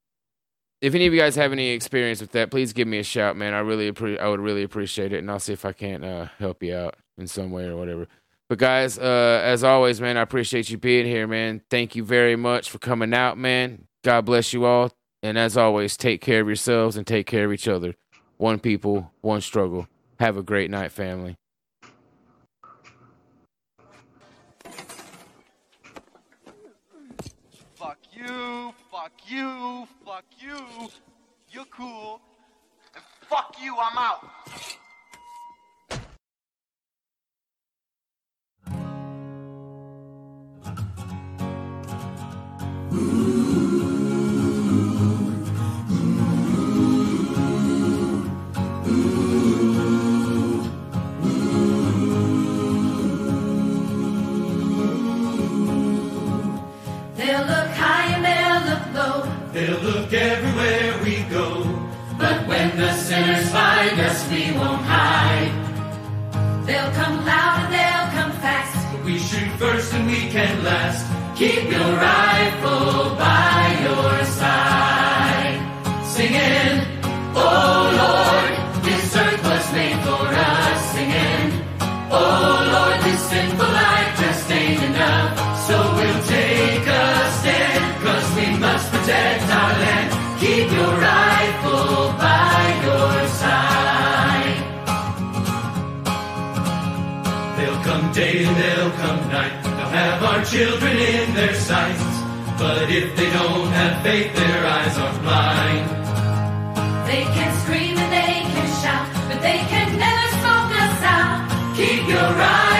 if any of you guys have any experience with that, please give me a shout, man. I really appre- I would really appreciate it, and I'll see if I can't uh, help you out in some way or whatever. But guys, uh, as always, man, I appreciate you being here, man. Thank you very much for coming out, man. God bless you all, and as always, take care of yourselves and take care of each other. One people, one struggle. Have a great night, family. Fuck you, fuck you, fuck you. You're cool. And fuck you, I'm out. They'll look high They'll look everywhere we go. But when the sinners find us, we won't hide. They'll come loud and they'll come fast. But we shoot first and we can last. Keep your rifle by your side. Children in their sights. But if they don't have faith, their eyes are blind. They can scream and they can shout, but they can never smoke us out. Keep your rifle